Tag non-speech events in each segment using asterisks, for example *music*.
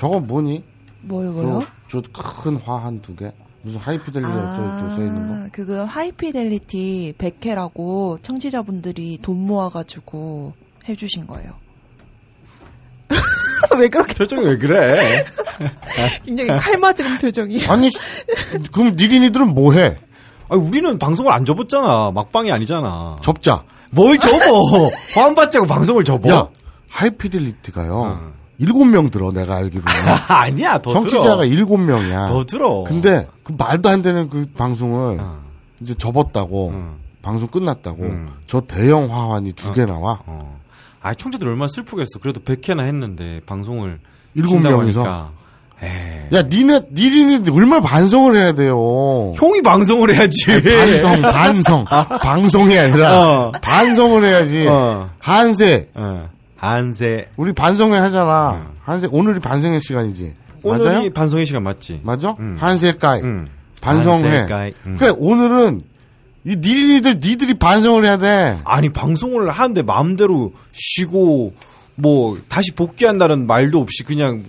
저거 뭐니? 뭐요, 뭐요? 저 큰 화 한 두 개. 무슨 하이피델리티 어쩌고 써 있는 거? 아, 그거 하이피델리티 100회라고 청취자분들이 돈 모아가지고 해주신 거예요. *laughs* 왜 그렇게 표정이 왜 그래? *laughs* 굉장히 칼맞은 표정이. 아니, 그럼 니린이들은 뭐 해? 아니, 우리는 방송을 안 접었잖아. 막방이 아니잖아. 접자. 뭘 접어? *laughs* 화환 받자고 방송을 접어? 야, 하이피델리티가요. 일곱 명 들어, 내가 알기로는. *laughs* 아니야, 더 정치자가. 일곱 명이야. 더 들어. 근데 그 말도 안 되는 그 방송을 어. 이제 접었다고 음. 방송 끝났다고 음. 저 대형 화환이 두 개 나와 어. 아, 청자들 얼마나 슬프겠어. 그래도 100회나 했는데 방송을 일곱 명이서? 에이. 야 니네 니린이 얼마나 반성을 해야 돼요 형이 방송을 해야지. 반성 반성 *laughs* 방송이 아니라 어. 반성을 해야지 어. 한세 어. 한세. 우리 반성회 하잖아 한세 오늘이 반성회 시간이지 오늘이 맞아요 반성의 시간 맞지? 맞아 음. 한세까이 응. 반성회 한세까이. 응. 그러니까 오늘은 이 니린이들 니들이 반성을 해야 돼 아니 방송을 하는데 마음대로 쉬고 뭐 다시 복귀한다는 말도 없이 그냥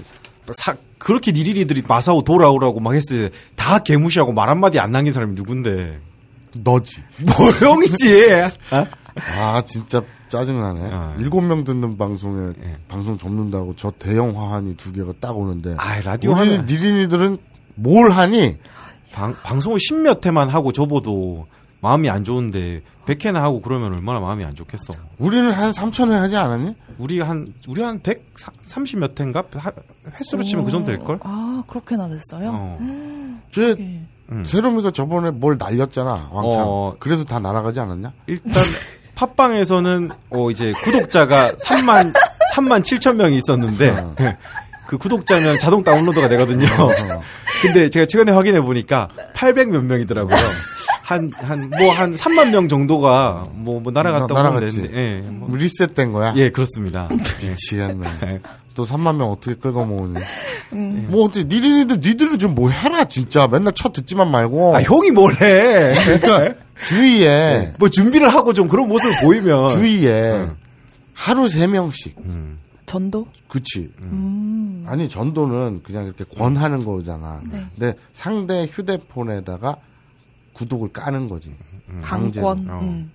사, 그렇게 니리리들이 마사오 돌아오라고 막 했을 때 다 개무시하고 말 한마디 안 남긴 사람이 누군데 너지 뭐 *laughs* 형이지 어? 아 진짜 짜증나네. 어. 일곱 명 듣는 방송에 예. 방송 접는다고 저 대형 화환이 두 개가 딱 오는데 아 라디오 우리 하면 니린이들은 뭘 하니? 방, 방송을 십몇 회만 하고 접어도 마음이 안 좋은데 100회나 하고 그러면 얼마나 마음이 안 좋겠어 우리는 한 3천 회 하지 않았니? 우리 한 우리 한 130 몇 회인가 하- 횟수로 치면 그 정도 될 걸 아, 그렇게나 됐어요? 어. 쟤 예. 음. 세롬이가 저번에 뭘 날렸잖아 왕창. 어. 그래서 다 날아가지 않았냐? 일단 *laughs* 팟빵에서는 어 이제 구독자가 3만 3만 7천 명이 있었는데 *laughs* 그 구독자면 자동 다운로드가 되거든요. 근데 제가 최근에 확인해 보니까 800 몇 명이더라고요. 한 한 뭐 한 3만 명 정도가 뭐, 뭐 날아갔다고 나- 날아갔지. 되는데 예. 뭐, 리셋된 거야? 예, 그렇습니다. 예. 미치겠네. *laughs* 또 3만 명 어떻게 끌고 모으니? 뭐 어떻게 니린이들 니들은 좀 뭐 해라 진짜. 맨날 쳐 듣지만 말고. 아, 형이 뭘 해? 그러니까 *laughs* 주위에 뭐 준비를 하고 좀 그런 모습을 보이면 주위에 하루 세 명씩. 음. 전도? 그치. 음. 아니 전도는 그냥 이렇게 권하는 거잖아. 네. 근데 상대 휴대폰에다가 구독을 까는 거지. 강권. 어. 음.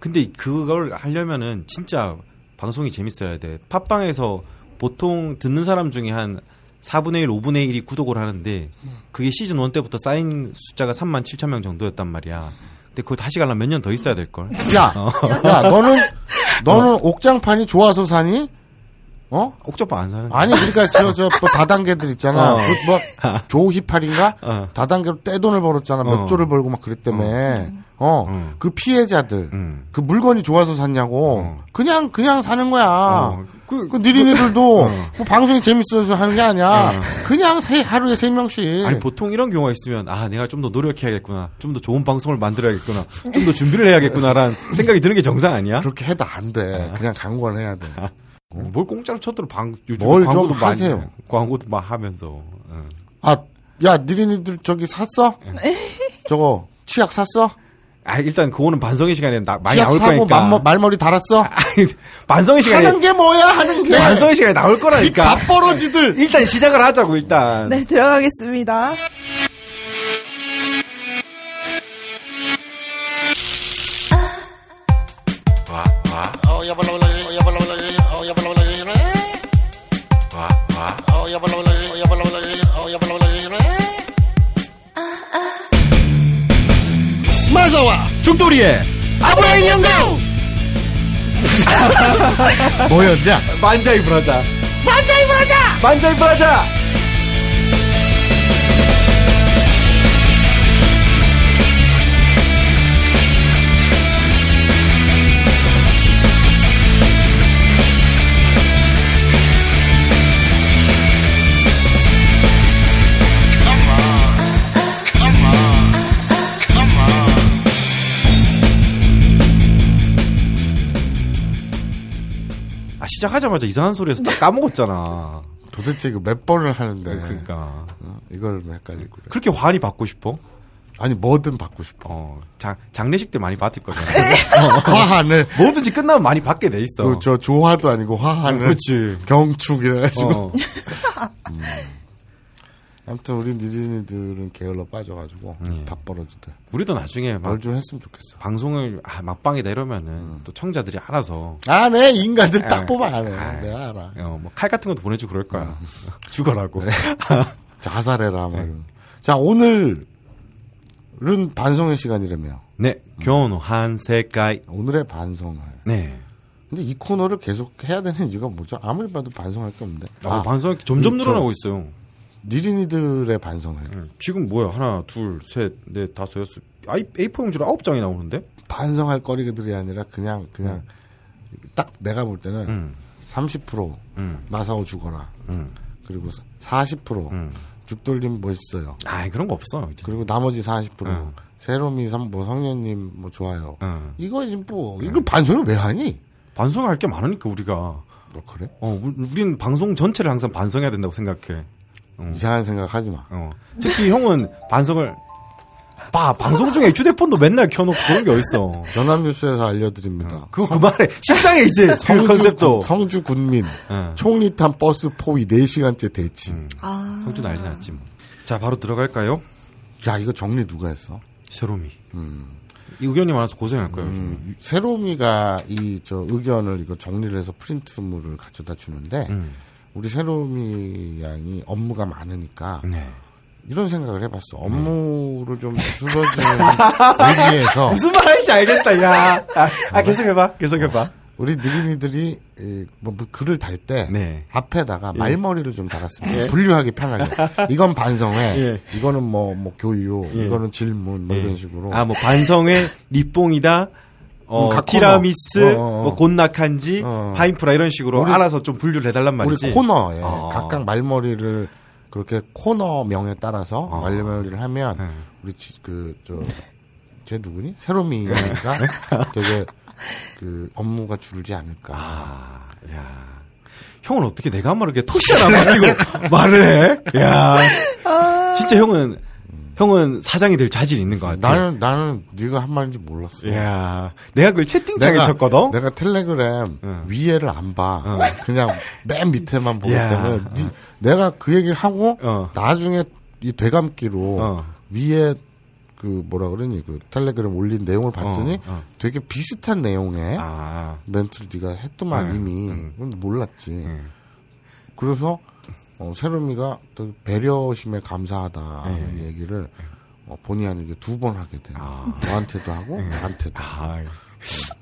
근데 그걸 하려면은 진짜 방송이 재밌어야 돼. 팟빵에서 보통 듣는 사람 중에 한 4분의 1, 5분의 1이 구독을 하는데 그게 시즌 1 때부터 쌓인 숫자가 3만 7천 명 정도였단 말이야. 근데 그거 다시 가려면 몇 년 더 있어야 될걸. 야, 야, 너는 너는 옥장판이 좋아서 사니? 어? 옥저파 안 사는 아니 그러니까 저 저 뭐 다단계들 있잖아. 어. 그 뭐 조히팔인가? 어. 다단계로 떼돈을 벌었잖아. 몇 어. 조를 벌고 막 그랬다며. 어. 음. 그 피해자들. 음. 그 물건이 좋아서 샀냐고. 어. 그냥 그냥 사는 거야. 어. 그, 그 니린이들도 뭐 방송이 재밌어서 하는 게 아니야. 어. 그냥 세, 하루에 세 명씩. 아니 보통 이런 경우가 있으면 아 내가 좀 더 노력해야겠구나 좀 더 좋은 방송을 만들어야겠구나 좀 더 준비를 해야겠구나라는 *laughs* 생각이 드는 게 정상 아니야? 그렇게 해도 안 돼. 그냥 강권을 해야 돼. 뭘 공짜로 쳐들어 방 요즘 광고도 많이 하세요. 광고도 막 하면서 응. 아, 야, 니린이들 저기 샀어? 저거 치약 샀어? 아 일단 그거는 반성의 시간에 나, 많이 나올 사고 거니까 말머, 말머리 달았어? *laughs* 아니, 반성의 시간에 하는 게 뭐야, 하는 게? 반성의 시간에 나올 거라니까 밥벌어지들. *laughs* 일단 시작을 하자고 일단 네, 들어가겠습니다. 마사와 죽돌이의 아브라함 연구! *laughs* 뭐였냐? 만자이 브라자. 만자이 브라자! 만자이 브라자 시작하자마자 이상한 소리에서 딱 까먹었잖아 도대체 이거 몇 번을 하는데. 그러니까 어, 이걸 헷갈리고 그래. 그렇게 환희 받고 싶어? 아니, 뭐든 받고 싶어. 어, 장, 장례식 때 많이 받을 거잖아. *laughs* 화환을. 뭐든지 끝나면 많이 받게 돼 있어. 그, 저, 조화도 아니고 화환을. 그렇지. 경축 이래가지고. 어. *laughs* 아무튼 우리 니린이들은 게을러 빠져가지고 예. 밥벌어지들 우리도 나중에 막뭘좀 했으면 좋겠어. 방송을 아, 막방이다 이러면은 또 청자들이 알아서 아, 네 인간들 예. 딱 뽑아 안 해. 아, 내가 알아. 어, 뭐 칼 같은 것도 보내주고 그럴 거야. *laughs* 죽어라고. *laughs* 자살해라 막 이런. 자 오늘은 반성의 시간이라며. 네, 교노한 세가이. 오늘의 반성을. 네. 근데 이 코너를 계속 해야 되는 이유가 뭐죠? 아무리 봐도 반성할 게 없는데. 아, 반성이 점점 이, 저- 늘어나고 있어요. 니린이들의 반성을. 음, 지금 뭐야? 하나, 둘, 셋, 넷, 다섯, 여섯. 아이, A4 용지로 아홉 장이 나오는데? 반성할 거리들이 아니라 그냥 그냥 딱 내가 볼 때는 음, 30% 음, 마사오 죽어라. 음, 그리고 40% 음. 죽돌림 멋있어요. 아, 그런 거 없어, 이제. 그리고 나머지 40% 응. 세롬이 선- 뭐 성년님 뭐 좋아요. 응. 이거 지금 뭐 이걸 반성을 왜 하니? 반성할 게 많으니까, 우리가. 너 그래? 어, 우- 우리는 방송 전체를 항상 반성해야 된다고 생각해. 음. 이상한 생각 하지 마. 어. 특히 형은 반성을, 봐, 방송 중에 휴대폰도 맨날 켜놓고 그런 게 어딨어. 연합뉴스에서 알려드립니다. 그거 그만해. 식상해, 이제. 그 성주, 컨셉도. 군- 성주 군민 응. 총리탄 버스 포위 4시간째 대치. 음. 아. 성주 난리 났지 뭐. 자, 바로 들어갈까요? 야 이거 정리 누가 했어? 세롬이. 이 의견이 많아서 고생할 거예요, 요즘에. 음, 세롬이가 이 저 의견을 이거 정리를 해서 프린트물을 가져다 주는데 음. 우리 세롬이 양이 업무가 많으니까 네. 이런 생각을 해봤어. 업무를 좀 *laughs* 줄여주는 의미에서 무슨 말 할지 알겠다, 야. 아, 아, 계속해봐, 계속해봐. 우리 느린이들이 이, 뭐, 뭐 글을 달때 네. 앞에다가 말머리를 좀 달았습니다. 분류하기 편하게. *laughs* 이건 반성회, 예. 이거는 뭐, 뭐 교육, 예. 이거는 질문, 뭐 이런 식으로. 아, 뭐, 반성의 니뽕이다, *laughs* 어, 음, 각 티라미스. 어, 어, 어. 뭐, 어. 파인프라 이런 식으로 우리- 알아서 좀 분류를 해달란 말이지. 우리 코너에 어. 각각 말머리를 그렇게 코너명에 따라서 어. 말머리를 하면 네. 우리 지- 그, 저, 쟤 누구니? 세롬이가 *laughs* 되게 그 업무가 줄지 않을까. 아, 야. 형은 어떻게 내가 한 말을 이렇게 톡시나 맡기고 말을 해? 야. *laughs* 진짜 형은, 형은 사장이 될 자질이 있는 것 같아. 나는, 나는 네가 한 말인지 몰랐어. 야. 내가 그걸 채팅창에 쳤거든? 내가 텔레그램 응. 위에를 안 봐. 그냥 맨 밑에만 보기 야. 때문에 니- 내가 그 얘기를 하고 어. 나중에 이 되감기로 어. 위에 그 뭐라 그러니 그 텔레그램 올린 내용을 봤더니 어, 어. 되게 비슷한 내용의 아. 멘트를 네가 했더만 응, 이미 응. 몰랐지. 응. 그래서 어, 세롬이가 또 배려심에 감사하다는 네. 얘기를 어, 본의 아니게 두 번 하게 돼. 아. 너한테도 하고 나한테도. 아,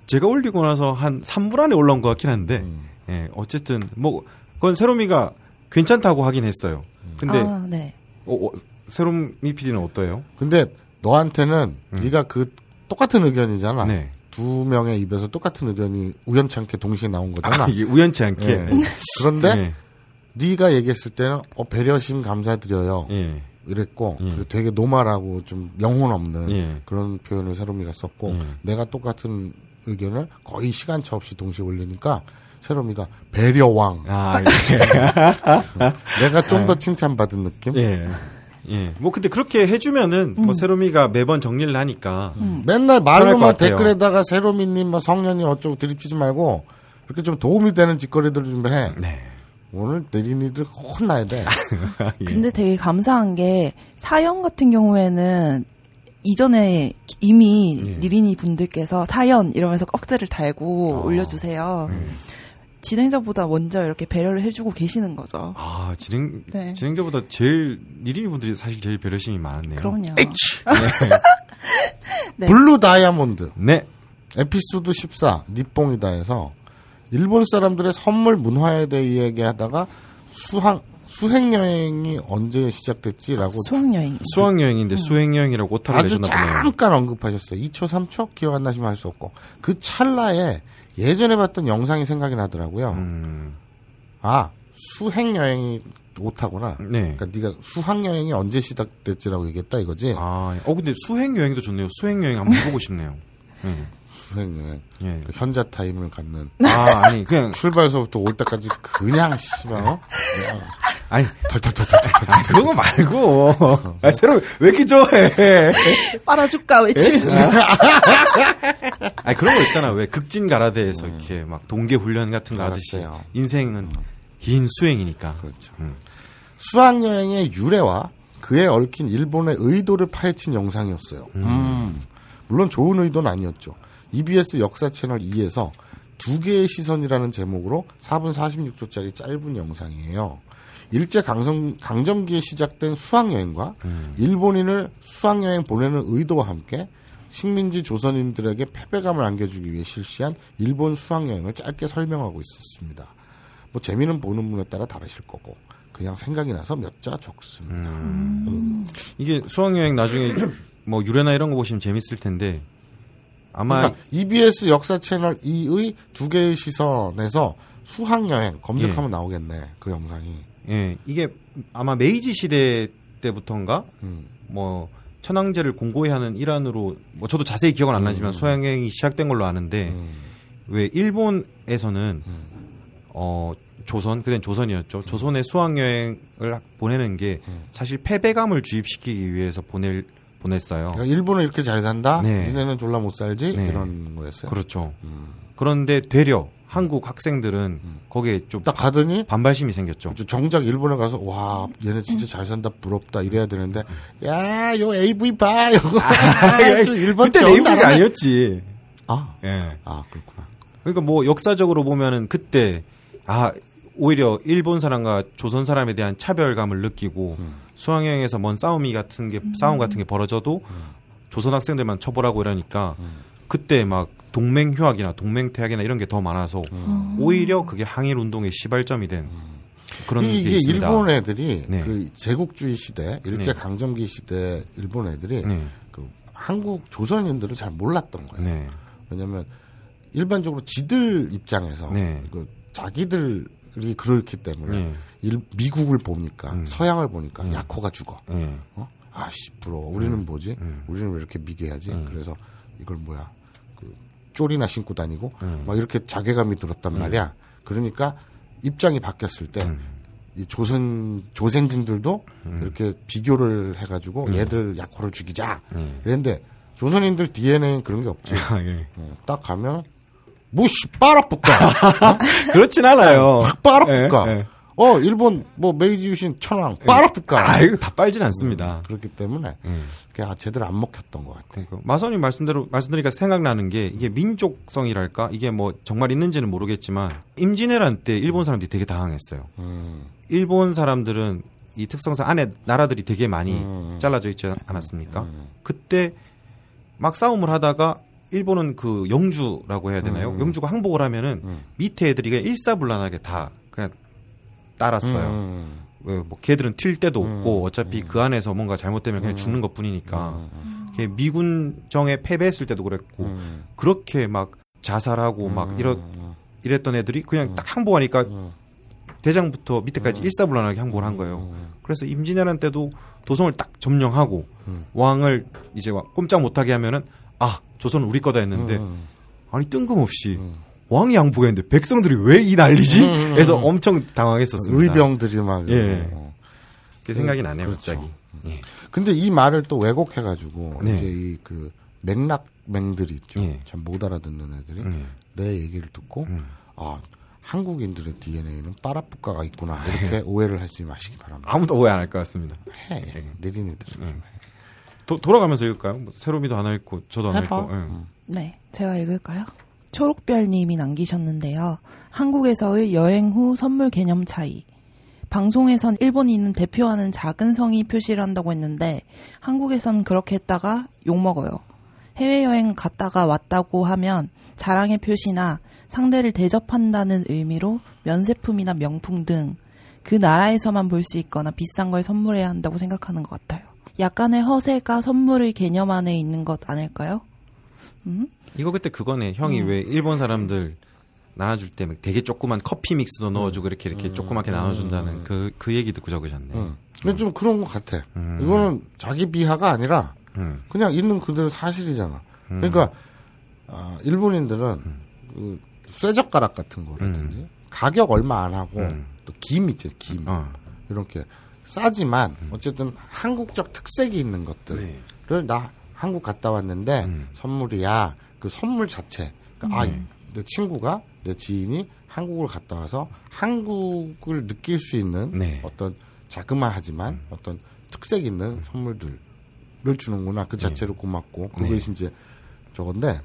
제가 올리고 나서 한 3분 안에 올라온 것 같긴 한데, 음. 예, 어쨌든, 뭐, 그건 세롬이가 괜찮다고 하긴 했어요. 근데, 아, 네. 어, 어, 세롬이 PD는 어때요? 근데 너한테는 네가 그 똑같은 의견이잖아. 음. 네. 두 명의 입에서 똑같은 의견이 우연찮게 동시에 나온 거잖아. 아, 이게 우연치 않게. 예. 그런데 예, 네가 얘기했을 때는 어, 배려심 감사드려요. 예, 이랬고 예. 그 되게 노말하고 좀 영혼 없는 예. 그런 표현을 세롬이가 썼고 예. 내가 똑같은 의견을 거의 시간차 없이 동시에 올리니까 세롬이가 배려왕 아, 예. *laughs* 내가 좀 더 칭찬받은 느낌 예. 예. 뭐, 근데 그렇게 해주면은, 뭐, 세롬이가 매번 정리를 하니까, 맨날 편할 것 말로만. 댓글에다가 세롬이님 뭐 성년이 어쩌고 들이키지 말고 이렇게 좀 도움이 되는 짓거리들을 좀 해. 네. 오늘 내린이들 혼나야 돼. *laughs* 예. 근데 되게 감사한 게 사연 같은 경우에는 이전에 이미 예. 니린이 분들께서 사연 이러면서 꺽쇠를 달고 어. 올려주세요. 음. 진행자보다 먼저 이렇게 배려를 해주고 계시는 거죠. 아, 진행, 네. 진행자보다 제일, 니린이 분들이 사실 제일 배려심이 많았네요. 그럼요. *laughs* 네. 블루 다이아몬드 네. 에피소드 14 니뽕이다에서 일본 사람들의 선물 문화에 대해 이야기하다가 수학 수행 여행이 언제 시작됐지라고 수학 여행. 수학 여행인데 수행 여행이라고 오타를 아주 내줬나 보네요. 잠깐 언급하셨어요. 2초, 3초 기억 안 나시면 할 수 없고 그 찰나에 예전에 봤던 영상이 생각이 나더라고요. 음, 아 수행 여행이 오타구나. 네. 그러니까 네가 수학 여행이 언제 시작됐지라고 얘기했다 이거지. 아, 어, 근데 수행 여행도 좋네요. 수행 여행 한번 해보고 싶네요. 예. 수행 여행. 예. 그 현자 타임을 갖는 아, 아니, 그냥, 출발서부터 올 때까지 그냥 씨발 어? 그냥 *laughs* 아니, 털털털털털. 아, 그런 거 말고. 아, 새로, 왜 이렇게 좋아해? 빨아줄까 외치면 *laughs* 아니, 그런 거 있잖아. 왜 극진 가라데에서 이렇게 막 동계 훈련 같은 거 하듯이. 알았어요. 인생은 긴 수행이니까. 그렇죠. 음. 수학여행의 유래와 그에 얽힌 일본의 의도를 파헤친 영상이었어요. 음. 물론 좋은 의도는 아니었죠. EBS 역사 채널 2에서 두 개의 시선이라는 제목으로 4분 46초짜리 짧은 영상이에요. 일제 강성, 강점기에 시작된 수학여행과 음. 일본인을 수학여행 보내는 의도와 함께 식민지 조선인들에게 패배감을 안겨주기 위해 실시한 일본 수학여행을 짧게 설명하고 있었습니다. 뭐 재미는 보는 분에 따라 다르실 거고 그냥 생각이 나서 몇 자 적습니다. 음. 이게 수학여행 나중에 뭐 유래나 이런 거 보시면 재밌을 텐데 아마 그러니까 EBS 역사 채널 2의 두 개의 시선에서 수학 여행 검색하면 나오겠네 그 영상이. 예, 이게 아마 메이지 시대 때부터인가 음. 뭐 천황제를 공고히 하는 일환으로 뭐 저도 자세히 기억은 안 나지만 수학 여행이 시작된 걸로 아는데 음. 왜 일본에서는 어 조선 그땐 조선이었죠. 조선의 수학 여행을 보내는 게 사실 패배감을 주입시키기 위해서 보낼 보냈어요. 그러니까 일본은 이렇게 잘 산다. 네. 니네는 졸라 못 살지 네. 이런 거였어요. 그렇죠. 그런데 되려 한국 학생들은 거기에 좀 딱 가더니 반발심이 생겼죠. 정작 일본에 가서 와 얘네 진짜 잘 산다 부럽다 이래야 되는데 야 요 AV 봐 이거 *laughs* 좀 일본 그때 좋은 네이버가 나라네. 아니었지. 아, 예. 아 그렇구나. 그러니까 뭐 역사적으로 보면은 그때 아 오히려 일본 사람과 조선 사람에 대한 차별감을 느끼고 수학여행에서 뭔 싸움이 같은 게 싸움 같은 게 벌어져도 조선 학생들만 처벌하고 이러니까 그때 막 동맹 휴학이나 동맹 퇴학이나 이런 게 더 많아서 오히려 그게 항일 운동의 시발점이 된 그런 게 이게 있습니다. 일본 애들이 네. 그 제국주의 시대 일제 네. 강점기 시대 일본 애들이 네. 그 한국 조선인들을 잘 몰랐던 거예요. 네. 왜냐하면 일반적으로 지들 입장에서 네. 그 자기들이 그렇기 때문에 네. 일- 미국을 보니까 음. 서양을 보니까 약호가 죽어. 네. 어? 아씨 부러워. 우리는 뭐지? 음. 우리는 왜 이렇게 미개하지? 그래서 이걸 뭐야? 그 쪼리나 신고 다니고 음. 막 이렇게 자괴감이 들었단 말이야. 그러니까 입장이 바뀌었을 때. 음. 이 조선 조생진들도 이렇게 비교를 해가지고 얘들 약호를 죽이자. 음. 그랬는데 조선인들 DNA는 그런 게 없지. *laughs* 아, 예. 어, 딱 가면 무시 빨아붙까 *laughs* 그렇진 않아요. 빨아붙까. 예, 예. 어 일본 뭐 메이지 유신 천황 빨아붙까. 아, 이거 다 빨진 않습니다. 그렇기 때문에 예. 그냥 제대로 안 먹혔던 것 같아. 그러니까 마선님 말씀대로 말씀드리니까 생각나는 게 이게 민족성이랄까 이게 뭐 정말 있는지는 모르겠지만 임진왜란 때 일본 사람들이 되게 당황했어요. 음, 일본 사람들은 이 특성상 안에 나라들이 되게 많이 음. 잘라져 있지 않았습니까? 그때 막 싸움을 하다가 일본은 그 영주라고 해야 되나요? 음. 영주가 항복을 하면은 밑에 애들이 그냥 일사불란하게 다 그냥 따랐어요. 음, 왜, 뭐 걔들은 튈 데도 없고 어차피 그 안에서 뭔가 잘못되면 그냥 죽는 것 뿐이니까. 걔 미군정에 패배했을 때도 그랬고 음. 그렇게 막 자살하고 막 이러 이랬던 애들이 그냥 딱 항복하니까 대장부터 밑에까지 일사불란하게 항복을 한 거예요. 그래서 임진왜란 때도 도성을 딱 점령하고 왕을 이제 와- 꼼짝 못하게 하면은 아 조선은 우리 거다 했는데 아니 뜬금없이 왕이 항복했는데 백성들이 왜 이 난리지? 해서 엄청 당황했었습니다. 의병들이 막 예. 어. 그게 생각이 나네요 그렇죠. 갑자기. 예. 근데 이 말을 또 왜곡해 가지고 네. 이제 이 그 맥락맹들이 있죠. 예. 참못 알아듣는 애들이 예. 내 얘기를 듣고 음. 아 한국인들의 DNA는 빠라뿌까가 있구나 이렇게 오해를 하지 마시기 바랍니다. 아무도 오해 안 할 것 같습니다. 해 느린이들 좀 해. 도, 돌아가면서 읽을까요? 뭐 새로미도 하나 읽고 저도 하나. 읽고. 예. 음. 네, 제가 읽을까요? 초록별님이 남기셨는데요. 한국에서의 여행 후 선물 개념 차이. 방송에선 일본인은 대표하는 작은 성이 표시를 한다고 했는데 한국에선 그렇게 했다가 욕먹어요. 해외여행 갔다가 왔다고 하면 자랑의 표시나 상대를 대접한다는 의미로 면세품이나 명품 등 그 나라에서만 볼 수 있거나 비싼 걸 선물해야 한다고 생각하는 것 같아요. 약간의 허세가 선물의 개념 안에 있는 것 아닐까요? 음? 이거 그때 그거네. 형이 왜 일본 사람들 나눠줄 때막 되게 조그만 커피 믹스도 넣어주고 이렇게 이렇게 조그맣게 나눠준다는 그, 그 얘기 듣고 적으셨네. 음. 근데 좀 그런 것 같아. 음. 이거는 자기 비하가 아니라 음. 그냥 있는 그대로 사실이잖아. 그러니까 아, 일본인들은 그 쇠젓가락 같은 거라든지 가격 얼마 안 하고 음. 또김 있지 김 어. 이렇게 싸지만 어쨌든 한국적 특색이 있는 것들을 네. 나 한국 갔다 왔는데 음. 선물이야 그 선물 자체 그러니까 아, 내 친구가 내 지인이 한국을 갔다 와서 한국을 느낄 수 있는 네. 어떤 자그마하지만 어떤 특색 있는 선물들을 주는구나 그 자체로 고맙고 네. 그것이 이제 저건데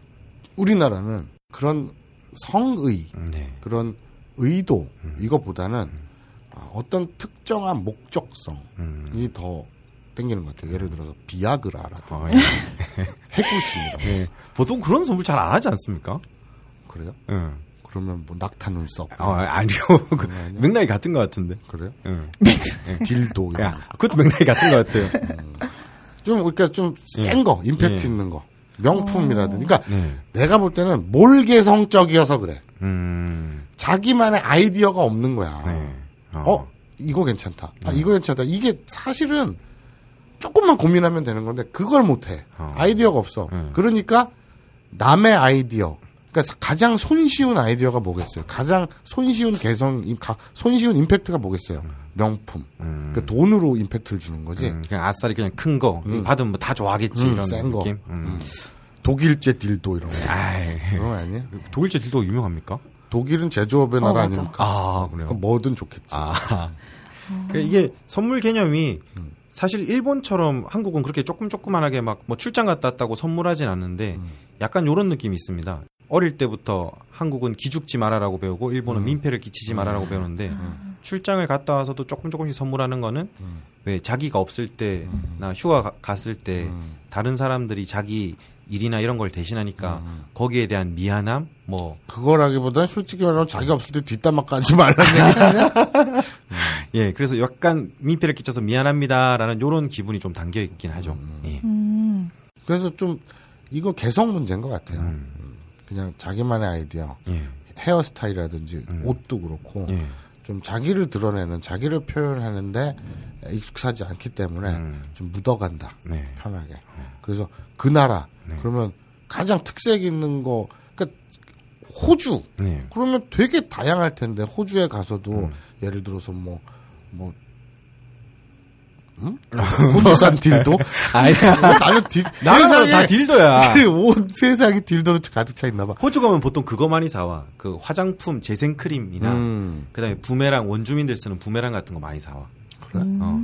우리나라는 그런 성의 네. 그런 의도 음. 이거보다는 아, 어떤 특정한 목적성이 음. 더 땡기는 것 같아요. 예를 들어서 비아그라라든가 아, *laughs* 해구심이라 예. 보통 그런 선물 잘 안 하지 않습니까? 그래요? 예. 그러면 뭐 낙타 눈썹 아, 아니요. 그? 맥락이 같은 것 같은데. 그래요? 예. 딜도 이런 야, 그것도 맥락이 같은 것 같아요. 좀 그러니까 좀 센 거, 임팩트 예. 있는 거, 명품이라든지. 그러니까 네. 내가 볼 때는 몰개성적이어서 그래. 음. 자기만의 아이디어가 없는 거야. 네. 어, 이거 괜찮다. 아, 이거 괜찮다. 이게 사실은 조금만 고민하면 되는 건데 그걸 못해. 어. 아이디어가 없어. 음. 그러니까 남의 아이디어. 그러니까 가장 손쉬운 아이디어가 뭐겠어요? 가장 손쉬운 개성, 손쉬운 임팩트가 뭐겠어요? 명품. 음. 그 돈으로 임팩트를 주는 거지. 음, 그냥 아싸리 그냥 큰 거. 이거 받으면 뭐 다 좋아하겠지. 음, 이런. 느낌. 음. 독일제 딜도 이런 거. 아이. 그런 거 아니에요? 독일제 딜도 유명합니까? 독일은 제조업의 나라 맞아. 아닙니까? 아, 그래요? 뭐든 좋겠지. 아. 그러니까 이게 선물 개념이 사실 일본처럼 한국은 그렇게 조금 조그만하게 막 뭐 출장 갔다 왔다고 선물하진 않는데 약간 요런 느낌이 있습니다. 어릴 때부터 한국은 기죽지 말아라고 배우고 일본은 민폐를 끼치지 말아라고 배우는데 출장을 갔다 와서도 조금 조금씩 선물하는 거는 왜 자기가 없을 때나 휴가 가- 갔을 때 다른 사람들이 자기 일이나 이런 걸 대신하니까 거기에 대한 미안함 뭐 그거라기보단 솔직히 말하면 자기가 없을 때 뒷담화 까지 말라는 얘기 아니야? *laughs* 예, 그래서 약간 민폐를 끼쳐서 미안합니다라는 요런 기분이 좀 담겨 있긴 하죠. 예. 음. 그래서 좀 이거 개성 문제인 것 같아요. 음. 그냥 자기만의 아이디어, 예. 헤어스타일이라든지 음. 옷도 그렇고 예. 좀 자기를 드러내는 자기를 표현하는데 익숙하지 않기 때문에 음. 좀 묻어간다. 네. 편하게. 그래서 그 나라 네. 그러면 가장 특색 있는 거 그러니까 호주 네. 그러면 되게 다양할 텐데 호주에 가서도 음. 예를 들어서 뭐뭐 음? *laughs* 호주산 딜도 *laughs* 아니야. 나는 딜 *laughs* 나라마다 다 딜도야. 그 온 세상이 딜도로 가득 차 있나 봐. 호주 가면 보통 그거 많이 사와. 그 화장품 재생크림이나 음, 그 다음에 부메랑 원주민들 쓰는 부메랑 같은 거 많이 사와. 그래? 어.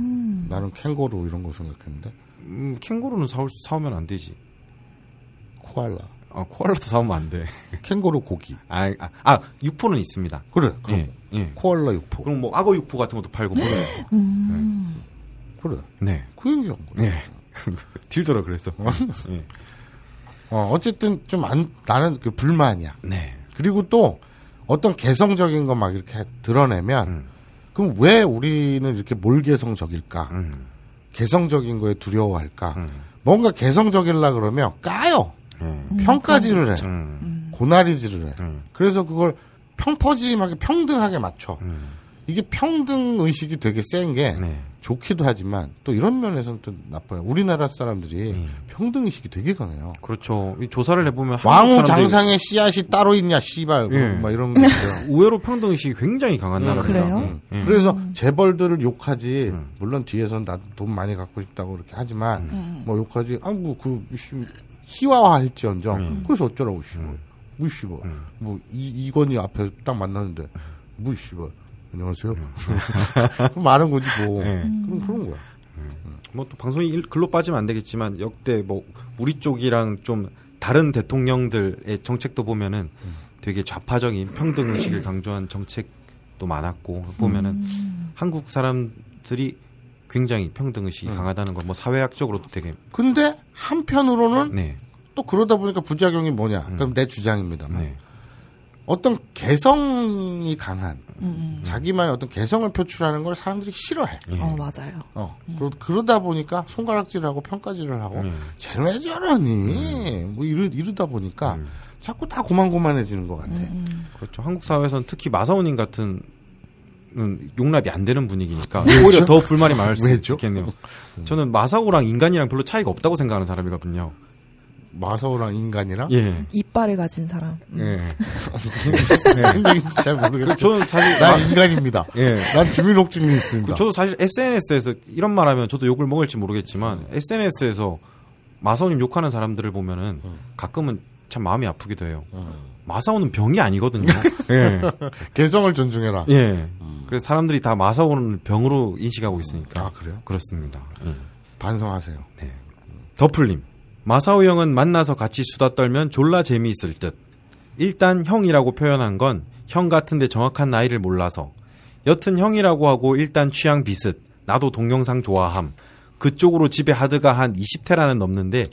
나는 캥거루 이런 거 생각했는데 음, 캥거루는 사올, 사오면 안 되지. 코알라, 아, 코알라도 사오면 안 돼. *laughs* 캥거루 고기. 아, 아, 아 육포는 있습니다. 그래, 그럼 예, 예. 코알라 육포. 그럼 뭐 악어 육포 같은 것도 팔고 그래요. 그래, 네. 그 얘기한 거야. 네. *laughs* 딜더라 그래서. 예. 어, 어쨌든 좀 안, 나는 그 불만이야. 네. 그리고 또 어떤 개성적인 거 막 이렇게 드러내면 음. 그럼 왜 우리는 이렇게 몰개성적일까? 음. 개성적인 거에 두려워할까? 음. 뭔가 개성적일라 그러면 까요. 예. 평가질을 해. 음. 고나리질을 해. 음. 그래서 그걸 평퍼짐하게 평등하게 맞춰. 음. 이게 평등 의식이 되게 센게 네. 좋기도 하지만 또 이런 면에서는 또 나빠요. 우리나라 사람들이 음. 평등 의식이 되게 강해요. 그렇죠. 이 조사를 해보면 왕후 사람들이 장상에 씨앗이 따로 있냐 씨발 예. 막 이런 거 있어요. *laughs* 의외로 평등 의식이 굉장히 강한 음, 나라입니다. 그래요? 음. 예. 그래서 재벌들을 욕하지. 음. 물론 뒤에서는 나도 돈 많이 갖고 싶다고 그렇게 하지만 음. 뭐 욕하지. 아뭐그 희화화할지언정. 음. 그래서 어쩌라고 씨발. 음. 뭐 씨발. 음. 뭐 이, 이건희 앞에 딱 만났는데 뭐 씨발. 안녕하세요. *laughs* 많은 거지 뭐. 예. 그럼 그런 거야. 뭐 또 방송이 일- 글로 빠지면 안 되겠지만 역대 뭐 우리 쪽이랑 좀 다른 대통령들의 정책도 보면은 되게 좌파적인 평등 의식을 강조한 정책도 많았고 보면은 한국 사람들이 굉장히 평등 의식이 강하다는 걸 뭐 사회학적으로도 되게 근데 한편으로는 네. 또 그러다 보니까 부작용이 뭐냐? 그럼 내 주장입니다만. 네. 어떤 개성이 강한 음. 자기만의 어떤 개성을 표출하는 걸 사람들이 싫어해. 예. 어 맞아요. 어. 그러, 그러다 보니까 손가락질하고 평가질을 하고 음. 쟤는 왜 저러니? 뭐 이러, 이러다 보니까 음. 자꾸 다 고만고만해지는 것 같아. 음. 그렇죠. 한국 사회에서는 특히 마사오님 같은 은 용납이 안 되는 분위기니까 오히려 더 불만이 많을 수? 있겠네요. 저는 마사오랑 인간이랑 별로 차이가 없다고 생각하는 사람이거든요. 마사오랑 인간이랑 예. 이빨을 가진 사람. 음. 예. 생각인지 잘 모르겠어. 저는 사실 난 인간입니다. 예. 난 주민록증이 있습니다. 그 저도 사실 SNS에서 이런 말하면 저도 욕을 먹을지 모르겠지만 SNS에서 마사오님 욕하는 사람들을 보면은 가끔은 참 마음이 아프기도 해요. 마사오는 병이 아니거든요. *laughs* 예. 개성을 존중해라. 예. 그래서 사람들이 다 마사오는 병으로 인식하고 있으니까. 아, 그래요? 그렇습니다. 예. 반성하세요. 더풀님. 마사오 형은 만나서 같이 수다 떨면 졸라 재미있을 듯. 일단 형이라고 표현한 건 형 같은데 정확한 나이를 몰라서. 여튼 형이라고 하고 일단 취향 비슷. 나도 동영상 좋아함. 그쪽으로 집에 하드가 한 20테라는 넘는데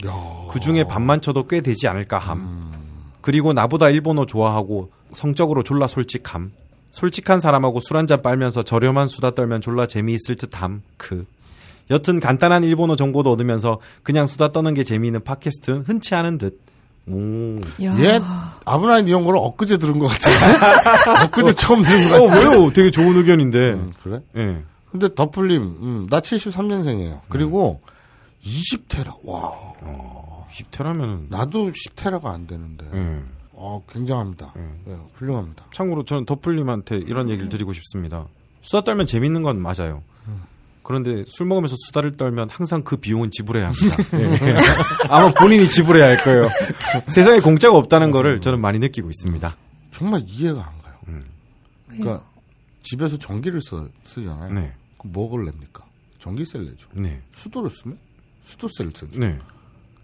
그 중에 반만 쳐도 꽤 되지 않을까 함. 그리고 나보다 일본어 좋아하고 성적으로 졸라 솔직함. 솔직한 사람하고 술 한잔 빨면서 저렴한 수다 떨면 졸라 재미있을 듯함. 그. 여튼 간단한 일본어 정보도 얻으면서 그냥 수다 떠는 게 재미있는 팟캐스트는 흔치 않은 듯. 오. 얘 아브라인 이런 거를 엊그제 들은 것 같은데. *laughs* 엊그제 처음 들은 것 어, 같은데. 왜요? 되게 좋은 의견인데. 음, 그래? 예. 근데 더풀님, 음, 나 73년생이에요. 그리고 20테라. 와. 10테라면은. 나도 10테라가 안 되는데. 예. 어, 굉장합니다. 예, 훌륭합니다. 참고로 저는 더풀님한테 이런 얘기를 드리고 싶습니다. 수다 떨면 재밌는 건 맞아요. 그런데 술 먹으면서 수다를 떨면 항상 그 비용은 지불해야 합니다. 예. *laughs* *laughs* 아마 본인이 지불해야 할 거예요. *laughs* 세상에 공짜가 없다는 거를 저는 많이 느끼고 있습니다. 정말 이해가 안 가요. 음. 그러니까 집에서 전기를 써, 쓰잖아요. 네. 그럼 뭐를 냅니까? 전기세를 내죠. 네. 수도를 쓰면 수도세를 쓰죠. 네.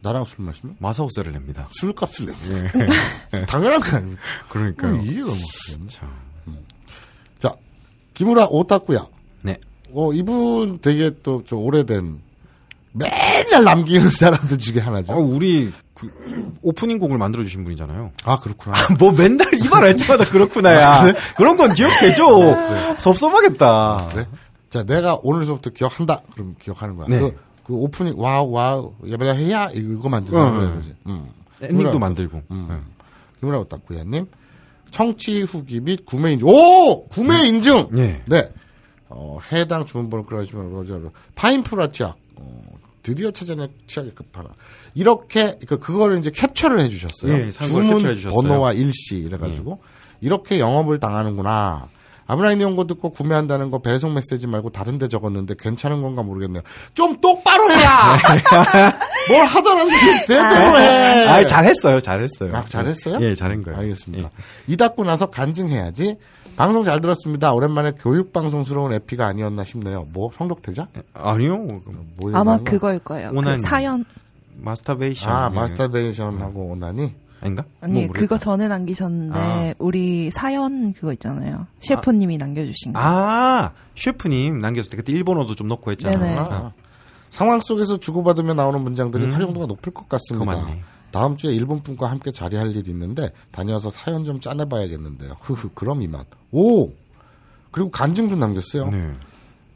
나랑 술 마시면 마사오세를 냅니다. 술값을 냅니다. 당연한 거 아닙니까? 그러니까요. 이해가 못 가겠네. 참. 자, 김우라 오타쿠야. 네. 어, 이분 되게 또 좀 오래된 맨날 남기는 *laughs* 사람들 중에 하나죠. 아, 우리 그 오프닝 곡을 만들어 주신 분이잖아요. 아, 그렇구나. 뭐 맨날 이 말 할 때마다 그렇구나야. 그런 건 기억되죠. 섭섭하겠다. 그래? 자, 내가 오늘서부터 기억한다. 그럼 기억하는 거야. 네. 그, 그 오프닝 와우 와우 예배야 해야 이거 만드는 어, 거야, 어. 그지? 음. 엔딩도 만들고. 음. 네. 김우라 오타쿠야님 청취 후기 및 구매 인증. 오 구매 인증. 네. 네. 어, 해당 주문번호 그러시면 로저 파인프라 치약. 어, 드디어 찾아낸 치약의 끝판왕. 이렇게 그 그거를 이제 캡처를 해주셨어요. 예, 상고를 주문 캡처해 주셨어요. 예. 번호와 일시 이래가지고 이렇게 영업을 당하는구나. 아브라인 연고 듣고 구매한다는 거 배송 메시지 말고 다른데 적었는데 괜찮은 건가 모르겠네요. 좀 똑바로 해라. *laughs* 뭘 하더라도 좀 제대로 해. 아, 잘했어요. 잘했어요. 아, 잘했어요? 예, 잘한 거예요. 알겠습니다. 이 닫고 나서 간증해야지. 방송 잘 들었습니다. 오랜만에 교육방송스러운 에피가 아니었나 싶네요. 뭐, 성덕태자? 예. 아니요. 뭐 아마? 그거일 거예요. 그 오나니. 사연 마스터베이션. 아, 예. 마스터베이션하고 오나니? 아닌가? 아니 뭐. 그거 전에 남기셨는데 아. 우리 사연 그거 있잖아요. 셰프님이 남겨주신 거. 아, 셰프님 남겼을 때 그때 일본어도 좀 넣고 했잖아요. 네네. 아, 아. 상황 속에서 주고받으며 나오는 문장들이 활용도가 높을 것 같습니다. 다음 주에 일본 분과 함께 자리할 일이 있는데 다녀와서 사연 좀 짜내봐야겠는데요. 흐흐, 그럼 이만. 오! 그리고 간증도 남겼어요. 네.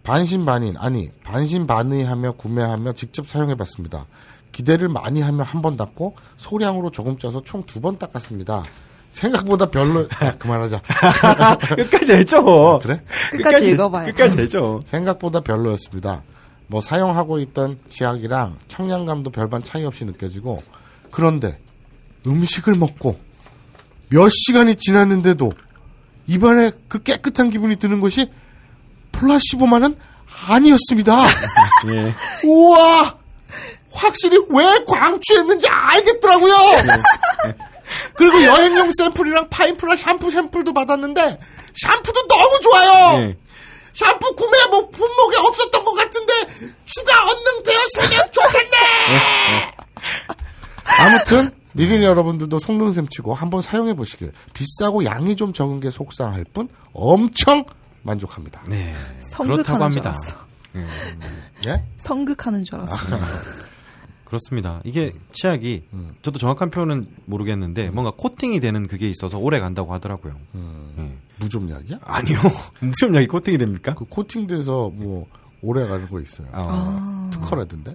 반신반인 아니 반신반의하며 구매하며 직접 사용해봤습니다. 기대를 많이 하며 한 번 닦고 소량으로 조금 짜서 총 두 번 닦았습니다. 생각보다 별로 아, 그만하자. *laughs* 끝까지 해줘. 그래? 끝까지 읽어봐요. 끝까지 해줘. 생각보다 별로였습니다. 뭐 사용하고 있던 치약이랑 청량감도 별반 차이 없이 느껴지고 그런데 음식을 먹고 몇 시간이 지났는데도 입안에 그 깨끗한 기분이 드는 것이 플라시보만은 아니었습니다. *laughs* 예. 우와! 확실히 왜 광취했는지 알겠더라고요! 그리고 여행용 샘플이랑 파인프라 샴푸 샘플도 받았는데, 샴푸도 너무 좋아요! 예. 샴푸 구매 뭐 품목에 없었던 것 같은데, 추가 언능 되었으면 좋겠네! 아무튼, 니린 여러분들도 속눈샘 치고 한번 사용해 보시길. 비싸고 양이 좀 적은 게 속상할 뿐, 엄청 만족합니다. 네. 그렇다고 합니다. 알았어. 예? 성극하는 줄 알았어. 그렇습니다. 이게 치약이 음. 저도 정확한 표현은 모르겠는데 뭔가 코팅이 되는 그게 있어서 오래 간다고 하더라고요. 음. 예. 무좀약이야? 아니요. *laughs* 무슨 약이 코팅이 됩니까? 그 코팅돼서 뭐 오래 가는 거 있어요. 아. 특허라던데.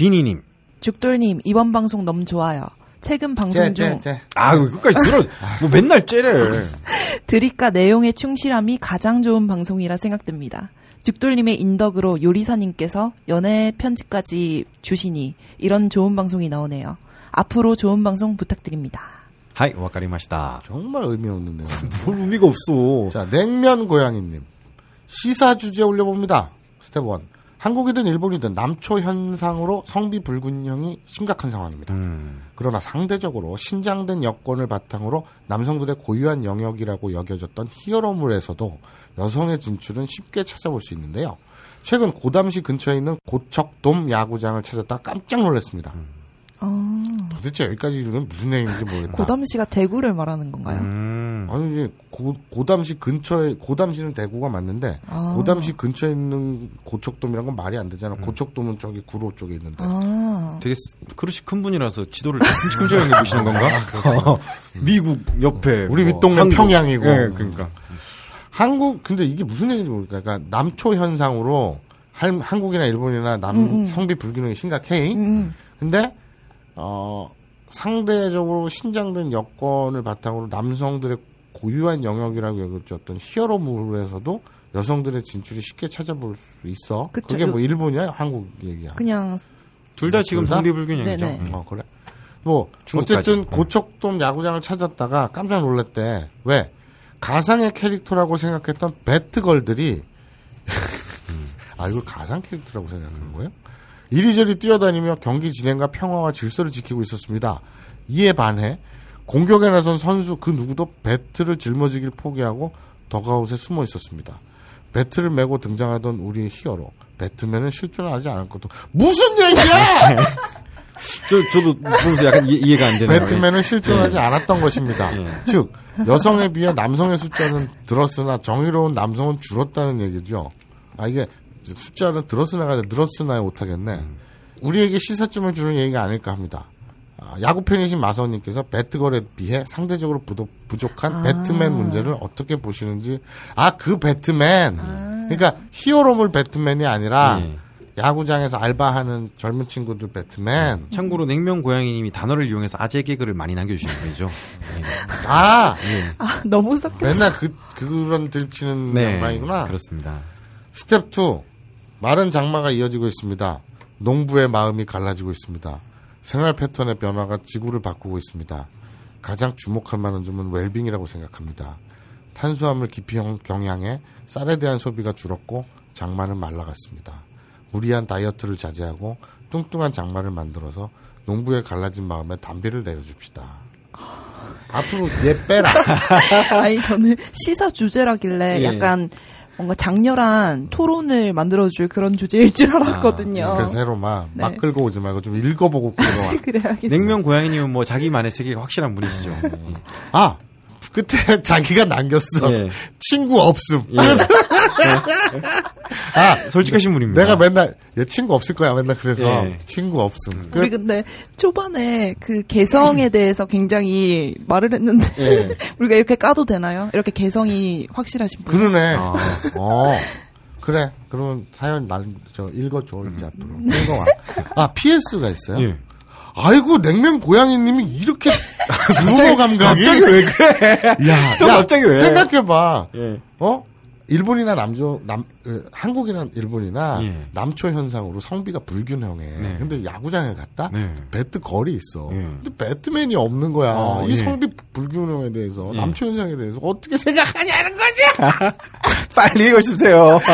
비니님. 죽돌님 이번 방송 너무 좋아요. 최근 방송 쟤, 중 쟤, 쟤. 아, 끝까지 들어. *laughs* 뭐 맨날 째래. *laughs* 드립과 내용의 충실함이 가장 좋은 방송이라 생각됩니다. 죽돌님의 인덕으로 요리사님께서 연애 편지까지 주시니 이런 좋은 방송이 나오네요. 앞으로 좋은 방송 부탁드립니다. はい、わかりました. 정말 의미 없는 내용. *laughs* 뭘 의미가 없어. 자, 냉면 고양이님. 시사 주제 올려봅니다. 스텝 1. 한국이든 일본이든 남초 현상으로 성비 불균형이 심각한 상황입니다. 음. 그러나 상대적으로 신장된 여건을 바탕으로 남성들의 고유한 영역이라고 여겨졌던 히어로물에서도 여성의 진출은 쉽게 찾아볼 수 있는데요. 최근 고담시 근처에 있는 고척돔 야구장을 찾았다 깜짝 놀랐습니다. 어, 도대체 여기까지 이르는 무슨 내용인지 모르겠다. 고담 씨가 대구를 말하는 건가요? 음. 아니 이제 고, 고담시 근처에 고담시는 대구가 맞는데 아. 고담시 근처에 있는 고척돔이란 건 말이 안 되잖아. 고척돔은 저기 구로 쪽에 있는데. 아, 되게 스- 그릇이 큰 분이라서 지도를 큼직큼직하게 보시는 건가? *laughs* 미국 옆에 우리 뭐 윗동네 한국. 평양이고. 예, 그러니까 한국 근데 이게 무슨 얘기인지 모르겠다. 그러니까 남초 현상으로 할- 한국이나 일본이나 남 성비 불균형이 심각해. 음, 근데 어 상대적으로 신장된 여건을 바탕으로 남성들의 고유한 영역이라고 여겨졌던 히어로물에서도 여성들의 진출이 쉽게 찾아볼 수 있어. 그쵸. 그게 뭐 일본이야, 한국 얘기야. 그냥 둘 다 지금 둘 다? 성비 불균형이죠. 네네. 음. 어 그래. 뭐 중국까지. 어쨌든 음. 고척돔 야구장을 찾았다가 깜짝 놀랐대. 왜? 가상의 캐릭터라고 생각했던 배트걸들이 *laughs* 아 이걸 가상 캐릭터라고 생각하는 거예요? 이리저리 뛰어다니며 경기 진행과 평화와 질서를 지키고 있었습니다. 이에 반해 공격에 나선 선수 그 누구도 배트를 짊어지길 포기하고 더가웃에 숨어 있었습니다. 배트를 메고 등장하던 우리 히어로 배트맨은 실존을 하지 않을 것도 무슨 얘기야? *laughs* 저 저도 보면서 약간 이 해, 가안 되는 배트맨은 실존하지 않았던 것입니다. 즉 여성에 비해 남성의 숫자는 늘었으나 정의로운 남성은 줄었다는 얘기죠. 아 이게 숫자는 아니라 늘었으나에 못하겠네. 우리에게 시사점을 주는 얘기가 아닐까 합니다. 아, 야구 팬이신 마서님께서 배트걸에 비해 상대적으로 부도, 부족한 배트맨 문제를 어떻게 보시는지 아 그 배트맨 그러니까 히어로물 배트맨이 아니라 예. 야구장에서 알바하는 젊은 친구들 배트맨 참고로 냉면 고양이님이 단어를 이용해서 아재 개그를 많이 남겨주시는 분이죠. 아 아, 너무 섞여. 맨날 그 그런 드립치는 네, 양반이구나. 그렇습니다. 스텝 2 마른 장마가 이어지고 있습니다. 농부의 마음이 갈라지고 있습니다. 생활 패턴의 변화가 지구를 바꾸고 있습니다. 가장 주목할 만한 점은 웰빙이라고 생각합니다. 탄수화물 깊이 형- 경향에 쌀에 대한 소비가 줄었고 장마는 말라갔습니다. 무리한 다이어트를 자제하고 뚱뚱한 장마를 만들어서 농부의 갈라진 마음에 담비를 내려줍시다. 앞으로 얘 빼라. *laughs* 아니 저는 시사 주제라길래 예. 약간 뭔가 장렬한 토론을 만들어줄 그런 주제일 줄 알았거든요. 그래서 새로 막, 네. 막 끌고 오지 말고 좀 읽어보고 끌어와. *laughs* 그래야겠다. 냉면 고양이님은 뭐 자기만의 세계가 확실한 분이시죠. 아! *laughs* 끝에 자기가 남겼어. 예. 친구 없음. *laughs* 솔직하신 분입니다. 내가 맨날, 얘 친구 없을 거야. 맨날 그래서. 예. 친구 없음. 우리 근데 초반에 그 개성에 *laughs* 대해서 굉장히 말을 했는데 예. 우리가 이렇게 까도 되나요? 이렇게 개성이 확실하신 분. 그러네. 아. 어. 그래. 그러면 사연 날, 저, 읽어줘. 이제 앞으로. 읽어와. 아, PS가 있어요? 예. 아이고, 냉면 고양이님이 이렇게 *laughs* 유머 감각이. 갑자기 왜 그래? 야, 또 야, 갑자기 왜? 생각해봐. 예. 어? 일본이나 남조 남 어, 한국이나 일본이나 예. 남초 현상으로 성비가 불균형해. 네. 근데 야구장에 갔다 네. 배트 걸이 있어. 예. 근데 배트맨이 없는 거야. 어, 이 예. 성비 불균형에 대해서 예. 남초 현상에 대해서 어떻게 생각하냐는 거지. *laughs* 빨리 읽어주세요. *laughs*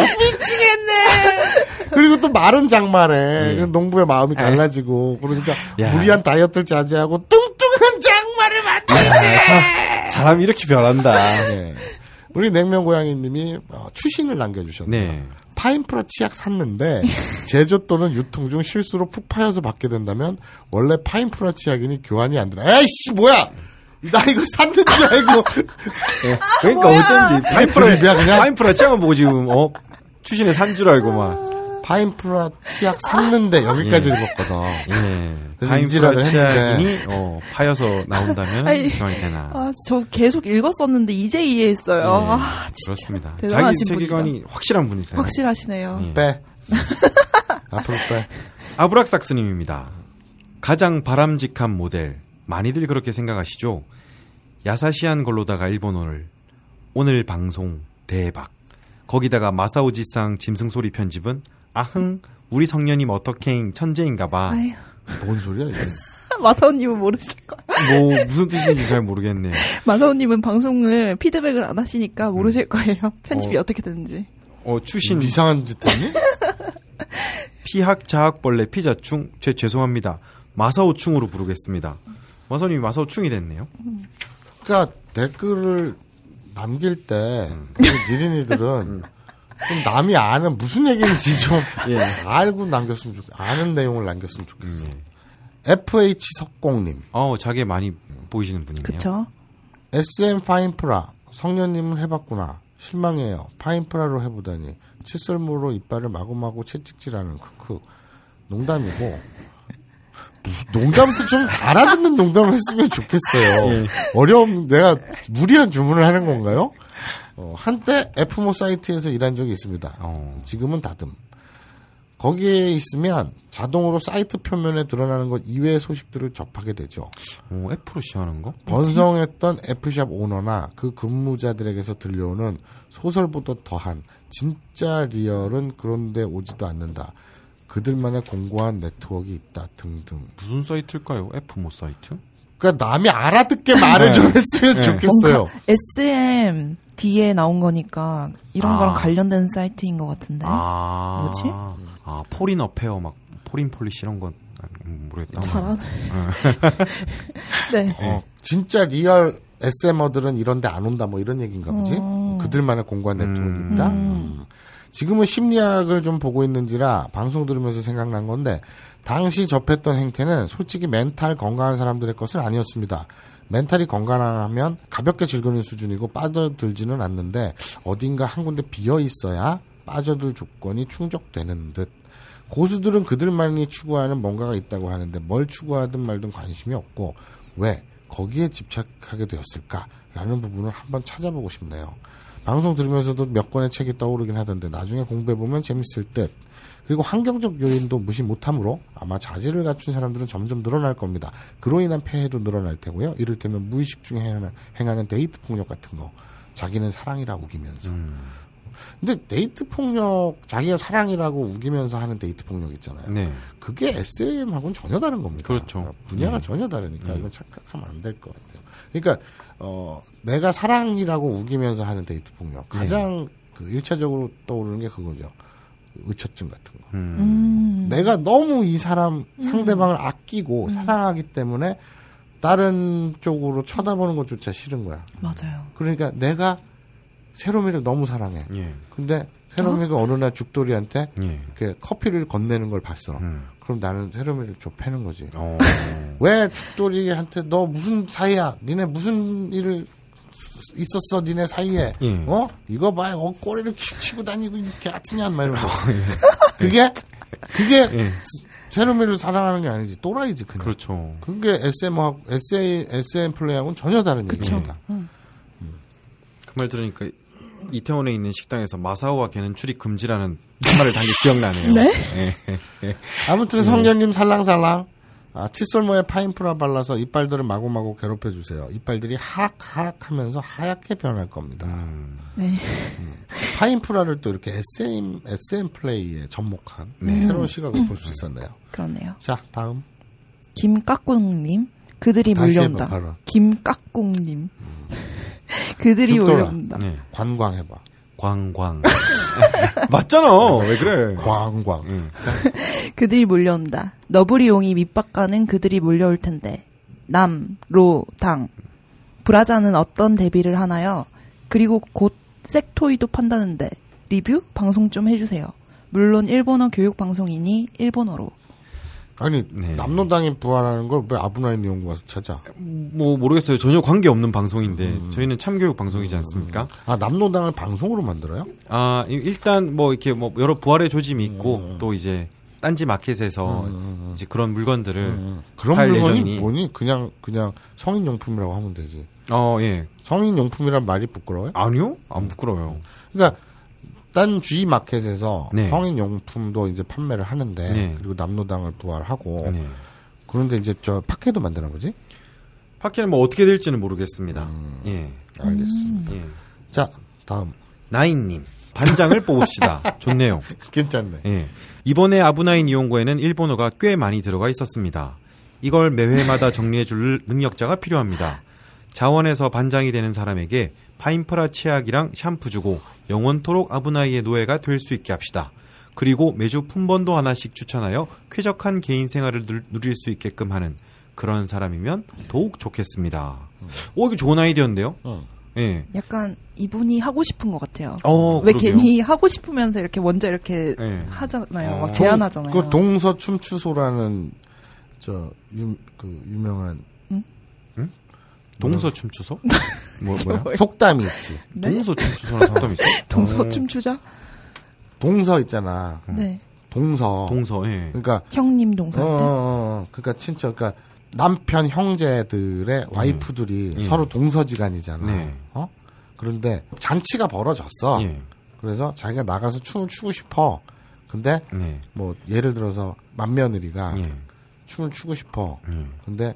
그리고 또 마른 장마래. 예. 농부의 마음이 갈라지고 그러니까 야. 무리한 다이어트를 자제하고 뚱뚱한 장마를 만들지. 사 람이 이렇게 변한다. 예. 우리 냉면 고양이님이 어, 추신을 남겨주셨네요. 네. 파인프라 치약 샀는데 제조 또는 유통 중 실수로 푹 파여서 받게 된다면 원래 파인프라 치약이니 교환이 안 되나? 에이씨 뭐야? 나 이거 샀는 줄 알고 예. 그러니까 어쩐지 파인프라, 드립이야, 그냥? 파인프라 짱은 보고 지금, 어, 추신에 산 줄 알고 막. 파인프라 치약 샀는데 여기까지 *laughs* 읽었거든. 예. 그래서 이 지랄을 파인프라. 치약이니, 어, 파여서 나온다면 아니, 되나. 아, 저 계속 읽었었는데 이제 이해했어요. 예, 아, 진짜 그렇습니다. 자기 대단하신 세계관이 분이다. 확실한 분이세요. 확실하시네요. 예. 빼. *laughs* 앞으로 빼. 아브락삭스님입니다. 가장 바람직한 모델 많이들 그렇게 생각하시죠. 야사시한 걸로다가 일본어를 오늘 방송 대박. 거기다가 마사오지상 짐승 소리 편집은 아흥 우리 성년님 어떻게 천재인가봐. 뭔 소리야 이게? *laughs* 마사오님은 모르실 거예요. 뭐 무슨 뜻인지 잘 모르겠네요. *laughs* 마사오님은 방송을 피드백을 안 하시니까 모르실 거예요. *laughs* 편집이 어. 어. 떻게 되는지. 어 추신 이상한 짓 했니? 피학 자학벌레 피자충 제 죄송합니다. 마사오충으로 부르겠습니다. 마사오님이 마사오충이 됐네요. 그러니까 댓글을 남길 때 음. 우리 니린이들은 좀 남이 아는 무슨 얘기인지 좀 *laughs* 예. 알고 남겼으면 좋 아는 내용을 남겼으면 좋겠어. 음, FH 석공님, 어 자기 많이 보이시는 분이네요. 그쵸? SM 파인프라 성년님은 해봤구나. 실망해요. 파인프라로 해보다니 칫솔무로 이빨을 마구마구 채찍질하는 크크. 농담이고 농담도 좀 알아듣는 농담을 했으면 좋겠어요. 예. 어려움 내가 무리한 주문을 하는 건가요? 어, 한때 F모 사이트에서 일한 적이 있습니다. 어. 지금은 다듬. 거기에 있으면 자동으로 사이트 표면에 드러나는 것 이외의 소식들을 접하게 되죠. 어, F로 시작하는 거? 번성했던 F샵 오너나 그 근무자들에게서 들려오는 소설보다 더한 진짜 real은 그런데 오지도 않는다. 그들만의 공고한 네트워크가 있다 등등. 무슨 사이트일까요? F모 사이트? 그러니까 남이 알아듣게 말을 네. 좀 했으면 네. 좋겠어요. 뭔가 SM D에 나온 거니까 이런 아. 거랑 관련된 사이트인 것 같은데. 아 뭐지? 아 Foreign Affair 막 Foreign Policy 이런 건 음, 모르겠다. 잘하네. *laughs* 네. 어, 진짜 real SMer들은 이런데 안 온다 뭐 이런 얘기인가 보지? 음. 그들만의 공간 네트워크 음. 있다? 음. 음. 지금은 심리학을 좀 보고 있는지라 방송 들으면서 생각난 건데 당시 접했던 행태는 솔직히 멘탈 건강한 사람들의 것은 아니었습니다. 멘탈이 건강하면 가볍게 즐기는 수준이고 빠져들지는 않는데 어딘가 한 군데 비어 있어야 빠져들 조건이 충족되는 듯. 고수들은 그들만이 추구하는 뭔가가 있다고 하는데 뭘 추구하든 말든 관심이 없고 왜 거기에 집착하게 되었을까라는 부분을 한번 찾아보고 싶네요. 방송 들으면서도 몇 권의 책이 떠오르긴 하던데 나중에 공부해보면 재밌을 듯. 그리고 환경적 요인도 무시 못하므로 아마 자질을 갖춘 사람들은 점점 늘어날 겁니다. 그로 인한 폐해도 늘어날 테고요. 이를테면 무의식 중에 행하는, 행하는 데이트 폭력 같은 거. 자기는 사랑이라 우기면서. 음. 근데 데이트 폭력, 자기가 사랑이라고 우기면서 하는 데이트 폭력 있잖아요. 네. 그게 SM하고는 전혀 다른 겁니다. 그렇죠. 분야가 음. 전혀 다르니까 음. 이건 착각하면 안 될 것 같아요. 그러니까 어 내가 사랑이라고 우기면서 하는 데이트 폭력 가장 그 일차적으로 떠오르는 게 그거죠. 의처증 같은 거. 음. 음. 내가 너무 이 사람 상대방을 아끼고 사랑하기 때문에 다른 쪽으로 쳐다보는 것조차 싫은 거야. 맞아요. 그러니까 내가 세로미를 너무 사랑해. 예. 근데 세로미가 어? 느 날 죽돌이한테 예. 이렇게 커피를 건네는 걸 봤어. 음. 그럼 나는 세로미를 좀 패는 거지. 어. *laughs* 왜 죽돌이한테 너 무슨 사이야? 니네 무슨 일을 있었어? 니네 사이에? 예. 어? 이거 봐, 어, 꼬리를 치- 치고 다니고 이렇게 같으냐? 막 이러면서. 그게 그게 예. 세로미를 사랑하는 게 아니지. 또라이지 그냥. 그렇죠. 그게 SM하고 SM, SM 플레이하고는 전혀 다른 그쵸. 얘기입니다. 그말 들으니까 이태원에 있는 식당에서 마사오와 걔는 출입 금지라는 말을 단게 기억나네요. 네? 예. 아무튼 성년님 살랑살랑 아, 칫솔모에 파인프라 발라서 이빨들을 마구마구 괴롭혀 주세요. 이빨들이 하악하악 하면서 하얗게 변할 겁니다. 음. 네. 파인프라를 또 이렇게 SM, SM 플레이에 접목한 새로운 시각을 볼수 있었네요. 그렇네요. 자, 다음. 김깍꿍님. 그들이. 발음. 김깍꿍님. *laughs* 그들이 죽돌아. 몰려온다. 네. 관광해봐. 광광. *laughs* *laughs* 맞잖아. 왜 그래? 광광. 음. 그들이 몰려온다. 너브리용이 밑바가는 그들이 몰려올 텐데. 남, 로, 당. 브라자는 어떤 데뷔를 하나요? 그리고 곧 섹토이도 판다는데 리뷰 방송 좀 해주세요. 물론 일본어 교육 방송이니 일본어로. 아니, 네. 남노당이 부활하는 걸 왜 아브나인 연구 와서 찾아? 뭐 모르겠어요. 전혀 관계 없는 방송인데 저희는 참교육 방송이지 않습니까? 아, 남노당을 방송으로 만들어요? 아 이- 일단 뭐 이렇게 뭐 여러 부활의 조짐이 있고 또 이제 딴지 마켓에서 이제 그런 물건들을 음, 그런 팔 물건이 예정이니. 뭐니? 그냥, 그냥 성인 용품이라고 하면 되지. 어 예. 성인 용품이란 말이 부끄러워요? 아니요? 안 부끄러워요. 그러니까 딴 G 마켓에서 네. 성인 용품도 이제 판매를 하는데 네. 그리고 남노당을 부활하고 네. 그런데 이제 저 팟캐도 만드나 보지? 하키는 뭐 어떻게 될지는 모르겠습니다. 음. 예. 알겠습니다. 예. 자, 다음. 나인님 반장을 뽑읍시다. *laughs* 좋네요. 괜찮네. 예. 이번에 아브나인 이용고에는 일본어가 꽤 많이 들어가 있었습니다. 이걸 매회마다 정리해줄 능력자가 필요합니다. 자원에서 반장이 되는 사람에게 파인프라 치약이랑 샴푸 주고 영원토록 아브나이의 노예가 될 수 있게 합시다. 그리고 매주 품번도 하나씩 추천하여 쾌적한 개인 생활을 누- 누릴 수 있게끔 하는 그런 사람이면 더욱 좋겠습니다. 오, 이거 좋은 아이디어인데요? 응. 예. 약간 이분이 하고 싶은 것 같아요. 어, 왜 그러게요. 괜히 하고 싶으면서 이렇게 먼저 이렇게 네. 하잖아요. 어. 막 제안하잖아요. 그 동서 춤추소라는 저 유, 그 유명한 동서 춤추소? *laughs* 뭐, 뭐야? 속담이 있지. 네? 동서 춤추소라는 사람이 있어? *laughs* 동서 어. 춤추자? 동서 있잖아. 네. 동서. 동서, 예. 그러니까 형님 어, 동서인데. 어, 어. 그러니까 친척 그러니까 남편 형제들의 와이프들이 예. 서로 동서지간이잖아. 네. 어? 그런데 잔치가 벌어졌어. 예. 그래서 자기가 나가서 춤을 추고 싶어. 근데 네. 뭐 예를 들어서 맏며느리가 예. 춤을 추고 싶어. 예. 근데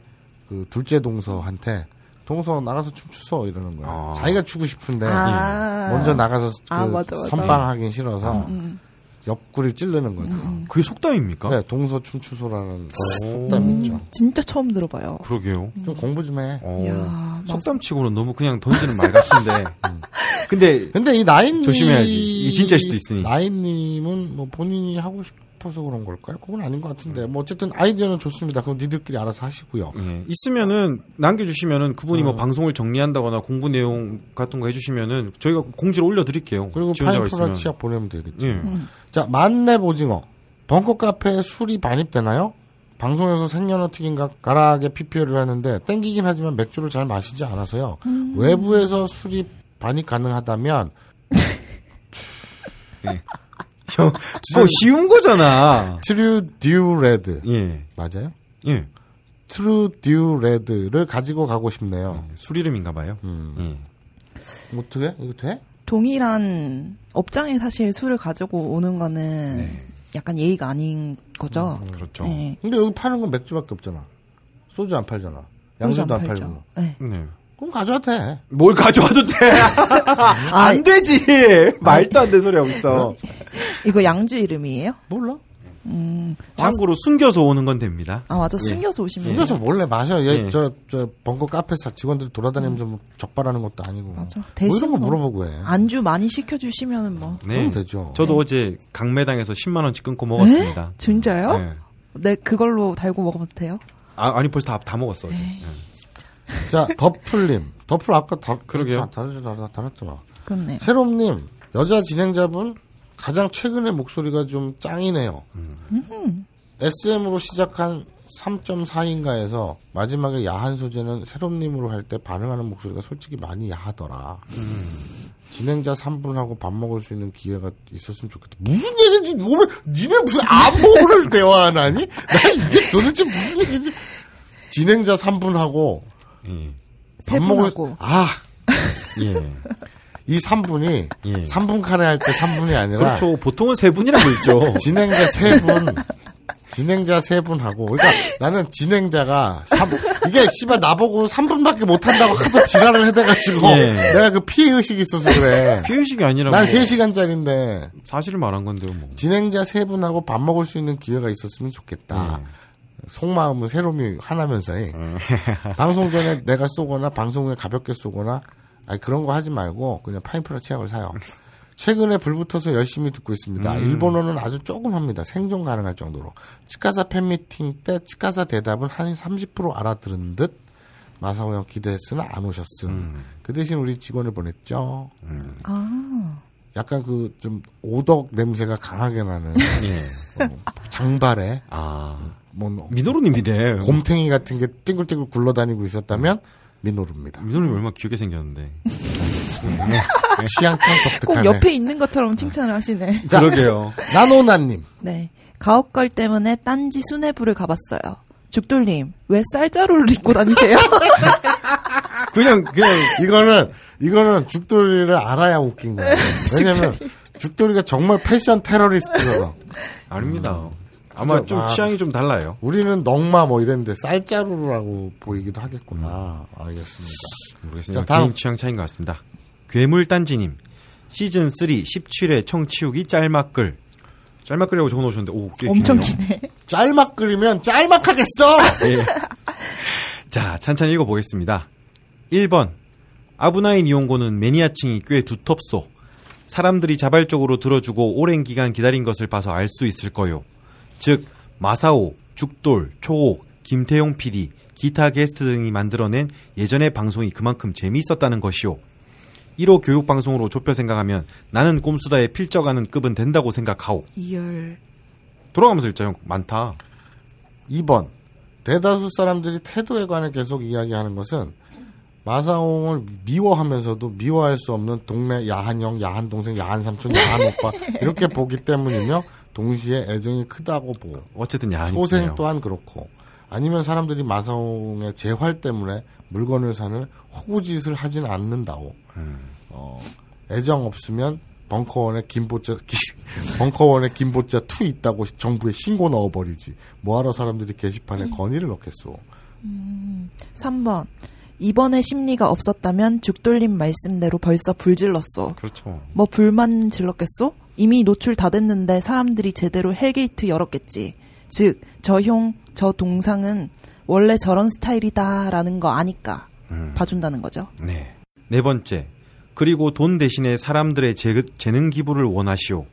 그 둘째 동서한테 동서 나가서 춤추소 이러는 거야. 아. 자기가 추고 싶은데 아. 먼저 나가서 그 아, 맞아, 맞아. 선빵하긴 싫어서 음. 옆구리 찌르는 거죠. 그게 속담입니까? 네, 동서 춤추소라는 오. 속담이 있죠. 진짜 처음 들어봐요. 그러게요. 좀 공부 좀 해. 어, 이야. 속담치고는 너무 그냥 던지는 말 같은데. *laughs* 근데 근데 이 나인님 조심해야지. 이 진짜일 수도 있으니. 나인님은 뭐 본인이 하고 싶 어서 그런 걸까요? 그건 아닌 것 같은데. 뭐 어쨌든 아이디어는 좋습니다. 그럼 니들끼리 알아서 하시고요. 예, 있으면은 남겨주시면은 그분이 어. 뭐 방송을 정리한다거나 공부 내용 같은 거 해주시면은 저희가 공지를 올려드릴게요. 그리고 지원자가 파인프라 있으면. 치약 보내면 되겠지. 예. 자, 만렙 오징어. 벙커 카페에 술이 반입되나요? 방송에서 생연어 튀김과 가라하게 PPL을 하는데 땡기긴 하지만 맥주를 잘 마시지 않아서요. 외부에서 술이 반입 가능하다면 형, 그거 쉬운 거잖아. 트루 듀 레드 예, 맞아요? 예. 트루 듀 레드를 가지고 가고 싶네요. 술 이름인가 봐요. 음. 예. 어떻게? 이거 돼? 동일한 업장에 사실 술을 가지고 오는 거는 약간 예의가 아닌 거죠. 그렇죠. 네. 근데 여기 파는 건 맥주밖에 없잖아. 소주 안 팔잖아. 양주도 안, 팔죠. 팔고. 네. 네. 그럼 가져와도 돼. 뭘 가져와도 돼? *laughs* 아, 안 되지! 말도 안 되는 소리 하고 있어. 이거 양주 이름이에요? 몰라. 참고로 숨겨서 오는 건 됩니다. 아 맞아 예. 숨겨서 오시면 숨겨서 몰래 마셔. 얘, 예. 저, 저, 벙커 카페사 직원들이 돌아다니면서 뭐 적발하는 것도 아니고. 맞아. 뭐 대신 이런 거뭐 물어보고 해. 안주 많이 시켜 주시면은 뭐. 그럼 되죠. 저도 어제 강매당에서 10만 원씩 끊고 먹었습니다. 에? 진짜요? 네. 네 그걸로 달고 먹어도 돼요? 아, 아니, 벌써 다, 다 먹었어, 어제. 예. 자, 더플님. 더플 아까 다, 그러게요. 다, 다르지, 다, 달았잖아. 그렇네. 새롬님, 여자 진행자분, 가장 최근의 목소리가 좀 짱이네요. SM으로 시작한 3.4인가에서 마지막에 야한 소재는 새롬님으로 할 때 반응하는 목소리가 솔직히 많이 야하더라. 진행자 3분하고 밥 먹을 수 있는 기회가 있었으면 좋겠다. 무슨 얘기인지 오늘 니네 무슨 암호를 대화하나니? 나 이게 도대체 무슨 얘기인지. 진행자 3분하고 예. 세밥 먹을. 아, 예. 이 3분이 *laughs* 예. 3분 카레 할때 3분이 아니라 그렇죠. 보통은 세 분이라고 있죠. *laughs* 진행자 세 분, 진행자 세 분하고, 그러니까 나는 진행자가 삼 이게 씨발 나보고 3분밖에 못 한다고 하도 지랄을 해대 가지고 예. 내가 그 피해 의식이 있어서 그래. 피의식이 아니라 난뭐 3시간짜리인데 사실을 말한 건데요, 뭐. 진행자 세 분하고 밥 먹을 수 있는 기회가 있었으면 좋겠다. 속마음은 새롬이 하나면서 해. 방송 전에 내가 쏘거나 방송 후에 가볍게 쏘거나 아니 그런 거 하지 말고 그냥 파인프라 치약을 사요. 최근에 불붙어서 열심히 듣고 있습니다. 일본어는 아주 조금 합니다. 생존 가능할 정도로. 치카사 팬미팅 때 치카사 대답은 한 30% 알아들은 듯 마사오 형 기대했으나 안 오셨음. 그 대신 우리 직원을 보냈죠. 아 약간 그 좀 오덕 냄새가 강하게 나는 *laughs* 예. 장발에 아. 뭐 민호루님이네. 곰탱이 같은 게 띵글띵글 굴러다니고 있었다면 민호루입니다. 민호루님 얼마나 귀엽게 생겼는데. 취향 참꼭 독특하네. 옆에 있는 것처럼 칭찬을 하시네. 자, 그러게요. 나노나님. 네. 가옥걸 때문에 딴지 수뇌부를 가봤어요. 죽돌님, 왜 쌀자루를 입고 다니세요? *laughs* 그냥, 그냥, 이거는 이거는 죽돌이를 알아야 웃긴 거예요. 왜냐면 *laughs* 죽돌이가 정말 패션 테러리스트거든. 아닙니다. 아마 진짜, 좀 아, 취향이 좀 달라요. 우리는 넉마 뭐 이랬는데 쌀자루라고 보이기도 하겠구나. 알겠습니다. 모르겠습니다. 자, 다음. 개인 취향 차이인 것 같습니다. 괴물단지님 시즌 3 17회 청치우기 짤막글 짤막글이라고 적어놓으셨는데 오, 꽤 엄청 기네요. 기네. 짤막 끓이면 짤막하겠어. *laughs* 예. 자, 찬찬히 읽어보겠습니다. 1번. 아브나인 이용고는 매니아층이 꽤 두텁소. 사람들이 자발적으로 들어주고 오랜 기간 기다린 것을 봐서 알 수 있을 거요. 즉, 마사오, 죽돌, 초옥, 김태용 PD, 기타 게스트 등이 만들어낸 예전의 방송이 그만큼 재미있었다는 것이요. 1호 교육방송으로 좁혀 생각하면 나는 꼼수다에 필적하는 급은 된다고 생각하오. 이열. 돌아가면서 읽자, 형. 많다. 2번. 대다수 사람들이 태도에 관해 계속 이야기하는 것은 마사옹을 미워하면서도 미워할 수 없는 동네 야한 형, 야한 동생, 야한 삼촌, 야한 오빠 이렇게 보기 때문이며 동시에 애정이 크다고 보고 어쨌든 야한 소생 또한 그렇고 아니면 사람들이 마사옹의 재활 때문에 물건을 사는 호구짓을 하진 않는다오. 어, 애정 없으면 벙커원에 김보자 *laughs* 기- 벙커원에 김보자 two 있다고 정부에 신고 넣어버리지. 뭐하러 사람들이 게시판에 건의를 넣겠소. 3번. 이번에 심리가 없었다면 죽돌님 말씀대로 벌써 불질렀어. 그렇죠. 뭐 불만 질렀겠소? 이미 노출 다 됐는데 사람들이 제대로 hell gate 열었겠지. 즉, 저 형, 저 동상은 원래 저런 스타일이다라는 거 아니까 봐준다는 거죠. 네. 네 번째. 그리고 돈 대신에 사람들의 재, 재능 기부를 원하시오.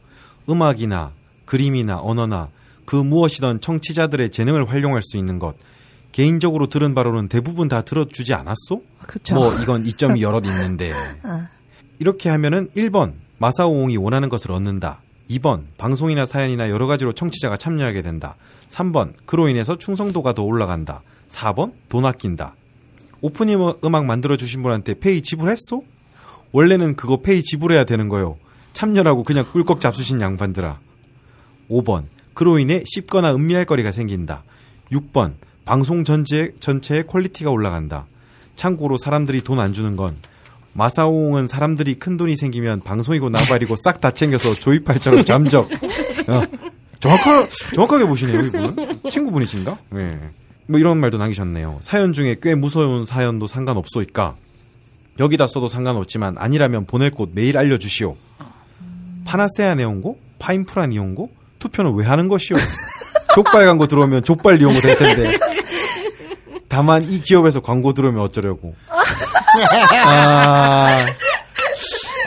음악이나 그림이나 언어나 그 무엇이든 청취자들의 재능을 활용할 수 있는 것. 개인적으로 들은 바로는 대부분 다 들어주지 않았소? 그쵸. 뭐 이건 이점이 여럿 있는데. *laughs* 이렇게 하면은 1번 마사오옹이 원하는 것을 얻는다. 2번 방송이나 사연이나 여러 가지로 청취자가 참여하게 된다. 3번 그로 인해서 충성도가 더 올라간다. 4번 돈 아낀다. 오프닝 음- 음악 만들어 주신 분한테 페이 지불했소? 원래는 그거 페이 지불해야 되는 거요. 참여라고 그냥 꿀꺽 잡수신 양반들아. 5번 그로 인해 씹거나 음미할 거리가 생긴다. 6번 방송 전체, 전체의 퀄리티가 올라간다. 참고로 사람들이 돈 안 주는 건 마사오옹은 사람들이 큰 돈이 생기면 방송이고 나발이고 싹 다 챙겨서 조이팔처럼 잠적. *laughs* 어, 정확하, 정확하게 보시네요, 이분. 친구분이신가? 네. 뭐 이런 말도 남기셨네요. 사연 중에 꽤 무서운 사연도 상관없소이까. 여기다 써도 상관없지만 아니라면 보낼 곳 메일 알려주시오. 파나세아 네온고? 파인프라 니온고? 투표는 왜 하는 것이오? 족발 광고 들어오면 족발 니온고 될 텐데. 다만 이 기업에서 광고 들어오면 어쩌려고. 아,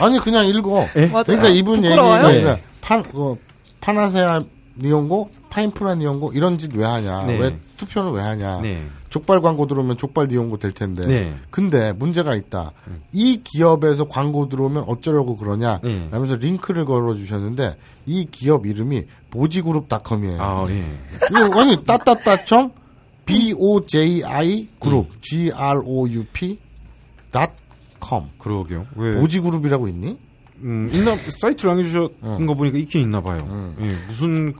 아니 그냥 읽어. 예? 맞아요. 그러니까 이분 부끄러워요? 얘기가 예. 그러니까 판, 어, 파나세아 니온고, 파인프라 니온고 이런 짓 왜 하냐? 네. 왜 투표는 왜 하냐? 네. 족발 광고 들어오면 족발 니온고 될 텐데. 네. 근데 문제가 있다. 이 기업에서 광고 들어오면 어쩌려고 그러냐? 네. 라면서 링크를 걸어 주셨는데 이 기업 이름이 보지그룹닷컴이에요. 아, 예. 이거 아니 따따따청 B O J I 그룹 G R O U P 닷 com 그러게요. 왜? 보지그룹이라고 있니? 음, 있나, 사이트를 남겨주신 거 보니까 있긴 있나 봐요. 예, 무슨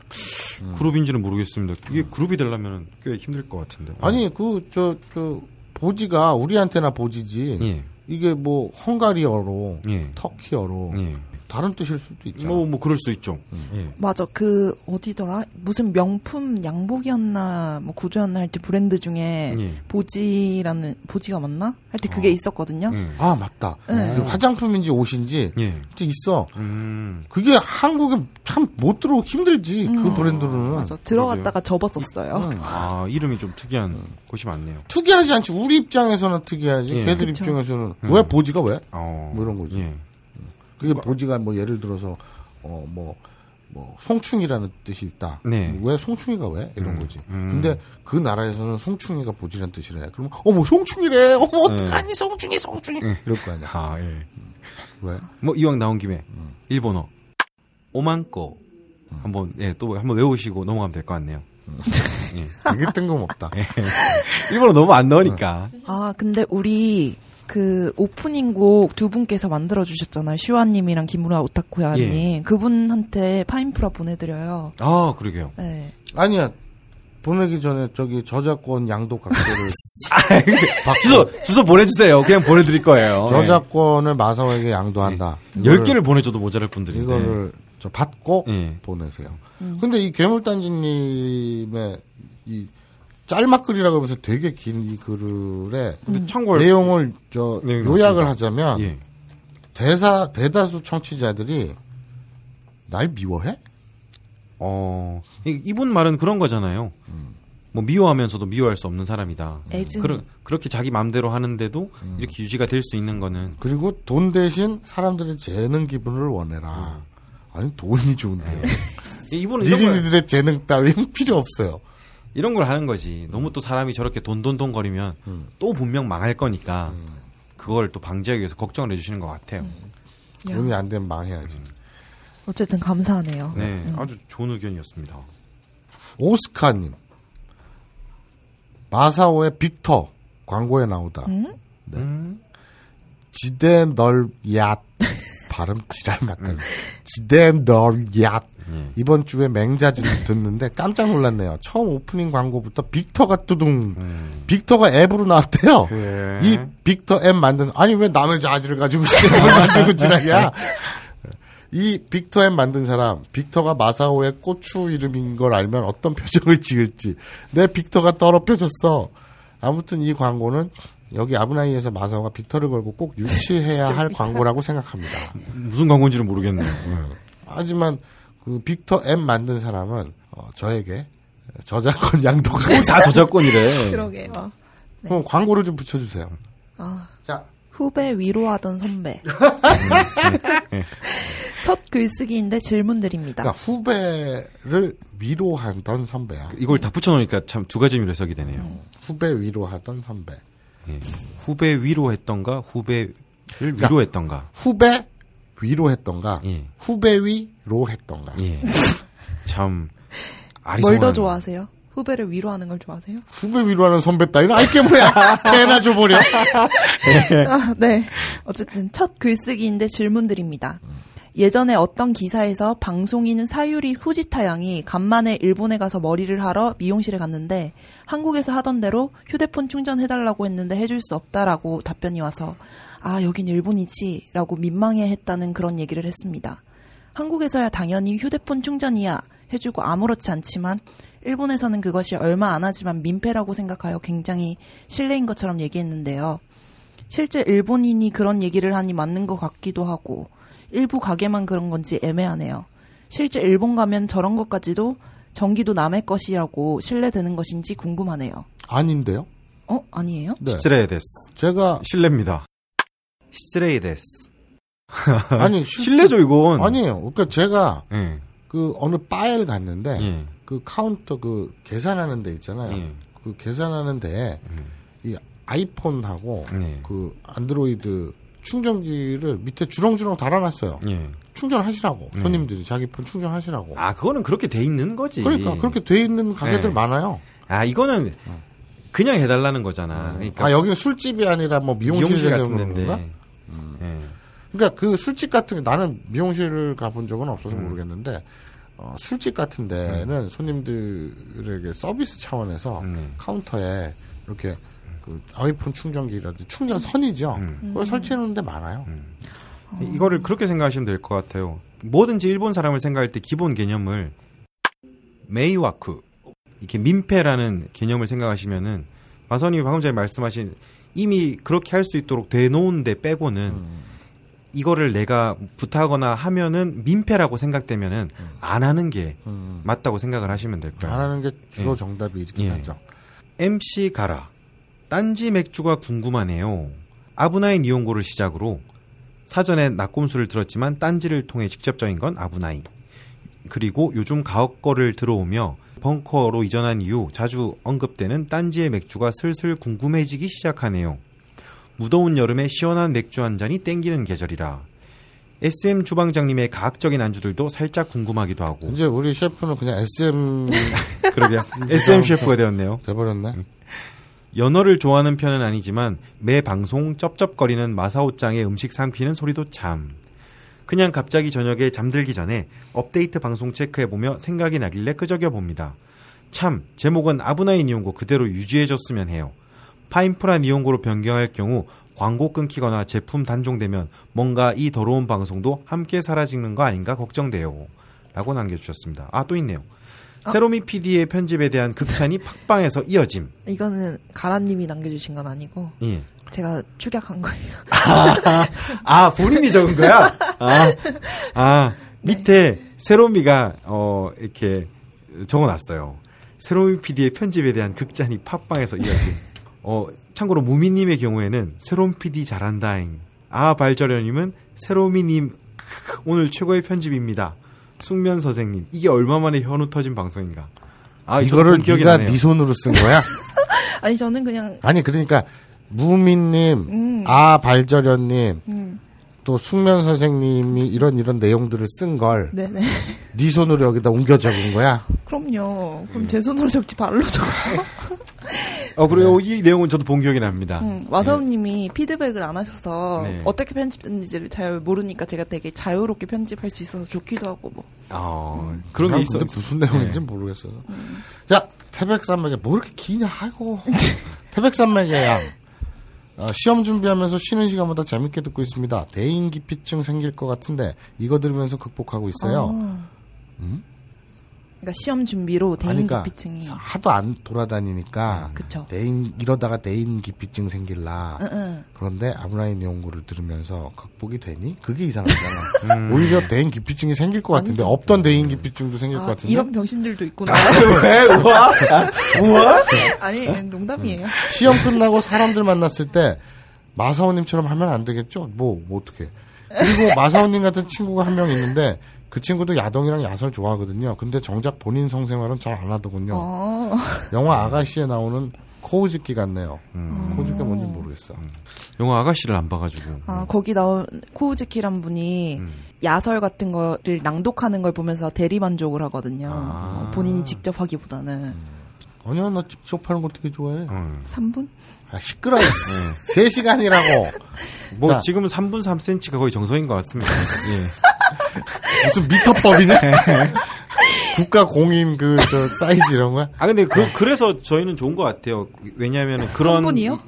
그룹인지는 모르겠습니다. 이게 그룹이 되려면 꽤 힘들 것 같은데. 아니 그 저 그 보지가 우리한테나 보지지. 예. 이게 뭐 헝가리어로 예. 터키어로 예. 다른 뜻일 수도 있잖아. 뭐, 뭐, 그럴 수 있죠. 예. 맞아. 그 어디더라? 무슨 명품 양복이었나 뭐 구두였나 할 때 브랜드 중에 예. 보지라는 보지가 맞나? 할 때 그게 있었거든요. 예. 아 맞다. 네. 그 화장품인지 옷인지 예. 또 있어. 음, 그게 한국에 참 못 들어오기 힘들지 그 브랜드로는. 맞아. 들어갔다가 접었었어요. 아, 이름이 좀 특이한 곳이 많네요. 특이하지 않지. 우리 입장에서는 특이하지. 예. 걔들 그쵸. 입장에서는 왜 보지가 왜? 어. 뭐 이런 거지. 예. 그게 보지가 뭐 예를 들어서 어 뭐 뭐 송충이라는 뜻이 있다. 네. 왜 송충이가 왜 이런 음, 거지. 음. 근데 그 나라에서는 송충이가 보지란 뜻이래. 그러면 어머 송충이래. 어머 네. 어떡하니 송충이 송충이 이럴 거 아니야. 아, 예. 왜? 뭐, 이왕 나온 김에, 일본어. 오만꺼. 한번, 예, 또 한번 외우시고 넘어가면 될 것 같네요. *laughs* 예. 되게 뜬금없다. 일본어 너무 안 나오니까. 아, 근데 우리 그 오프닝 곡 두 분께서 만들어 주셨잖아요. 슈아님이랑 김우라 오타쿠야님. 예. 그분한테 파인프라 보내드려요. 아, 그러게요. 네. 아니야. 보내기 전에 저기 저작권 양도 각서를 *laughs* 주소, 주소 보내주세요. 그냥 보내드릴 거예요. 저작권을 마사오에게 양도한다. 예. 열 개를 보내줘도 모자랄 분들인데. 이거를 저 받고 예. 보내세요. 근데 이 괴물단지님의 이 짤막글이라 그러면서 되게 긴 이 글에 근데 참고로 내용을 저 네, 요약을. 하자면 예. 대사 대다수 청취자들이 날 미워해? 어, 이- 이분 말은 그런 거잖아요. 뭐 미워하면서도 미워할 수 없는 사람이다. 애증. 그러, 그렇게 자기 마음대로 하는데도 이렇게 유지가 될 수 있는 거는 그리고 돈 대신 사람들의 재능 기분을 원해라. 아니 돈이 좋은데요. *laughs* 이분은 이런 걸, 니들이들의 재능 따윈 필요 없어요. 이런 걸 하는 거지. 너무 또 사람이 저렇게 돈돈돈 거리면 또 분명 망할 거니까 그걸 또 방지하기 위해서 걱정을 해주시는 것 같아요. 야, 돈이 안 되면 망해야지. 어쨌든 감사하네요. 네, 아주 좋은 의견이었습니다. 오스카님. 마사오의 빅터 광고에 나오다. 네. 음. 지대 널 얏 발음 지랄 맞다. 지대 널얏 이번 주에 맹자진 듣는데 깜짝 놀랐네요. 처음 오프닝 광고부터 빅터가 뚜둥. 빅터가 앱으로 나왔대요. 그래. 이 빅터 앱 만든 아니 왜 남의 자질을 가지고 만들고 지랄이야? 이 빅터 앱 만든 사람 빅터가 마사오의 고추 이름인 걸 알면 어떤 표정을 지을지 내 빅터가 더럽혀졌어. 아무튼 이 광고는 여기 아브나이에서 마사오가 빅터를 걸고 꼭 유치해야 할 광고라고 생각합니다. 무슨 광고인지는 모르겠네요. 하지만 그 빅터 앱 만든 사람은 어, 저에게 저작권 *laughs* 양도가 다 저작권이래. *laughs* 그러게요. 그럼 광고를 좀 붙여주세요. 아, 자 후배 위로하던 선배. *laughs* 첫 글쓰기인데 질문 드립니다. 그러니까 후배를 위로하던 선배야. 이걸 다 붙여놓으니까 참 두 가지 의미로 해석이 되네요. 후배 위로하던 선배. 예. 후배 위로 했던가 후배를 위로 했던가. 후배 위로 했던가 예. 후배 위로 했던가. 예. 참뭘 아리송한. 더 좋아하세요? 후배를 위로하는 걸 좋아하세요? 후배 위로하는 선배 따위는 아이 게 뭐야. 개나 줘버려. *laughs* 아, 네. 어쨌든 첫 글쓰기인데 질문 드립니다. 예전에 어떤 기사에서 방송인 사유리 후지타 양이 간만에 일본에 가서 머리를 하러 미용실에 갔는데 한국에서 하던 대로 휴대폰 충전해달라고 했는데 해줄 수 없다라고 답변이 와서 아 여긴 일본이지 라고 민망해 했다는 그런 얘기를 했습니다. 한국에서야 당연히 휴대폰 충전이야 해주고 아무렇지 않지만 일본에서는 그것이 얼마 안 하지만 민폐라고 생각하여 굉장히 실례인 것처럼 얘기했는데요. 실제 일본인이 그런 얘기를 하니 맞는 것 같기도 하고 일부 가게만 그런 건지 애매하네요. 실제 일본 가면 저런 것까지도 전기도 남의 것이라고 신뢰되는 것인지 궁금하네요. 아닌데요? 어? 아니에요? 네. 시츠레이데스. 제가 실례입니다. 失礼です. *laughs* 아니 실- 실례죠 이건. 아니에요. 그러니까 제가 예. 그 어느 바에 갔는데 예. 그 카운터 그 계산하는 데 있잖아요. 예. 그 계산하는 데에 이 아이폰하고 네. 그 안드로이드 충전기를 밑에 주렁주렁 달아놨어요. 예. 충전하시라고 손님들이 자기 폰 충전하시라고. 아 그거는 그렇게 돼 있는 거지. 그러니까 그렇게 돼 있는 가게들 네. 많아요. 아 이거는 그냥 해달라는 거잖아. 그러니까 아 여기는 술집이 아니라 뭐 미용실 같은. 건가? 예. 그러니까 그 술집 같은 게 나는 미용실을 가본 적은 없어서 모르겠는데 어, 술집 같은 데는 손님들에게 서비스 차원에서 음. 카운터에 이렇게 그 아이폰 충전기라든지 충전선이죠. 그걸 설치해 놓는 데 많아요. 이거를 그렇게 생각하시면 될 것 같아요. 뭐든지 일본 사람을 생각할 때 기본 개념을 메이와쿠 이렇게 민폐라는 개념을 생각하시면은 마선이 방금 전에 말씀하신 이미 그렇게 할 수 있도록 돼놓은데 빼고는 이거를 내가 부탁하거나 하면은 민폐라고 생각되면은 안 하는 게 음. 맞다고 생각을 하시면 될 거예요. 안 하는 게 주로 예. 정답이긴 예. 하죠. MC 가라. 딴지 맥주가 궁금하네요. 아브나이 니온고를 시작으로 사전에 낙곰수를 들었지만 딴지를 통해 직접적인 건 아브나이. 그리고 요즘 가옥 거를 들어오며 벙커로 이전한 이후 자주 언급되는 딴지의 맥주가 슬슬 궁금해지기 시작하네요. 무더운 여름에 시원한 맥주 한 잔이 땡기는 계절이라. SM 주방장님의 가학적인 안주들도 살짝 궁금하기도 하고. 이제 우리 셰프는 그냥 SM *laughs* 그러게요. *laughs* SM 셰프가 되었네요. 돼버렸네. 연어를 좋아하는 편은 아니지만 매 방송 쩝쩝거리는 마사오짱의 음식 삼키는 소리도 참. 그냥 갑자기 저녁에 잠들기 전에 업데이트 방송 체크해보며 생각이 나길래 끄적여봅니다. 참, 제목은 아브나이 니온고 그대로 유지해줬으면 해요. 파인프라 니온고로 변경할 경우 광고 끊기거나 제품 단종되면 뭔가 이 더러운 방송도 함께 사라지는 거 아닌가 걱정돼요. 라고 남겨주셨습니다. 아, 또 있네요. 세로미 PD의 편집에 대한 극찬이 팟빵에서 이어짐. 이거는 가라님이 남겨주신 건 아니고 예. 제가 축약한 거예요. *laughs* 아, 본인이 적은 거야? 아, 아 *laughs* 밑에 세로미가, 어, 이렇게 적어놨어요. 세로미 PD의 편집에 대한 극찬이 팟빵에서 이어짐. 어, 참고로 무미님의 경우에는 세로미 PD 잘한다잉. 아, 발저려님은 세로미님, 오늘 최고의 편집입니다. 숙면 선생님, 이게 얼마만에 현우 터진 방송인가. 아, 이거를 네가 나네요. 네 손으로 쓴 거야? *laughs* 아니 저는 그냥 아니 그러니까 무민님, 음. 아 발저련님, 음, 또 숙면 선생님이 이런 이런 내용들을 쓴 걸 네. 손으로 여기다 옮겨 적은 거야. *laughs* 그럼요. 그럼 제 손으로 적지 발로 적어요. *laughs* 어, 그리고 이 내용은 저도 본 기억이 납니다. 음, 와사우님이 피드백을 안 하셔서 네. 어떻게 편집됐는지를 잘 모르니까 제가 되게 자유롭게 편집할 수 있어서 좋기도 하고 뭐. 어, 그런 게난 있어. 근데 무슨 내용인지 모르겠어서. 자, 태백산맥에 뭐 이렇게 기냐? 아이고. *laughs* 태백산맥의 양. 어, 시험 준비하면서 쉬는 시간보다 재밌게 듣고 있습니다. 대인기피증 생길 것 같은데 이거 들으면서 극복하고 있어요. 아. 그러니까 시험 준비로 대인 그러니까 기피증이. 하도 안 돌아다니니까 그쵸. 대인 이러다가 대인 기피증 생길라. 응, 응. 그런데 아브라인 연구를 들으면서 극복이 되니? 그게 이상하잖아. *laughs* 오히려 대인 기피증이 생길 것 같은데 아니죠. 없던 대인 기피증도 생길 것 아, 같은데. 이런 병신들도 있구나. 왜? 우와? *laughs* 우와? 아니, 농담이에요. 시험 끝나고 사람들 만났을 때 마사오님처럼 하면 안 되겠죠? 뭐, 뭐 어떻게? 그리고 마사오님 같은 친구가 한 명 있는데 그 친구도 야동이랑 야설 좋아하거든요. 근데 정작 본인 성생활은 잘 안 하더군요. 어. *laughs* 영화 아가씨에 나오는 코우즈키 같네요. 코우즈키가 뭔지 모르겠어. 영화 아가씨를 안 봐가지고. 아, 거기 나온 코우즈키란 분이 음. 야설 같은 거를 낭독하는 걸 보면서 대리만족을 하거든요. 아. 어, 본인이 직접 하기보다는. 아니야, 나 직접 하는 거 되게 좋아해. 음. 3분? 아, 시끄러워. 3시간이라고. 뭐 자. 지금은 3분 3cm가 거의 정석인 것 같습니다. *laughs* 예. *laughs* 무슨 미터법이냐? *laughs* 국가 공인 그, 저, 사이즈 이런 거야? 아 근데 그 그래서 저희는 좋은 것 같아요. 왜냐하면 그런 3분이요?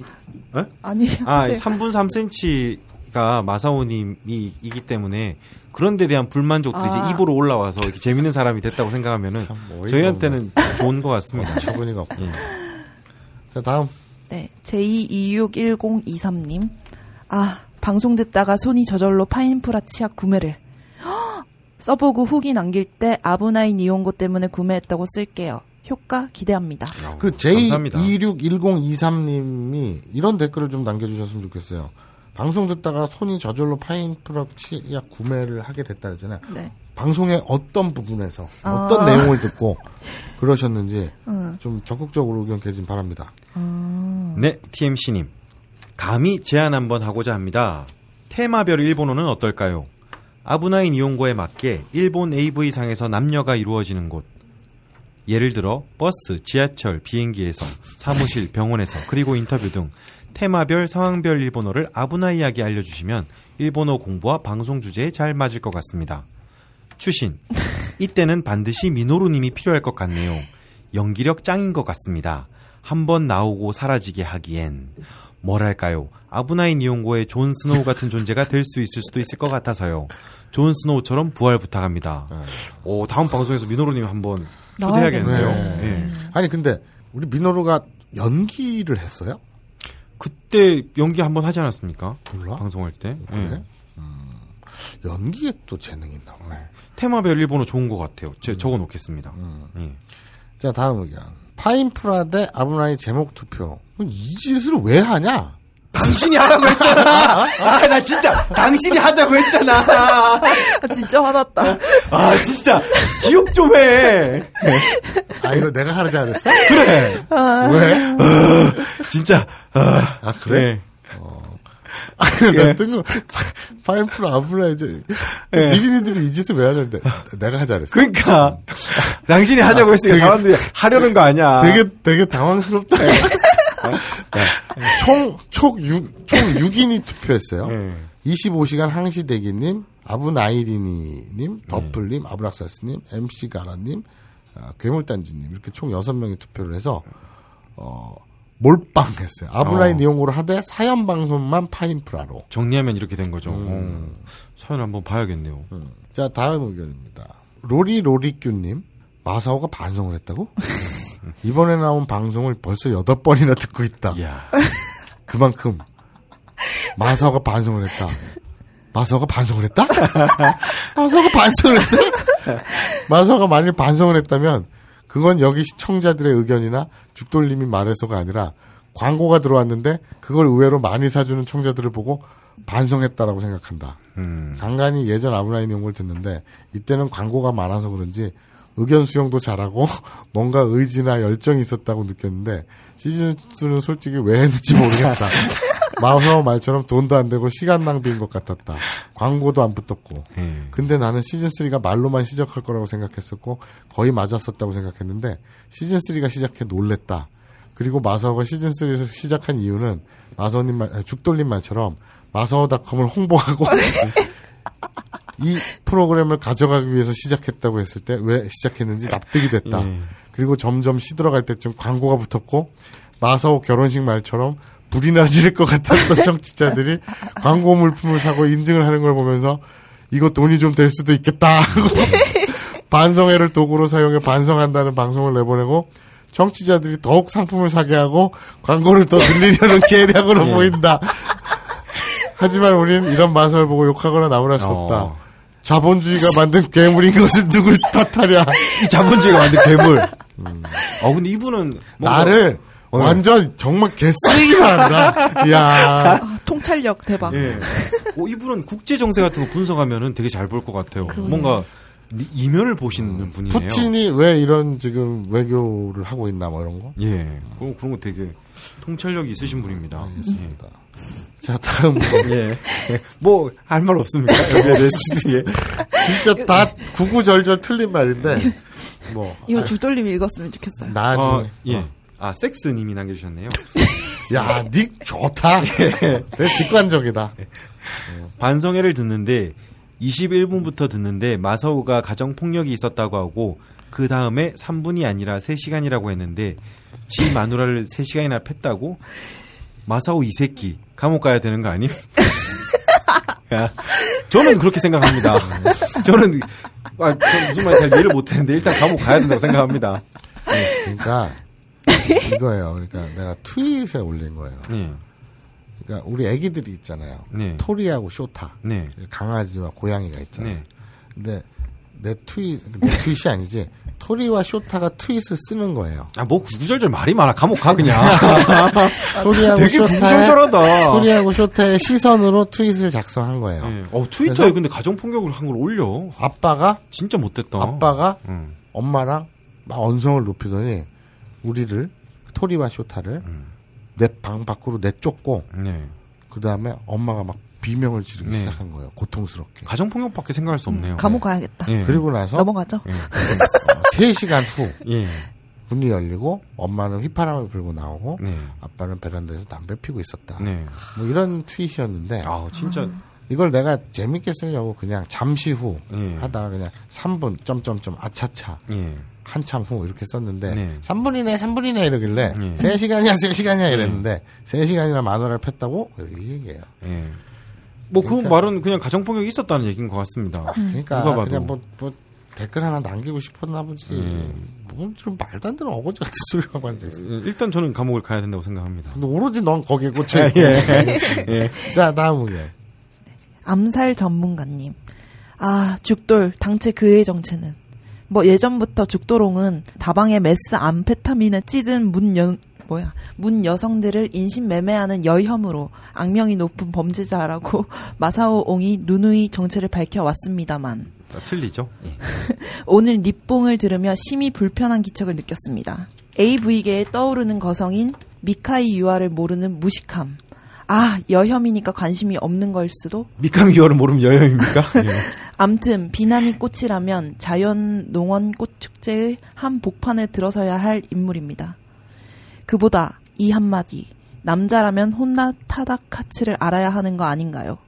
어? 아니에요. 아 네. 3분 3cm가 마사오님이 이기 때문에 그런 데 대한 불만족들이 아. 이제 입으로 올라와서 이렇게 재밌는 사람이 됐다고 생각하면은 저희한테는 좋은 것 같습니다. 처분이가 없고. 예. 자, 다음. 네, J261023님. 아, 방송 듣다가 손이 저절로 파인프라 치약 구매를. 헉! 써보고 후기 남길 때 아브나인 이용고 때문에 구매했다고 쓸게요. 효과 기대합니다. 그 감사합니다. J261023님이 이런 댓글을 좀 남겨주셨으면 좋겠어요. 방송 듣다가 손이 저절로 파인프라 치약 구매를 하게 됐다 그랬잖아요. 네. 방송의 어떤 부분에서 아. 어떤 내용을 듣고 그러셨는지 응. 좀 적극적으로 의견 개진 바랍니다. 네, TMC님. 감히 제안 한번 하고자 합니다. 테마별 일본어는 어떨까요? 아브나인 이용고에 맞게 일본 AV상에서 남녀가 이루어지는 곳. 예를 들어 버스, 지하철, 비행기에서 사무실, 병원에서 그리고 인터뷰 등 테마별 상황별 일본어를 危ない하게 알려주시면 일본어 공부와 방송 주제에 잘 맞을 것 같습니다. 추신. 이때는 반드시 미노루님이 필요할 것 같네요. 연기력 짱인 것 같습니다. 한번 나오고 사라지게 하기엔 뭐랄까요? 아부나이 니홍고의 존 스노우 같은 존재가 될 수 있을 수도 있을 것 같아서요. 존 스노우처럼 부활 부탁합니다. 오 다음 방송에서 미노루님 한번 초대해야겠는데요. 네. 예. 아니 근데 우리 민호루가 연기를 했어요? 그때 연기 한번 하지 않았습니까? 몰라. 방송할 때. 그래? 예. 연기에 또 재능이 있나 보네. 테마별 일본어 좋은 것 같아요. 제 적어 놓겠습니다. 예. 자 다음 의견. 파인프라 대 아브라이 제목 투표. 이 짓을 왜 하냐? 당신이 하라고 했잖아. 아, 나 진짜 당신이 하자고 했잖아. 아, 진짜 화났다. 아, 진짜 기억 좀 해. 아 이거 내가 하지 않았어? 그래. 왜? 진짜. 아, 아 그래? 네. 나 뜬금 파인프라 아브라 이제 예. 니린이들이 이 짓을 왜 하는데 내가 하지 않았어? 그러니까 당신이 하자고 했으니까 되게- 사람들이 하려는 거 아니야. 되게 되게 당황스럽다. 총 총 6, 총 6인이 투표했어요. 예. 25시간 항시대기님, 아브나이리니님, 더플님, 아브락사스님, MC 가라님, 아, 괴물단지님 이렇게 총 6명이 투표를 해서 어, 몰빵했어요. 아브라인 어. 이용으로 하되 사연 방송만 파인프라로. 정리하면 이렇게 된 거죠. 음. 어, 사연 한번 봐야겠네요. 자 다음 의견입니다. 로리 로리규님 마사오가 반성을 했다고? *laughs* 이번에 나온 방송을 벌써 여덟 번이나 듣고 있다. *laughs* 그만큼 마사오가 반성을 했다. 마사오가 반성을 했다? *laughs* 마사오가 반성을 했다? 마사오가 만일 반성을 했다면 그건 여기 시청자들의 의견이나 죽돌님이 말해서가 아니라 광고가 들어왔는데 그걸 의외로 많이 사주는 청자들을 보고 반성했다라고 생각한다. 음. 간간히 예전 아브라인 용을 듣는데 이때는 광고가 많아서 그런지 의견 수용도 잘하고 *laughs* 뭔가 의지나 열정이 있었다고 느꼈는데 시즌2는 솔직히 왜 했는지 모르겠다. *laughs* 마우서 말처럼 돈도 안 되고 시간 낭비인 것 같았다. 광고도 안 붙었고. 예. 근데 나는 시즌3가 말로만 시작할 거라고 생각했었고 거의 맞았었다고 생각했는데 시즌3가 시작해 놀랬다. 그리고 마사오가 시즌3에서 시작한 이유는 마사오님 말, 아니, 죽돌림 말처럼 마사오닷컴을 홍보하고 *laughs* 이 프로그램을 가져가기 위해서 시작했다고 했을 때 왜 시작했는지 납득이 됐다. 예. 그리고 점점 시들어갈 때쯤 광고가 붙었고 마사오 결혼식 말처럼 불이 나질 것 같았던 *laughs* 청취자들이 광고 물품을 사고 인증을 하는 걸 보면서 이거 돈이 좀 될 수도 있겠다 하고 *laughs* 반성회를 도구로 사용해 반성한다는 방송을 내보내고 청취자들이 더욱 상품을 사게 하고 광고를 더 늘리려는 *laughs* 계략으로 보인다. 하지만 우린 이런 마사를 보고 욕하거나 나무랄 수 없다. 어. 자본주의가 만든 괴물인 것을 누굴 탓하랴. 이 자본주의가 만든 괴물. 어, 근데 이분은 뭔가- 나를 어. 완전 정말 개쓰레기만 한다. 이야. 아, 통찰력 대박. 예. 어, 이분은 국제 정세 같은 거 분석하면은 되게 잘 볼 것 같아요. 뭔가 이- 이면을 보시는 분이네요. 푸틴이 왜 이런 지금 외교를 하고 있나 뭐 이런 거? 예. 그런, 그런 거 되게 통찰력이 있으신 분입니다. 알겠습니다. 자, 다음. 예. 뭐, 할 말 없습니까? 여기에 대해서. 예. 진짜 다 구구절절 틀린 말인데, 뭐, 이거 주돌님 읽었으면 좋겠어요. 나중에. 어, 예. 아, 섹스님이 남겨주셨네요. 야, 닉 좋다. 되게 직관적이다. 반성회를 듣는데 21분부터 듣는데 마사오가 가정폭력이 있었다고 하고 그 다음에 3분이 아니라 3시간이라고 했는데 지 마누라를 3시간이나 팼다고? 마사오 이 새끼 감옥 가야 되는 거 아님? *laughs* 야, 저는 그렇게 생각합니다. *laughs* 저는 아, 저 무슨 말인지 잘 이해를 못했는데 일단 감옥 가야 된다고 생각합니다. 그러니까, 이거예요. 그러니까 내가 트윗에 올린 거예요. 네, 그러니까 우리 애기들이 있잖아요. 네. 토리하고 쇼타. 네, 강아지와 고양이가 있잖아요. 네. 근데 내 트윗, 내 트윗이 아니지. 토리와 쇼타가 트윗을 쓰는 거예요. 아, 뭐 구구절절 말이 많아. 감옥 가 그냥. *laughs* 토리하고 되게 쇼타의 구구절절하다. 토리하고 쇼타의 시선으로 트윗을 작성한 거예요. 네. 어, 트위터에 근데 가정 폭력을 한 걸 올려. 아빠가 진짜 못됐다. 아빠가 응. 엄마랑 막 언성을 높이더니 우리를 토리와 쇼타를 음. 내방 밖으로 내쫓고 네. 그 다음에 엄마가 막 비명을 지르기 네. 시작한 거예요. 고통스럽게. 가정폭력밖에 생각할 수 없네요. 감옥 가야겠다. 예. 그리고 나서 넘어가죠. 예. *laughs* 3시간 후 예. 문이 열리고 엄마는 휘파람을 불고 나오고 네. 아빠는 베란다에서 담배 피고 있었다. 네. 뭐 이런 트윗이었는데 아, 진짜. 이걸 내가 재밌게 쓰려고 그냥 잠시 후 예. 하다가 그냥 3분 점점점 아차차 예. 한참 후 이렇게 썼는데 네. 3분이네 3분이네 이러길래 네. 3시간이야 3시간이야 이랬는데 3시간이나 만화를 폈다고 이 얘기예요. 예. 뭐그 그러니까- 말은 그냥 가정폭력이 있었다는 얘기인 것 같습니다. 그러니까 누가 봐도. 그냥 뭐, 뭐 댓글 하나 남기고 싶었나 보지. 음. 뭐좀 말도 안 되는 어거지 같은 *laughs* 소리라고 앉아있어. 예, 일단 저는 감옥을 가야 된다고 생각합니다. 근데 오로지 넌 거기에 꽂혀 있고. *laughs* 예. 자 다음 의견. 암살 전문가님. 아, 죽돌, 당최 그의 정체는. 뭐 예전부터 죽도롱은 다방에 메스 암페타민에 찌든 문 여, 뭐야, 문 여성들을 인신매매하는 여혐으로 악명이 높은 범죄자라고 *laughs* 마사오 옹이 누누이 정체를 밝혀왔습니다만. 다 틀리죠? 예. *laughs* 오늘 립봉을 들으며 심히 불편한 기척을 느꼈습니다. AV계에 떠오르는 거성인 미카이 유아를 모르는 무식함. 아, 여혐이니까 관심이 없는 걸 수도? 미카미 유아를 모르면 여혐입니까? *laughs* 예. 암튼 비난이 꽃이라면 자연 농원 꽃축제의 한 복판에 들어서야 할 인물입니다. 그보다 이 한마디 남자라면 혼다 타다카츠를 알아야 하는 거 아닌가요?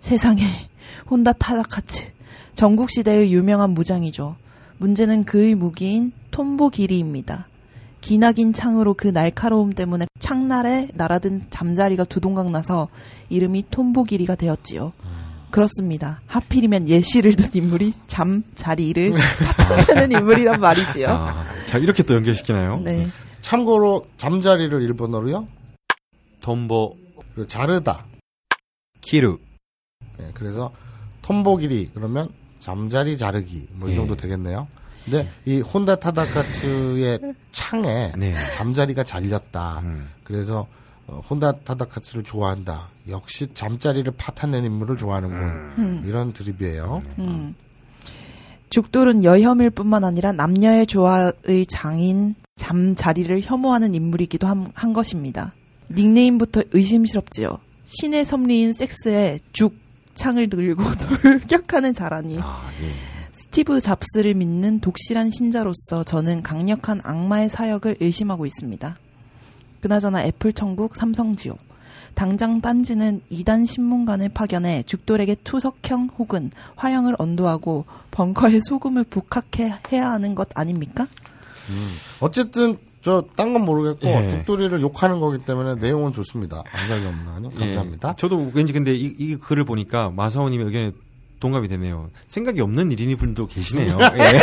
세상에 *laughs* 혼다 타다카츠 전국 시대의 유명한 무장이죠. 문제는 그의 무기인 톰보 기리입니다. 기나긴 창으로 그 날카로움 때문에 창날에 날아든 잠자리가 두동강 나서 이름이 톰보기리가 되었지요. 그렇습니다. 하필이면 예시를 든 인물이 잠자리를 파탄하는 인물이란 말이지요. 아, 자 이렇게 또 연결시키나요? 네. 참고로 잠자리를 일본어로요. 톰보 그리고 자르다. 키루. 예, 그래서 톰보기리 그러면 잠자리 자르기 뭐이 예. 정도 되겠네요. 근데 이 혼다 타다카츠의 창에 네. 잠자리가 잘렸다. 음. 그래서 어, 혼다 타다카츠를 좋아한다. 역시 잠자리를 파탄낸 인물을 좋아하는군. 음. 이런 드립이에요. 음. 죽돌은 여혐일 뿐만 아니라 남녀의 조화의 장인 잠자리를 혐오하는 인물이기도 한, 한 것입니다. 닉네임부터 의심스럽지요. 신의 섭리인 섹스에 죽, 창을 들고 *laughs* 돌격하는 자라니. 아, 예. 스티브 잡스를 믿는 독실한 신자로서 저는 강력한 악마의 사역을 의심하고 있습니다. 그나저나 애플 천국 삼성 지옥. 당장 딴지는 이단 심문관을 파견해 죽돌에게 투석형 혹은 화형을 언도하고 벙커에 소금을 북학해야 하는 것 아닙니까? 어쨌든 저딴건 모르겠고 예. 죽돌이를 욕하는 거기 때문에 내용은 좋습니다. 안달이 없나요? 감사합니다. 예. 저도 왠지 근데 이, 이 글을 보니까 마사오님의 의견에 동감이 되네요. 생각이 없는 1인이 분도 계시네요. *laughs* 예.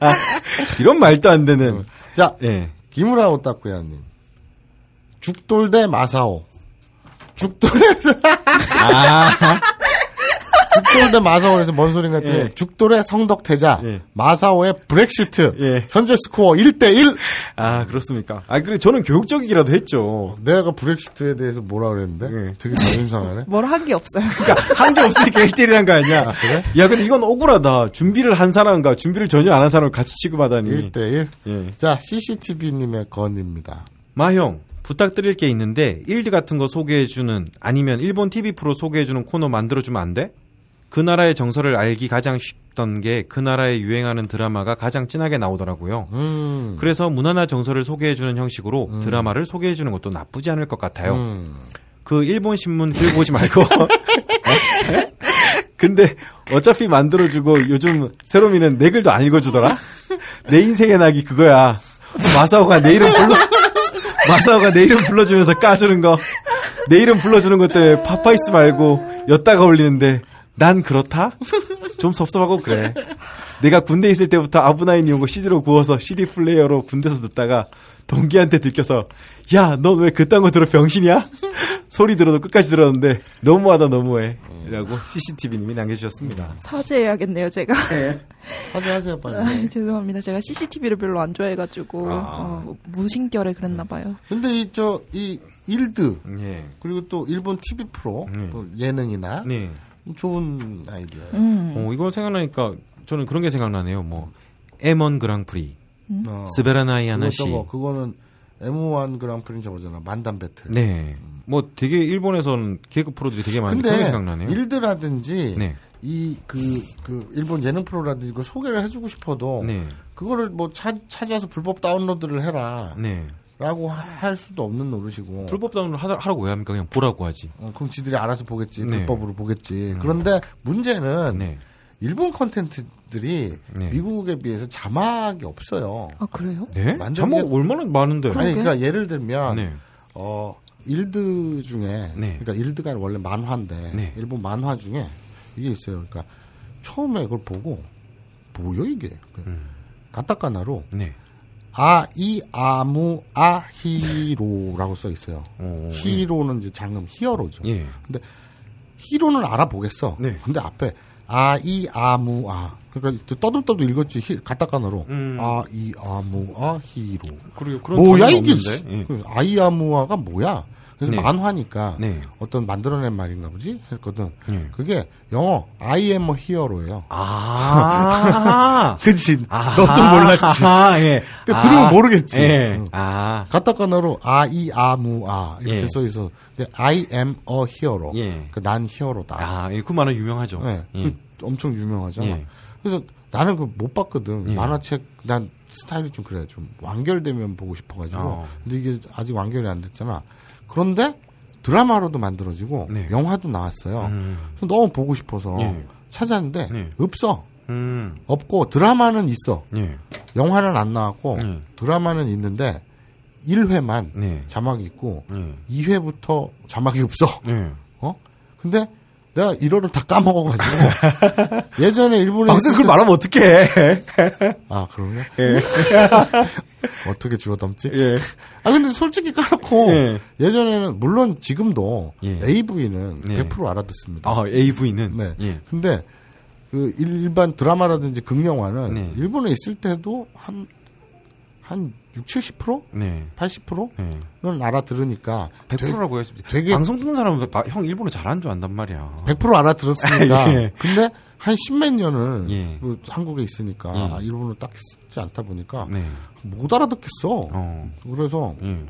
*laughs* 이런 말도 안 되는. 자, 예. 기무라 오타쿠야님. 죽돌 대 마사오. 죽돌에서 아, 죽돌 대 마사오에서 뭔 소린가 했더니 예. 죽돌의 성덕태자 예. 마사오의 브렉시트 예. 현재 스코어 1대1 아, 그렇습니까? 아, 그래, 저는 교육적이기라도 했죠. 내가 브렉시트에 대해서 뭐라 그랬는데 예. 되게 자존심상하네 뭘 한 게 없어요. 그러니까 한 게 없으니까 1대1이란 거 아니야? 그래? 야, 근데 이건 억울하다. 준비를 한 사람과 준비를 전혀 안 한 사람을 같이 취급하다니. 1대1 예. 자 CCTV님의 건입니다 마형, 부탁드릴 게 있는데, 일드 같은 거 소개해주는, 아니면 일본 TV 프로 소개해주는 코너 만들어주면 안 돼? 그 나라의 정서를 알기 가장 쉽던 게 그 나라에 유행하는 드라마가 가장 진하게 나오더라고요. 음, 그래서 문화나 정서를 소개해주는 형식으로 드라마를 소개해주는 것도 나쁘지 않을 것 같아요. 음. 그 일본 신문 들고 오지 말고. *laughs* 근데 어차피 만들어주고 요즘 세로미는 내 글도 안 읽어주더라? 내 인생의 낙이 그거야. 마사오가 내 이름 불러, 마사오가 내 이름 불러주면서 까주는 거. 내 이름 불러주는 것 때문에 파파이스 말고 여따가 올리는데 난 그렇다? 좀 섭섭하고 그래. 내가 군대 있을 때부터 아부나이 니홍고 CD로 구워서 CD 플레이어로 군대에서 듣다가 동기한테 들켜서 야, 넌 왜 그딴 거 들어 병신이야? *laughs* 소리 들어도 끝까지 들었는데 너무하다 너무해. 이라고 CCTV님이 남겨주셨습니다. 사죄해야겠네요, 제가. *laughs* 하세요 하세요 빨리 아, 죄송합니다. 제가 CCTV를 별로 안 좋아해가지고 아. 어, 무심결에 그랬나 봐요. 근데 이 저이 일드 예. 그리고 또 일본 TV 프로 네. 또 예능이나 네. 좋은 아이디어. 음. 어, 이거 생각나니까 저는 그런 게 생각나네요. 뭐 M1 그랑프리, 어, 스베라나이 그거 하나씨. 저거 그거는 M1 그랑프리 저거잖아 만담 배틀. 네. 뭐 되게 일본에서는 개그 프로들이 되게 많은데 그런 생각나네요. 일드라든지 네. 이그그 일본 예능 프로라든지 이걸 소개를 해주고 싶어도 네. 그거를 뭐 차, 찾아서 불법 다운로드를 해라라고 네. 할 수도 없는 노릇이고. 불법 하라- 하라고 왜 합니까? 그냥 보라고 하지. 어, 그럼 지들이 알아서 보겠지 네. 불법으로 보겠지. 그런데 문제는 네. 일본 컨텐츠 들이 네. 미국에 비해서 자막이 없어요. 아 그래요? 네? 완전 이게- 얼마나 많은데. 아니. 그러니까 예를 들면 네. 어 일드 중에 네. 그러니까 일드가 원래 만화인데 네. 일본 만화 중에 이게 있어요. 그러니까 처음에 이걸 보고 뭐야 이게 음. 가타카나로 네. 아이 아무 아히로라고 써 있어요. 오, 히로는 이제 장음 히어로죠. 예. 근데 히로는 알아보겠어. 네. 근데 앞에 아이 아무 아 그러니까 또 떠들떠들 읽었지 히, 가타카나로 음. 아이 아무 아 히로 그리고 그런 뭐야 이게. 예. 그 아이아무아가 뭐야 그래서 네. 만화니까 네. 어떤 만들어낸 말인가 보지 했거든 네. 그게 영어 I am a hero예요 아. *laughs* 그치 아. 너도 몰랐지 아, 예. 그러니까 들으면 모르겠지. 예. 응. 아. 가타카나로 아이아무아 이렇게 예. 써 있어 근데 I am a hero 예. 그난 히어로다 아, 예, 그 만화 유명하죠. 네, 예. 그 엄청 유명하잖아 예. 그래서 나는 그 못 봤거든 예. 만화책 난 스타일이 좀 그래 좀 완결되면 보고 싶어가지고 어. 근데 이게 아직 완결이 안 됐잖아 그런데 드라마로도 만들어지고 네. 영화도 나왔어요 음. 너무 보고 싶어서 예. 찾았는데 네. 없어 음. 없고 드라마는 있어 예. 영화는 안 나왔고 네. 드라마는 있는데 1회만 네. 자막이 있고 네. 2회부터 자막이 없어. 네. 어? 근데 내가 1호를 다 까먹어가지고 *laughs* 예전에 일본에 방송에서 있을 그걸 말하면 어떡해. 때- 아 그러네. 예. *laughs* 어떻게 주워 담지? 예. 아 근데 솔직히 까놓고 예. 예전에는 물론 지금도 예. AV는 네. 100% 알아듣습니다. 아, AV는. 네. 예. 근데 그 일반 드라마라든지 극영화는 네. 일본에 있을 때도 한 한 6, 70%? 네. 80%는 네. 알아들으니까 100%라고 해야지. 되게- 방송 듣는 사람은 바- 형 일본어 잘하는 줄 안단 말이야. 100% 알아들었으니까. *laughs* 예. 근데 한 십몇 년을 예. 그 한국에 있으니까 예. 일본을 딱 쓰지 않다 보니까 네. 못 알아듣겠어. 어. 그래서 예.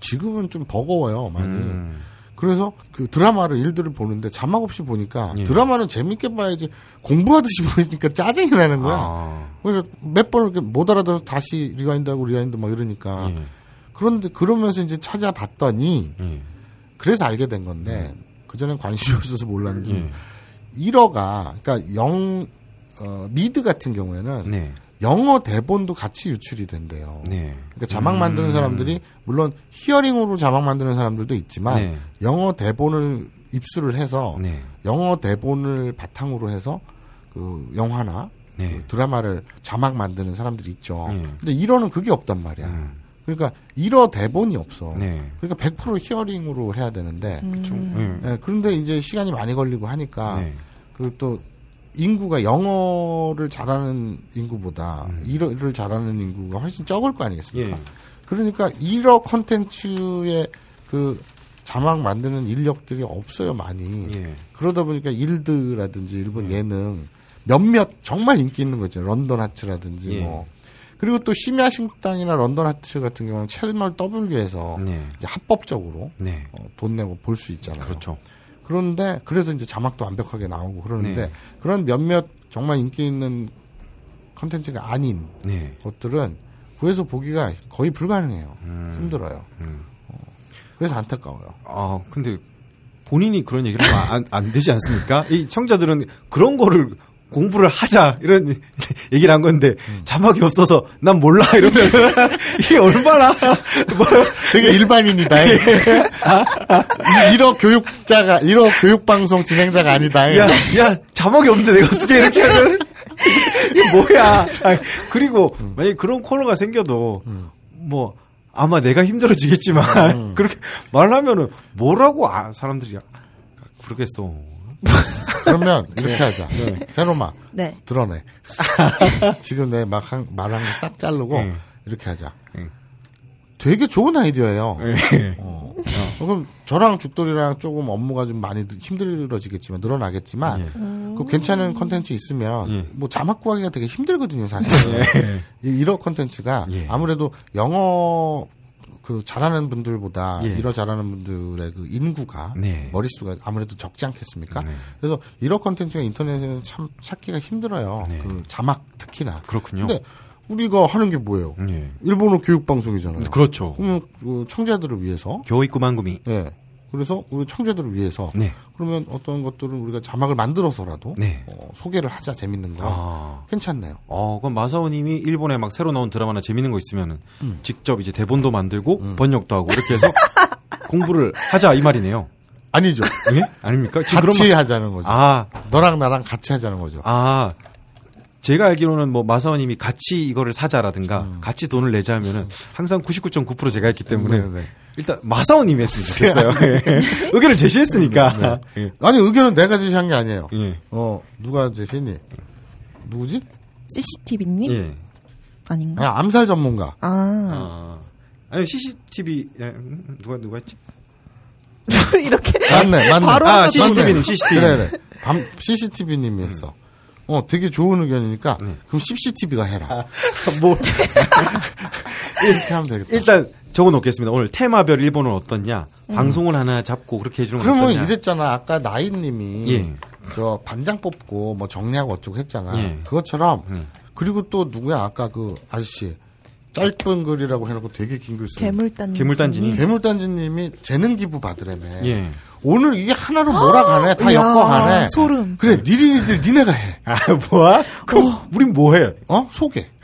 지금은 좀 버거워요 많이. 음. 그래서 그 드라마를 일들을 보는데 자막 없이 보니까 예. 드라마는 재밌게 봐야지 공부하듯이 *laughs* 보니까 짜증이 나는 거야. 아. 그러니까 몇 번을 못 알아들어서 다시 rewind하고 rewind 막 이러니까 예. 그런데 그러면서 이제 찾아봤더니 예. 그래서 알게 된 건데 그전엔 관심이 *laughs* 없어서 몰랐는데 예. 일어가 그러니까 영 어, 미드 같은 경우에는 네. 영어 대본도 같이 유출이 된대요. 네. 그러니까 자막 만드는 사람들이 물론 히어링으로 자막 만드는 사람들도 있지만 네. 영어 대본을 입수를 해서 네. 영어 대본을 바탕으로 해서 그 영화나 네. 그 드라마를 자막 만드는 사람들이 있죠. 네. 근데 1어는 그게 없단 말이야. 음. 그러니까 1어 대본이 없어. 네. 그러니까 100% 히어링으로 해야 되는데 좀. 예. 예, 그런데 이제 시간이 많이 걸리고 하니까 네. 그리고 또 인구가 영어를 잘하는 인구보다 음. 일어를 잘하는 인구가 훨씬 적을 거 아니겠습니까? 예. 그러니까 일어 컨텐츠의 그 자막 만드는 인력들이 없어요 많이. 예. 그러다 보니까 일드라든지 일본 예 능 몇몇 정말 인기 있는 거 있죠. 런던 하츠라든지 예. 뭐. 그리고 또 심야 식당이나 런던 하츠 같은 경우는 채널 W에서 네. 이제 합법적으로 네. 어, 돈 내고 볼 수 있잖아요. 그렇죠. 그런데 그래서 이제 자막도 완벽하게 나오고 그러는데 네. 그런 몇몇 정말 인기 있는 컨텐츠가 아닌 네. 것들은 구해서 보기가 거의 불가능해요. 음. 힘들어요. 음. 어, 그래서 안타까워요. 아, 근데 본인이 그런 얘기를 하면 안, 안 되지 않습니까? 이 청자들은 그런 거를 공부를 하자 이런 *laughs* 얘기를 한 건데 자막이 없어서 난 몰라 이러면 *laughs* 이게 얼마나 *laughs* 뭐 되게 일반인이다. 1호 교육자가 1호 교육 방송 진행자가 아니다. 야, 야, 자막이 없는데 내가 어떻게 이렇게 하면 이게 뭐야? 아니, 그리고 만약 에 그런 코너가 생겨도 뭐 아마 내가 힘들어지겠지만 그렇게 말하면은 뭐라고 아, 사람들이 아, 그러겠어. 그러면 이렇게 하자. 세로마 네. 드러내. *laughs* 지금 내막 말한 거 싹 자르고 네. 이렇게 하자. 네. 되게 좋은 아이디어예요. 네. 어. 그럼 저랑 죽돌이랑 조금 업무가 좀 많이 힘들어지겠지만 늘어나겠지만 예. 그 괜찮은 컨텐츠 있으면 예. 뭐 자막 구하기가 되게 힘들거든요 사실. 예. 이 이런 컨텐츠가 예. 아무래도 영어 그 잘하는 분들보다 예. 일어 잘하는 분들의 그 인구가 네. 머릿수가 아무래도 적지 않겠습니까? 네. 그래서 이런 컨텐츠가 인터넷에서 참 찾기가 힘들어요. 네. 그 자막 특히나. 그렇군요. 근데 우리가 하는 게 뭐예요? 예. 일본어 교육 방송이잖아요. 그렇죠. 그 청자들을 위해서 교육이니만큼. 예. 그래서 우리 청자들을 위해서 네. 그러면 어떤 것들은 우리가 자막을 만들어서라도 네. 어, 소개를 하자 재밌는 거 아. 괜찮네요. 어, 그럼 마사오님이 일본에 막 새로 나온 드라마나 재밌는 거 있으면은 음. 직접 이제 대본도 만들고 번역도 하고 이렇게 해서 *laughs* 공부를 하자 이 말이네요. 아니죠. 예? 아닙니까? 같이 그러면- 하자는 거죠. 아, 너랑 나랑 같이 하자는 거죠. 아. 제가 알기로는 뭐 마사오님이 같이 이거를 사자라든가 음. 같이 돈을 내자 하면은 항상 99.9% 제가 했기 때문에 네, 네. 일단 마사오님이 했으면 좋겠어요. *laughs* 예. 의견을 제시했으니까. 예. 아니 의견은 내가 제시한 게 아니에요. 예. 어 누가 제시니? 누구지? CCTV님? 예. 아닌가? 아, 암살 전문가. 아, 아. 아니 CCTV 예, 음, 누가 누가 했지? *laughs* 이렇게 맞네, 맞네. 바로 아, 또 CCTV 님, 맞네. CCTV. 그래, 그래. 밤 CCTV님이 했어. 어, 되게 좋은 의견이니까 네. 그럼 CCTV가 해라. 뭐 *laughs* 이렇게 하면 되겠다. 일단 적어 놓겠습니다. 오늘 테마별 일본은 어떻냐? 방송을 하나 잡고 그렇게 해주는 건 그러면 어떠냐? 이랬잖아. 아까 나인님이 예. 저 반장 뽑고 뭐 정리하고 어쩌고 했잖아. 예. 그것처럼 예. 그리고 또 누구야 아까 그 아저씨 짧은 글이라고 해놓고 되게 긴 글 쓰는 괴물단 괴물단지니. 괴물단지님이 재능 기부 받으라며. 예. 오늘 이게 하나로 몰아가네. 다 이야, 엮어가네. 소름. 그래, 니린이들 니네가 해. 아, 뭐야? 그럼 우린 뭐 해? 어? 소개. *laughs*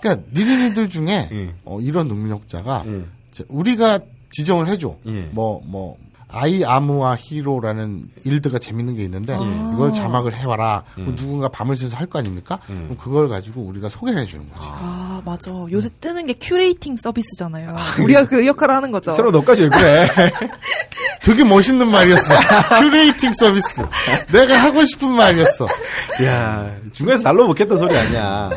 그러니까 니린이들 중에 예. 어, 이런 능력자가 예. 이제 우리가 지정을 해줘. 예. 뭐, 뭐, I am a hero라는 일드가 재밌는 게 있는데 이걸 자막을 해와라. 그럼 누군가 밤을 새서 할 거 아닙니까? 그럼 그걸 가지고 우리가 소개를 해주는 거지. 아, 맞아. 요새 뜨는 게 curating 서비스잖아요. 우리가 그 역할을 하는 거죠. 새로 너까지 왜 그래? *laughs* 되게 멋있는 말이었어. curating 서비스. 내가 하고 싶은 말이었어. 야 중간에서 날로 먹겠다 소리 아니야.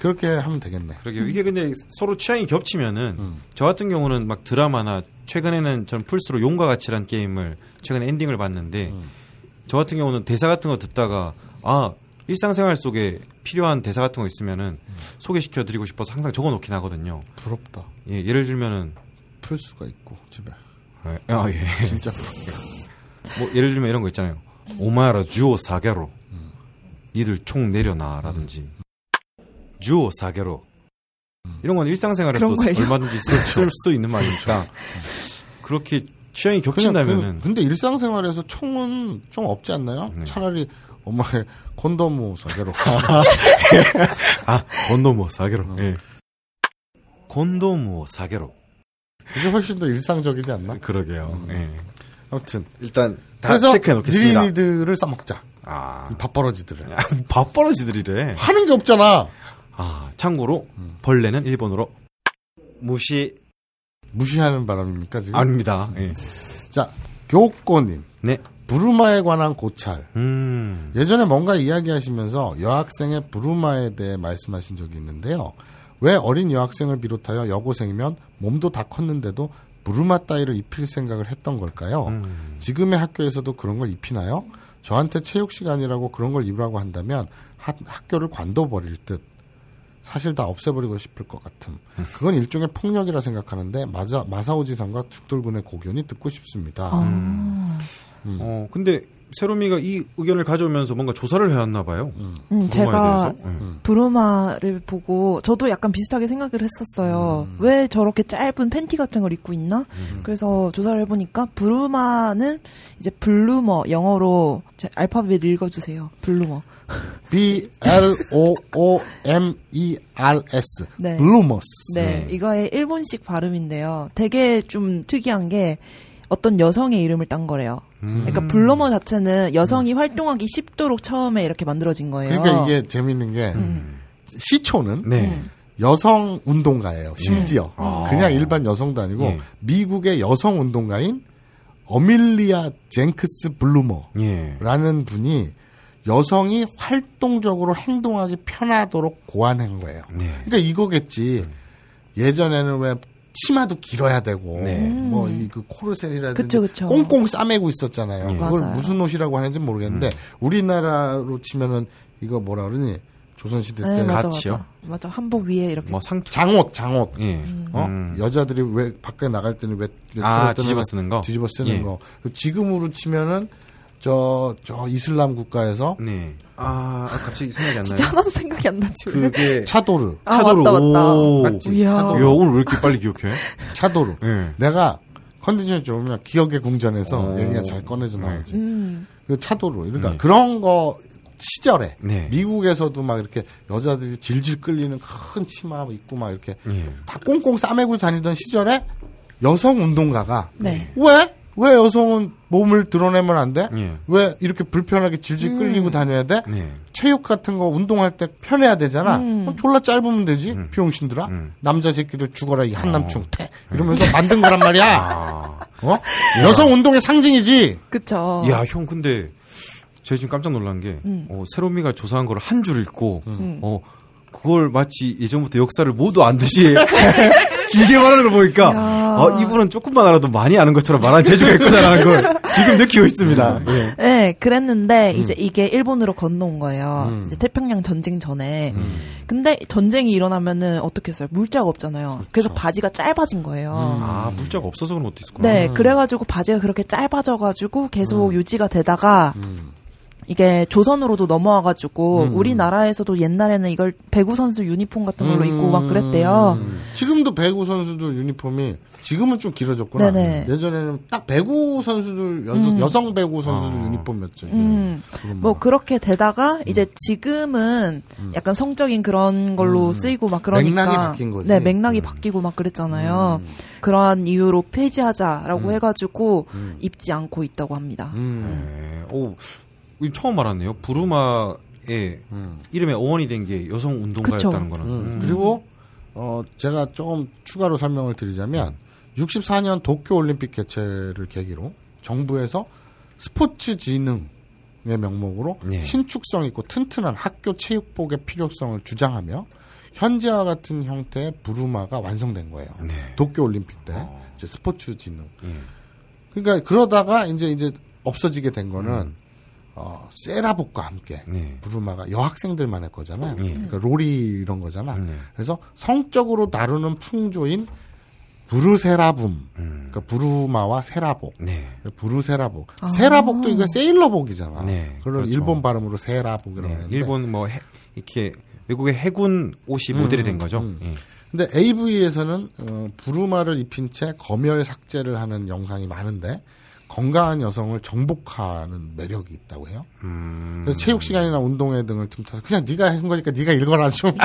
그렇게 하면 되겠네. 그러게요. 이게 근데 서로 취향이 겹치면은 저 같은 경우는 막 드라마나 최근에는 전 플스로 용과 같이란 게임을 최근에 엔딩을 봤는데 저 같은 경우는 대사 같은 거 듣다가 아 일상생활 속에 필요한 대사 같은 거 있으면은 소개시켜 드리고 싶어서 항상 적어 놓긴 하거든요. 부럽다. 예, 예를 들면은 풀 수가 있고 집에. 아, 예. 진짜. 뭐 예를 들면 이런 거 있잖아요. 오마라 주오 사게로. 니들 총 내려놔라든지. 주오 사게로. 이런 건 일상생활에서도? 얼마든지 쓸 수 있는 말이니까. 그렇게 취향이 겹친다면은 그, 근데 일상생활에서 총은 좀 없지 않나요? 네. 차라리 엄마의 콘돔 사계로. 아 곤도모 사게로. 예. 곤도모 사게로. 그게 훨씬 더 일상적이지 않나? 그러게요. 예. 아무튼. 일단 다 체크해 놓겠습니다. 니린이들을 써먹자. 아. 아, *laughs* 밥벌어지들이래. 하는 게 없잖아. 아, 참고로 벌레는 일본어로 무시 무시하는 바람입니까, 지금? 아닙니다. 예. 자, 교꼬님. 네. 부르마에 관한 고찰. 음. 예전에 뭔가 이야기하시면서 여학생의 부르마에 대해 말씀하신 적이 있는데요. 왜 어린 여학생을 비롯하여 여고생이면 몸도 다 컸는데도 부르마 따위를 입힐 생각을 했던 걸까요? 음. 지금의 학교에서도 그런 걸 입히나요? 저한테 체육 시간이라고 그런 걸 입으라고 한다면 하- 학교를 관둬버릴 듯. 사실 다 없애버리고 싶을 것 같음. 그건 일종의 폭력이라 생각하는데 마자, 마사오 지상과 죽돌군의 고견이 듣고 싶습니다. 어, 근데 세로미가 이 의견을 가져오면서 뭔가 조사를 해왔나 봐요. 음, ブルマ에 제가? 음. ブルマ를 보고 저도 약간 비슷하게 생각을 했었어요. 왜 저렇게 짧은 팬티 같은 걸 입고 있나? 그래서 조사를 해보니까 ブルマ는 이제 bloomer 영어로 제 알파벳 읽어주세요. Bloomer. *laughs* B L O O M E R S. 네. Bloomers. 네, 이거의 일본식 발음인데요. 되게 좀 특이한 게 어떤 여성의 이름을 딴 거래요. 음. 그러니까 bloomer 자체는 여성이 활동하기 쉽도록 처음에 이렇게 만들어진 거예요. 그러니까 이게 재밌는 게 음. 시초는 네. 여성 운동가예요. 심지어 아. 그냥 일반 여성도 아니고 예. 미국의 여성 운동가인 어밀리아 젠크스 블루머라는 예. 분이 여성이 활동적으로 행동하기 편하도록 고안한 거예요. 네. 그러니까 이거겠지. 예전에는 왜 치마도 길어야 되고 네. 뭐 이 그 코르셋이라든지 그쵸, 그쵸. 꽁꽁 싸매고 있었잖아요. 예. 그걸 맞아요. 무슨 옷이라고 하는지 모르겠는데 우리나라로 치면은 이거 뭐라 그러니 조선시대 때 네, 맞아, 같이요? 맞아. 맞아. 한복 위에 이렇게. 뭐 상투. 장옷 장옷 예. 어 음. 여자들이 왜 밖에 나갈 때는 왜 아, 때는 뒤집어 왜 쓰는 거? 뒤집어 쓰는 예. 거 지금으로 치면은 저저 이슬람 국가에서 네. 아, 아, 갑자기 생각이 안 진짜 나요. 하나도 생각이 안 나지. 왜? 그게 차도르 아, 차도로 맞다, 맞다. 오. 맞지? 이야. 야, 오늘 왜 이렇게 빨리 기억해? *laughs* 차도르 예. 내가 컨디션이 좋으면 기억의 궁전에서 오. 얘기가 잘 꺼내져 나오지 음. 그 차도르 그러니까 네. 그런 거 시절에 네. 미국에서도 막 이렇게 여자들이 질질 끌리는 큰 치마 입고 막 이렇게 예. 다 꽁꽁 싸매고 다니던 시절에 여성 운동가가 네. 왜? 왜 여성은 몸을 드러내면 안 돼? 예. 왜 이렇게 불편하게 질질 끌리고 다녀야 돼? 네. 체육 같은 거 운동할 때 편해야 되잖아. 그럼 졸라 짧으면 되지. 비용신들아. 음. 남자 새끼들 죽어라 이 한남충 태 이러면서 만든 거란 말이야. 아. 어? 여성 운동의 상징이지. 그쵸. 야, 형, 근데, 제가 지금 깜짝 놀란 게, 음. 어, 세로미가 조사한 걸 한 줄 읽고, 어, 그걸 마치 예전부터 역사를 모두 안 듯이 *laughs* 길게 말하는 걸 보니까, 야. 어, 이분은 조금만 알아도 많이 아는 것처럼 말하는 재주가 있구나라는 걸 지금 느끼고 있습니다. 예. 네, 그랬는데 음. 이제 이게 일본으로 건너온 거예요. 이제 태평양 전쟁 전에. 음. 근데 전쟁이 일어나면은 어떻게 했어요? 물자가 없잖아요. 그래서 바지가 짧아진 거예요. 아, 물자가 없어서 그런 것도 있었구나. 네, 그래가지고 바지가 그렇게 짧아져가지고 계속 유지가 되다가 이게 조선으로도 넘어와가지고 음. 우리나라에서도 옛날에는 이걸 배구 선수 유니폼 같은 걸로 입고 막 그랬대요. 음. 지금도 배구 선수들 유니폼이 지금은 좀 길어졌구나. 네네. 예전에는 딱 배구 선수들 여성, 여성 배구 선수들 아. 유니폼이었죠. 이게. 음. 그건 뭐 그렇게 되다가 이제 지금은 약간 성적인 그런 걸로 음. 쓰이고 막 그러니까 맥락이 바뀐 거지. 네 맥락이 음. 바뀌고 막 그랬잖아요. 음. 그러한 이유로 폐지하자라고 음. 해가지고 음. 입지 않고 있다고 합니다. 음. 네. 오, 처음 알았네요. 부르마의 음. 이름에 어원이 된 게 여성 운동가였다는 거는. 음. 음. 그리고 어 제가 조금 추가로 설명을 드리자면 64년 도쿄 올림픽 개최를 계기로 정부에서 스포츠 진흥의 명목으로 네. 신축성 있고 튼튼한 학교 체육복의 필요성을 주장하며 현재와 같은 형태의 부르마가 완성된 거예요. 네. 도쿄 올림픽 때 어. 이제 스포츠 진흥. 예. 그러니까 그러다가 이제 이제 없어지게 된 거는 음. 어 세라복과 함께 네. 부르마가 여학생들만 할 거잖아요. 예. 그러니까 롤이 이런 거잖아. 네. 그래서 성적으로 다루는 풍조인 부르세라붐. 음. 그러니까 부르마와 세라복. 네. 부르세라복. 아. 세라복도 이거 세일러복이잖아. 네, 그걸 그렇죠. 일본 발음으로 세라복이라고 네. 하는데. 일본 뭐 해, 이렇게 외국의 해군 옷이 음, 모델이 된 거죠. 음. 예. 근데 AV에서는 어, 부르마를 입힌 채 검열 삭제를 하는 영상이 많은데 건강한 여성을 정복하는 매력이 있다고 해요. 음. 그래서 체육 시간이나 운동회 등을 틈타서 그냥 네가 한 거니까 네가 읽어라 좀. *laughs*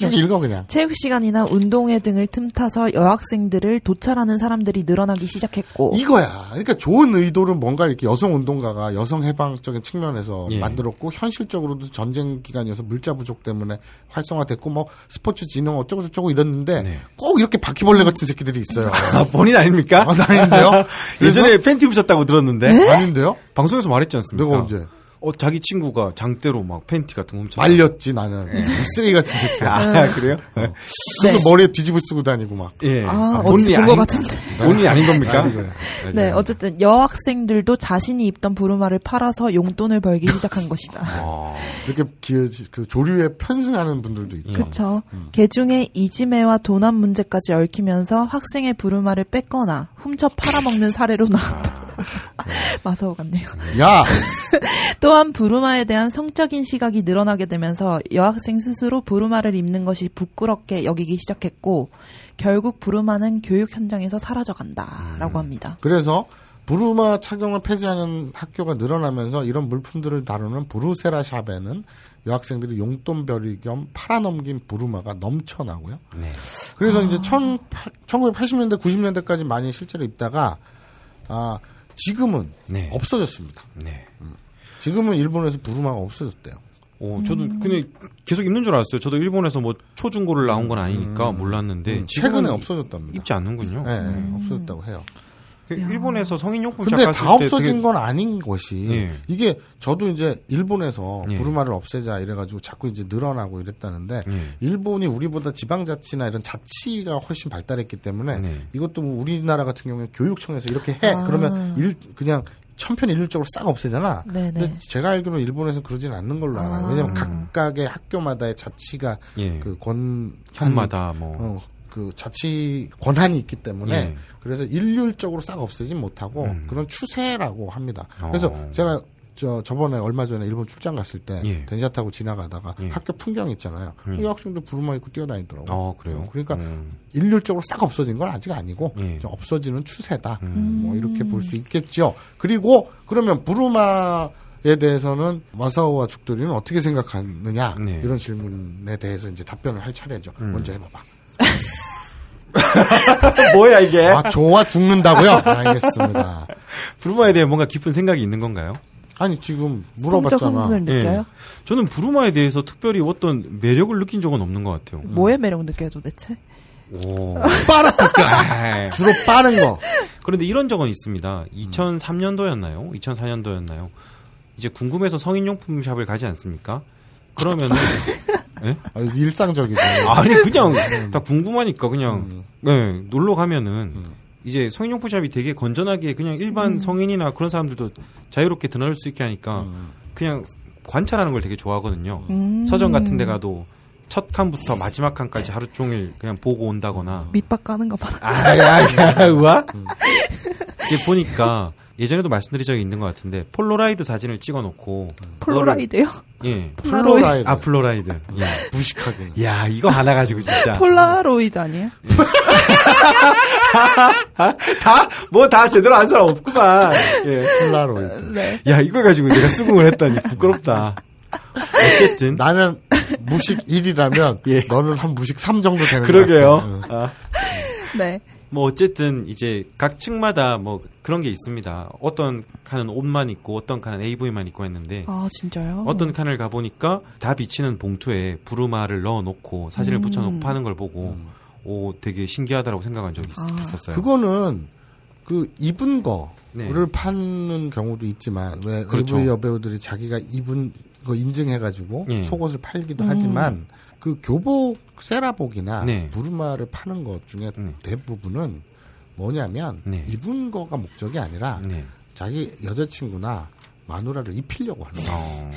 쭉 읽어 그냥. 체육 시간이나 운동회 등을 틈타서 여학생들을 도찰하는 사람들이 늘어나기 시작했고 이거야. 그러니까 좋은 의도는 뭔가 이렇게 여성 운동가가 여성 해방적인 측면에서 예. 만들었고 현실적으로도 전쟁 기간이어서 물자 부족 때문에 활성화됐고 뭐 스포츠 진흥 어쩌고 저쩌고 이랬는데 네. 꼭 이렇게 바퀴벌레 같은 새끼들이 있어요. 아, *laughs* 본인 아닙니까? 아, 나 아닌데요? *laughs* 예전에 팬티 입으셨다고 들었는데 아닌데요? 방송에서 말했지 않습니까? 내가 언제? 어 자기 친구가 장대로 막 팬티 같은 거 훔쳐. 말렸지 나는. 이 쓰레기 같은 새끼야. 아 그래요? 네. 그래서 머리에 뒤집어 쓰고 다니고 막. 예. 아, 본인이 본것 아닌- 같은데. 본인이 아닌 겁니까? 아니고요. 네, 어쨌든 여학생들도 자신이 입던 부르마를 팔아서 용돈을 벌기 시작한 것이다. *laughs* 아, 이렇게 기, 그 조류에 편승하는 분들도 있죠. 그쵸. 개중에 이지매와 도난 문제까지 얽히면서 학생의 부르마를 뺏거나 훔쳐 팔아먹는 사례로 나왔다. *laughs* *laughs* 마사오 같네요. 야, *laughs* 또한 부르마에 대한 성적인 시각이 늘어나게 되면서 여학생 스스로 부르마를 입는 것이 부끄럽게 여기기 시작했고 결국 부르마는 교육 현장에서 사라져간다라고 합니다. 그래서 부르마 착용을 폐지하는 학교가 늘어나면서 이런 물품들을 다루는 부르세라 샵에는 여학생들이 용돈벌이 겸 팔아넘긴 부르마가 넘쳐나고요. 네. 그래서 이제 1980년대, 90년대까지 많이 실제로 입다가 아 지금은 네. 없어졌습니다. 네. 지금은 일본에서 부르마가 없어졌대요. 어, 저도 근데 계속 입는 줄 알았어요. 저도 일본에서 뭐 초중고를 나온 건 아니니까 몰랐는데 음, 최근에 없어졌답니다. 입지 않는군요. 네, 없어졌다고 해요. 그 일본에서 성인용품 근데 다때 없어진 되게- 건 아닌 것이 예. 이게 저도 이제 일본에서 예. 부르마를 없애자 이래가지고 자꾸 이제 늘어나고 이랬다는데 예. 일본이 우리보다 지방자치나 이런 자치가 훨씬 발달했기 때문에 네. 이것도 뭐 우리나라 같은 경우에 교육청에서 이렇게 해 아. 그러면 일 그냥 천편일률적으로 싹 없애잖아. 네네. 근데 제가 알기로는 일본에서는 그러지는 않는 걸로 알아요. 아. 왜냐면 각각의 학교마다의 자치가 예. 그 권, 현마다 뭐 어, 그 자치 권한이 있기 때문에 예. 그래서 일률적으로 싹 없애진 못하고 음. 그런 추세라고 합니다. 그래서 어. 제가 저 저번에 얼마 전에 일본 출장 갔을 때 예.電車 타고 지나가다가 예. 학교 풍경 있잖아요. 예. 이 학생들 부르마 입고 뛰어다니더라고. 어, 그래요. 그러니까 음. 일률적으로 싹 없어진 건 아직 아니고 예. 좀 없어지는 추세다. 음. 뭐 이렇게 볼 수 있겠죠. 그리고 그러면 부르마 에 대해서는 마사오와 죽돌이는 어떻게 생각하느냐 네. 이런 질문에 대해서 이제 답변을 할 차례죠. 음. 먼저 해봐봐. *laughs* *laughs* 뭐야 이게? 아 좋아 죽는다고요? 알겠습니다. 부르마에 대해 뭔가 깊은 생각이 있는 건가요? 아니 지금 물어봤잖아. 예. 저는 부르마에 대해서 특별히 어떤 매력을 느낀 적은 없는 것 같아요. 뭐의 매력 느껴요 도대체? 오. 빠르니까 *laughs* 주로 빠른 거. 그런데 이런 적은 있습니다. 2003년도였나요? 2004년도였나요? 이제 궁금해서 성인용품 샵을 가지 않습니까? 그러면은 *laughs* 예? 아, 일상적이죠. *laughs* 아니 그냥 다 궁금하니까 그냥 네, 놀러 가면은 이제 성인용품 샵이 되게 건전하게 그냥 일반 성인이나 그런 사람들도 자유롭게 드나들 수 있게 하니까 그냥 관찰하는 걸 되게 좋아하거든요. 음. 서점 같은 데 가도 첫 칸부터 마지막 칸까지 하루 종일 그냥 보고 온다거나 밑밥 까는 거 봐라. 아 야 야 우와 이게 보니까 예전에도 말씀드린 적이 있는 것 같은데 폴로라이드 사진을 찍어놓고 폴로라이드요? 예. 플로라이드. 아 플로라이드. 예. *laughs* 무식하게. 야 이거 하나 가지고 진짜 폴라로이드 아니에요? *laughs* 다뭐 다 제대로 한 사람 없구만. 예. 폴라로이드. 네. 야 이걸 가지고 내가 수긍을 했다니 부끄럽다. 어쨌든 나는 무식 1이라면 예. 너는 한 무식 3 정도 되는 것 그러게요. 같아. 응. 아, 네. 뭐 어쨌든 이제 각 층마다 뭐 그런 게 있습니다. 어떤 칸은 옷만 입고 어떤 칸은 AV만 입고 했는데 아, 진짜요? 어떤 칸을 가 보니까 다 비치는 봉투에 부르마를 넣어 놓고 사진을 음. 붙여 놓고 파는 걸 보고 오 되게 신기하다라고 생각한 적이 있- 아. 있었어요. 그거는 그 입은 거를 네. 파는 경우도 있지만 왜 그렇죠. AV 여배우들이 자기가 입은 거 인증해가지고 예. 속옷을 팔기도 음. 하지만 그 교복 세라복이나 네. 부르마를 파는 것 중에 네. 대부분은 뭐냐면 네. 입은 거가 목적이 아니라 네. 자기 여자친구나 마누라를 입히려고 하는 거예요. 어,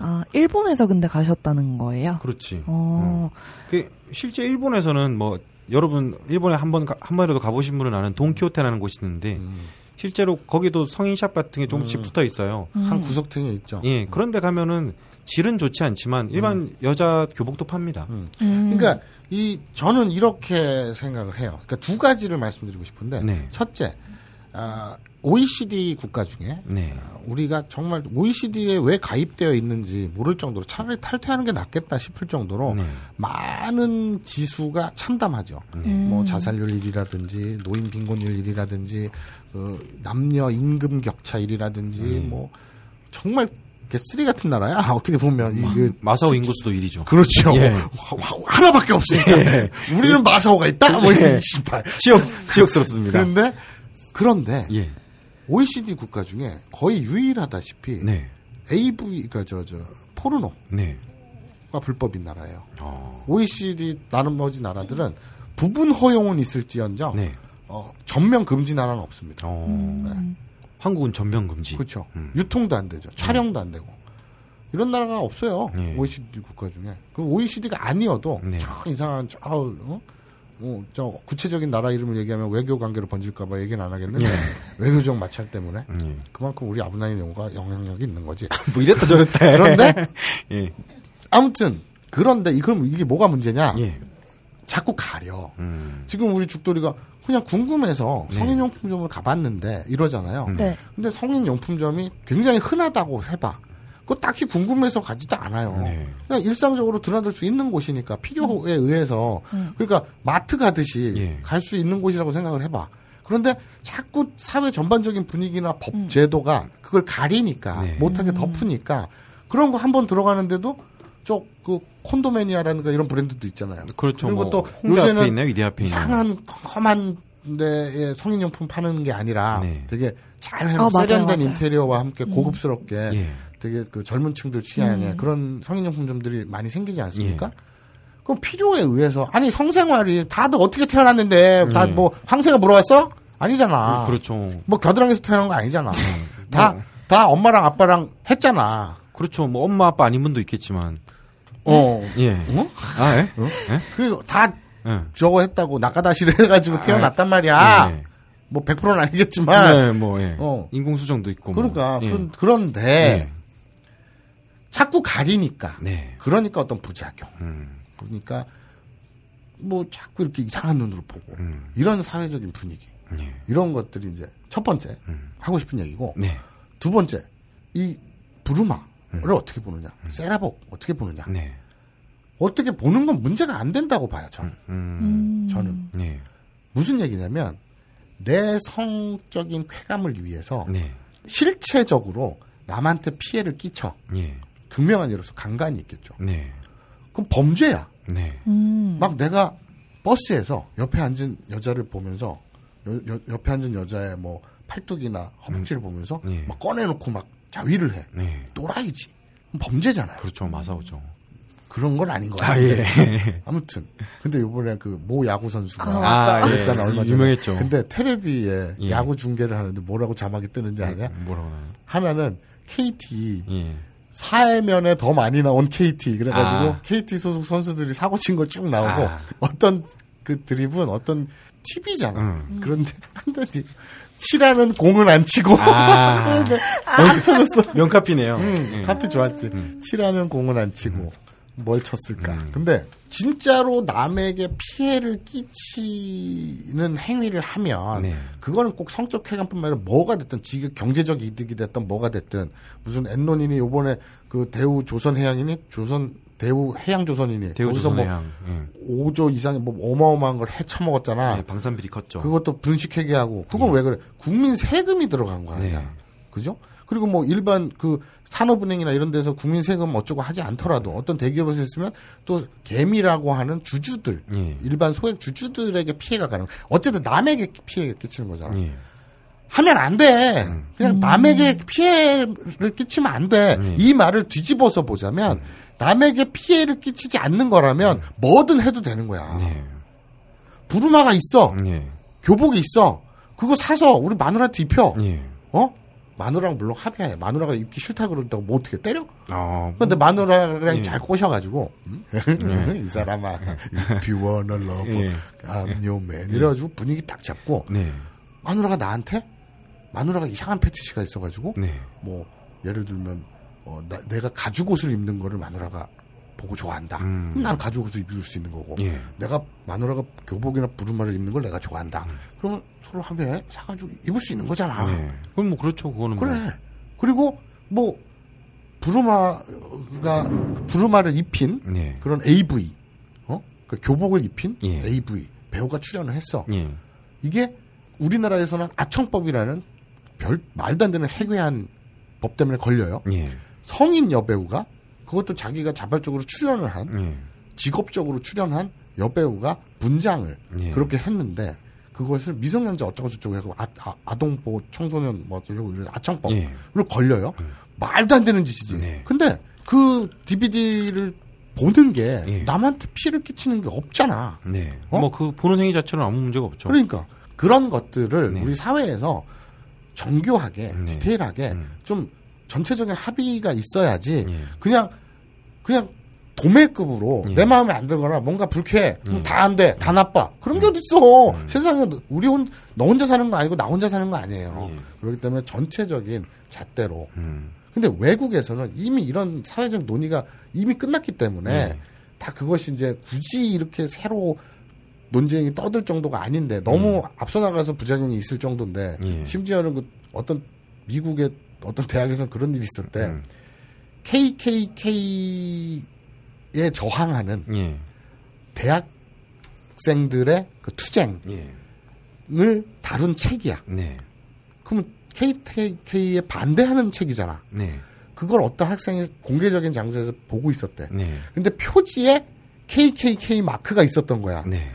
아, 일본에서 근데 가셨다는 거예요? 그렇지. 어, 그 실제 일본에서는 뭐 여러분 일본에 한번 한 번이라도 가보신 분은 아는 돈키호테라는 곳이 있는데 음. 실제로 거기도 성인샵 같은 게 조금씩 붙어 있어요. 한 구석탱이에 있죠. 예, 그런데 가면은 질은 좋지 않지만 일반 여자 교복도 팝니다. 음. 음. 그러니까 이 저는 이렇게 생각을 해요. 그러니까 두 가지를 말씀드리고 싶은데 네. 첫째, 아, OECD 국가 중에 네. 아, 우리가 정말 OECD에 왜 가입되어 있는지 모를 정도로 차라리 탈퇴하는 게 낫겠다 싶을 정도로 네. 많은 지수가 참담하죠. 네. 뭐 자살률 1이라든지 노인 빈곤율 1이라든지 그 남녀 임금 격차 1이라든지 네. 뭐 정말 개쓰리 같은 나라야. 어떻게 보면 이그 마사오 인구수도 1위죠. 그렇죠. 예. 하- 하나밖에 없으니까. 우리는 마사오가 있다. 뭐 이런 씨발. 지역 지역스럽습니다. 그런데 그런데 예. OECD 국가 중에 거의 유일하다시피 네. AV 그러니까 저저 포르노가 네. 불법인 나라예요. 어. OECD 나머지 나라들은 부분 허용은 있을지언정 네. 어, 전면 금지 나라는 없습니다. 어. 음. 한국은 전면 금지. 그렇죠. 음. 유통도 안 되죠. 촬영도 안 되고. 이런 나라가 없어요. 네. OECD 국가 중에. 그 OECD가 아니어도 네. 저 이상한 저, 어? 어, 저 구체적인 나라 이름을 얘기하면 외교 관계로 번질까봐 얘기는 안 하겠는데 *laughs* 외교적 마찰 때문에 예. 그만큼 우리 아브나인 영가 영향력이 있는 거지. 뭐 이랬다 저랬다. 해. 그런데 *laughs* 예. 아무튼 그런데 이 그럼 이게 뭐가 문제냐? 예. 자꾸 가려. 음. 지금 우리 죽돌이가 그냥 궁금해서 네. 성인 용품점을 가봤는데 이러잖아요. 네. 근데 성인 용품점이 굉장히 흔하다고 해봐. 그거 딱히 궁금해서 가지도 않아요. 네. 그냥 일상적으로 드나들 수 있는 곳이니까 필요에 의해서 그러니까 마트 가듯이 예. 갈수 있는 곳이라고 생각을 해봐. 그런데 자꾸 사회 전반적인 분위기나 법 제도가 그걸 가리니까 네. 못하게 덮으니까 그런 거 한 번 들어가는데도 저그 콘도매니아라든가 이런 브랜드도 있잖아요. 그렇죠. 그리고 뭐또 홍대 앞에 요새는 있나요? 위대 앞에? 이상한 험한 데에 성인용품 파는 게 아니라 네. 되게 잘 어, 해놓은 세련된 맞아요. 인테리어와 함께 고급스럽게 예. 되게 그 젊은 층들 취향의 음. 그런 성인용품점들이 많이 생기지 않습니까? 예. 그럼 필요에 의해서 아니 성생활이 다들 어떻게 태어났는데 다 예. 뭐 황새가 물어왔어? 아니잖아. 그렇죠. 뭐 겨드랑이에서 태어난 거 아니잖아. 다 뭐. 다 엄마랑 아빠랑 했잖아. 그렇죠. 뭐 엄마 아빠 아닌 분도 있겠지만. 어. 예. 어? 아, 예? 그리고 다 예. 저거 했다고 낙가다시를 해가지고 태어났단 말이야. 예. 뭐 100%는 아니겠지만. 네, 뭐 예. 어. 인공수정도 있고 뭐. 그러니까 예. 그런, 그런데 네. 자꾸 가리니까. 네. 그러니까 어떤 부작용. 음. 그러니까 뭐 자꾸 이렇게 이상한 눈으로 보고 음. 이런 사회적인 분위기 예. 이런 것들이 이제 첫 번째 음. 하고 싶은 얘기고 네. 두 번째 이 부르마 를 어떻게 보느냐 세라복 어떻게 보느냐 네. 어떻게 보는 건 문제가 안 된다고 봐요 저는 음. 저는 네. 무슨 얘기냐면 내 성적인 쾌감을 위해서 네. 실체적으로 남한테 피해를 끼쳐 예. 분명한 예로서 강간이 있겠죠 네. 그럼 범죄야 네. 음. 막 내가 버스에서 옆에 앉은 여자를 보면서 여, 여- 옆에 앉은 여자의 뭐 팔뚝이나 허벅지를 보면서 예. 막 꺼내놓고 막 자위를 해. 네. 또라이지. 범죄잖아요. 그렇죠. 마사오죠. 그런 건 아닌 것 아, 같아요. 예. *laughs* 아무튼 근데 이번에 그 모 야구 선수가 아, 아, 그랬잖아 얼마 전에. 유명했죠. 근데 텔레비에 예. 야구 중계를 하는데 뭐라고 자막이 뜨는지 아냐? 뭐라고 하나요? 하나는 KT 예. 사회면에 더 많이 나온 KT 그래가지고 아. KT 소속 선수들이 사고 친 거 쭉 나오고 아. 어떤 그 드립은 어떤 팁이잖아. 음. 그런데 *laughs* 한다지 치라는 공은 안 치고 아. *laughs* 그런데 안 터졌어. 명카피네요. 음, 예. 카피 좋았지. 치라는 공은 안 치고 뭘 쳤을까. 근데 진짜로 남에게 피해를 끼치는 행위를 하면 네. 그거는 꼭 성적 쾌감뿐만 아니라 뭐가 됐든 지금 경제적 이득이 됐든 뭐가 됐든 무슨 엔론이니 요번에 그 대우 조선해양이니 조선 대우 해양조선이니 대우 거기서 뭐 조선해양. 예. 5조 이상의 뭐 어마어마한 걸 해쳐먹었잖아. 예, 방산비리 컸죠. 그것도 분식회계하고 그건 왜 그래? 국민 세금이 들어간 거 아니야. 네. 그죠? 그리고 뭐 일반 그 산업은행이나 이런 데서 국민 세금 어쩌고 하지 않더라도 어떤 대기업에서 했으면 또 개미라고 하는 주주들 예. 일반 소액 주주들에게 피해가 가는. 어쨌든 남에게 피해가 끼치는 거잖아. 예. 하면 안 돼. 그냥 남에게 피해를 끼치면 안 돼. 음. 이 말을 뒤집어서 보자면 남에게 피해를 끼치지 않는 거라면 뭐든 해도 되는 거야. 예. 부르마가 있어. 예. 교복이 있어. 그거 사서 우리 마누라한테 입혀. 예. 어? 마누라랑 물론 합의해. 마누라가 입기 싫다 그런다고 뭐 어떻게 때려? 어, 근데 마누라랑 예. 잘 꼬셔가지고 *laughs* 이 사람아 예. I'm your man 이래가지고 분위기 딱 잡고 네. 마누라가 나한테 마누라가 이상한 패티시가 있어가지고 네. 뭐 예를 들면 어, 나- 내가 가죽 옷을 입는 거를 마누라가 보고 좋아한다. 음. 난 가죽 옷을 입을 수 있는 거고 예. 내가 마누라가 교복이나 부르마를 입는 걸 내가 좋아한다. 음. 그러면 서로 합의해 사가지고 입을 수 있는 거잖아. 네. 그럼 뭐 그렇죠. 그거는 그래. 뭐. 그리고 뭐 부르마가 부르마를 입힌 네. 그런 AV, 어? 그 교복을 입힌 예. AV 배우가 출연을 했어. 예. 이게 우리나라에서는 아청법이라는 별 말도 안 되는 해괴한 법 때문에 걸려요. 예. 성인 여배우가 그것도 자기가 자발적으로 출연을 한 예. 직업적으로 출연한 여배우가 분장을 예. 그렇게 했는데 그것을 미성년자 어쩌고 저쩌고 해서 아, 동보 청소년 뭐 이런 아청법으로 예. 걸려요. 말도 안 되는 짓이지. 네. 근데 그 DVD를 보는 게 예. 남한테 피해를 끼치는 게 없잖아. 네. 어? 뭐그 보는 행위 자체는 아무 문제가 없죠. 그러니까 그런 것들을 네. 우리 사회에서 정교하게 네. 디테일하게 음. 좀 전체적인 합의가 있어야지 예. 그냥 그냥 도매급으로 예. 내 마음에 안 들거나 뭔가 불쾌해 예. 다안 돼 다 나빠 그런 게 어딨어 세상에 우리 혼, 너 혼자 사는 거 아니고 나 혼자 사는 거 아니에요 예. 그렇기 때문에 전체적인 잣대로 음. 근데 외국에서는 이미 이런 사회적 논의가 이미 끝났기 때문에 예. 다 그것이 이제 굳이 이렇게 새로 논쟁이 떠들 정도가 아닌데 너무 앞서 나가서 부작용이 있을 정도인데 예. 심지어는 그 어떤 미국의 어떤 대학에서 그런 일이 있었대 음. KKK에 저항하는 예. 대학생들의 그 투쟁을 예. 다룬 책이야. 네. 그러면 KKK에 반대하는 책이잖아. 네. 그걸 어떤 학생이 공개적인 장소에서 보고 있었대. 네. 근데 표지에 KKK 마크가 있었던 거야. 네.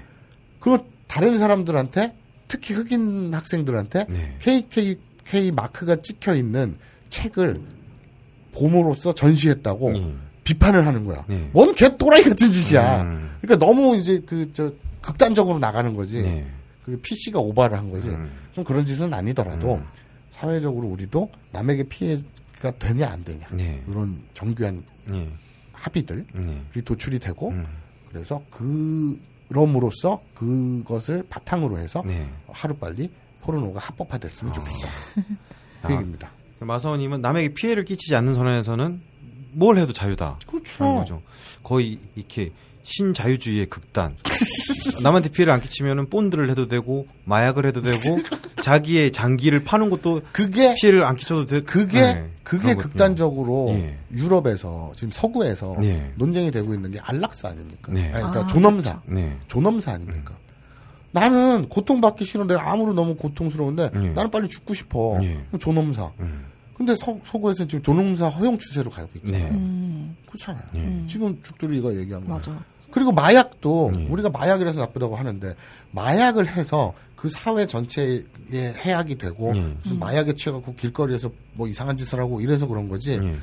그리고 다른 사람들한테 특히 흑인 학생들한테 네. KKK 마크가 찍혀 있는 책을 봄으로써 전시했다고 예. 비판을 하는 거야. 네. 뭔 개 또라이 같은 짓이야. 음. 그러니까 너무 이제 그 저 극단적으로 나가는 거지. 네. 그 PC가 오바를 한 거지. 음. 좀 그런 짓은 아니더라도 음. 사회적으로 우리도 남에게 피해가 되냐 안 되냐 네. 이런 정교한 예. 합의들이 네. 도출이 되고 음. 그래서 그럼으로써 그것을 바탕으로 해서 네. 하루빨리 포르노가 합법화됐으면 좋겠다. 그 아. 얘기입니다. 마사오님은 남에게 피해를 끼치지 않는 선에서는 뭘 해도 자유다. 그렇죠. 거죠. 거의 이렇게 신자유주의의 극단. *laughs* 남한테 피해를 안 끼치면은 본드를 해도 되고 마약을 해도 되고 *laughs* 자기의 장기를 파는 것도 그게 피해를 안 끼쳐도 돼. 그게 네, 그게. 극단적으로 예. 유럽에서 지금 서구에서 네. 논쟁이 되고 있는 게 안락사 아닙니까? 네. 아니, 그러니까 아, 존엄사, 네. 존엄사 아닙니까? 나는 고통받기 싫은데 아무리 너무 고통스러운데 예. 나는 빨리 죽고 싶어. 예. 그럼 존엄사. 음. 근데 서, 서구에서는 지금 존엄사 허용 추세로 가고 있잖아요. 네. 음, 그렇잖아요. 예. 지금 죽돌이가 얘기한 거. 맞아. 그리고 마약도 예. 우리가 마약이라서 나쁘다고 하는데 마약을 해서 그 사회 전체에 해악이 되고 예. 무슨 마약에 취해갖고 길거리에서 뭐 이상한 짓을 하고 이래서 그런 거지 예.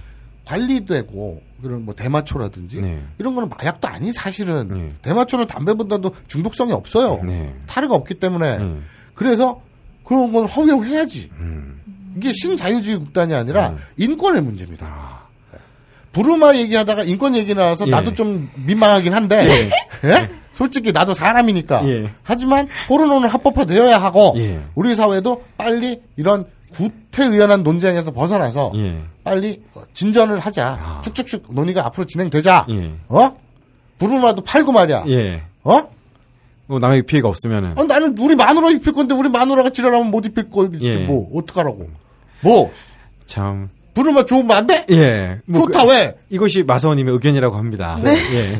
관리되고 그런 뭐 대마초라든지 네. 이런 거는 마약도 아니 사실은 예. 대마초는 담배보다도 중독성이 없어요. 네. 타르가 없기 때문에 음. 그래서 그런 건 허용해야지. 음. 이게 신자유주의 국단이 아니라 음. 인권의 문제입니다. 아. 부르마 얘기하다가 인권 얘기 나와서 예. 나도 좀 민망하긴 한데 예? 솔직히 나도 사람이니까. 예. 하지만 포르노는 합법화되어야 하고 예. 우리 사회도 빨리 이런 구태의연한 논쟁에서 벗어나서 예. 빨리 진전을 하자. 쭉쭉쭉 논의가 앞으로 진행되자. 예. 어? 부르마도 팔고 말이야. 예. 어? 뭐 남에게 피해가 없으면은 어, 나는 우리 마누라 입힐 건데 우리 마누라가 지랄하면 못 입힐 거 예. 뭐 어떡하라고. 뭐 참 부르마 좋으면 안 돼? 예. 뭐 좋다 그- 왜? 이것이 마사오님의 의견이라고 합니다. 예.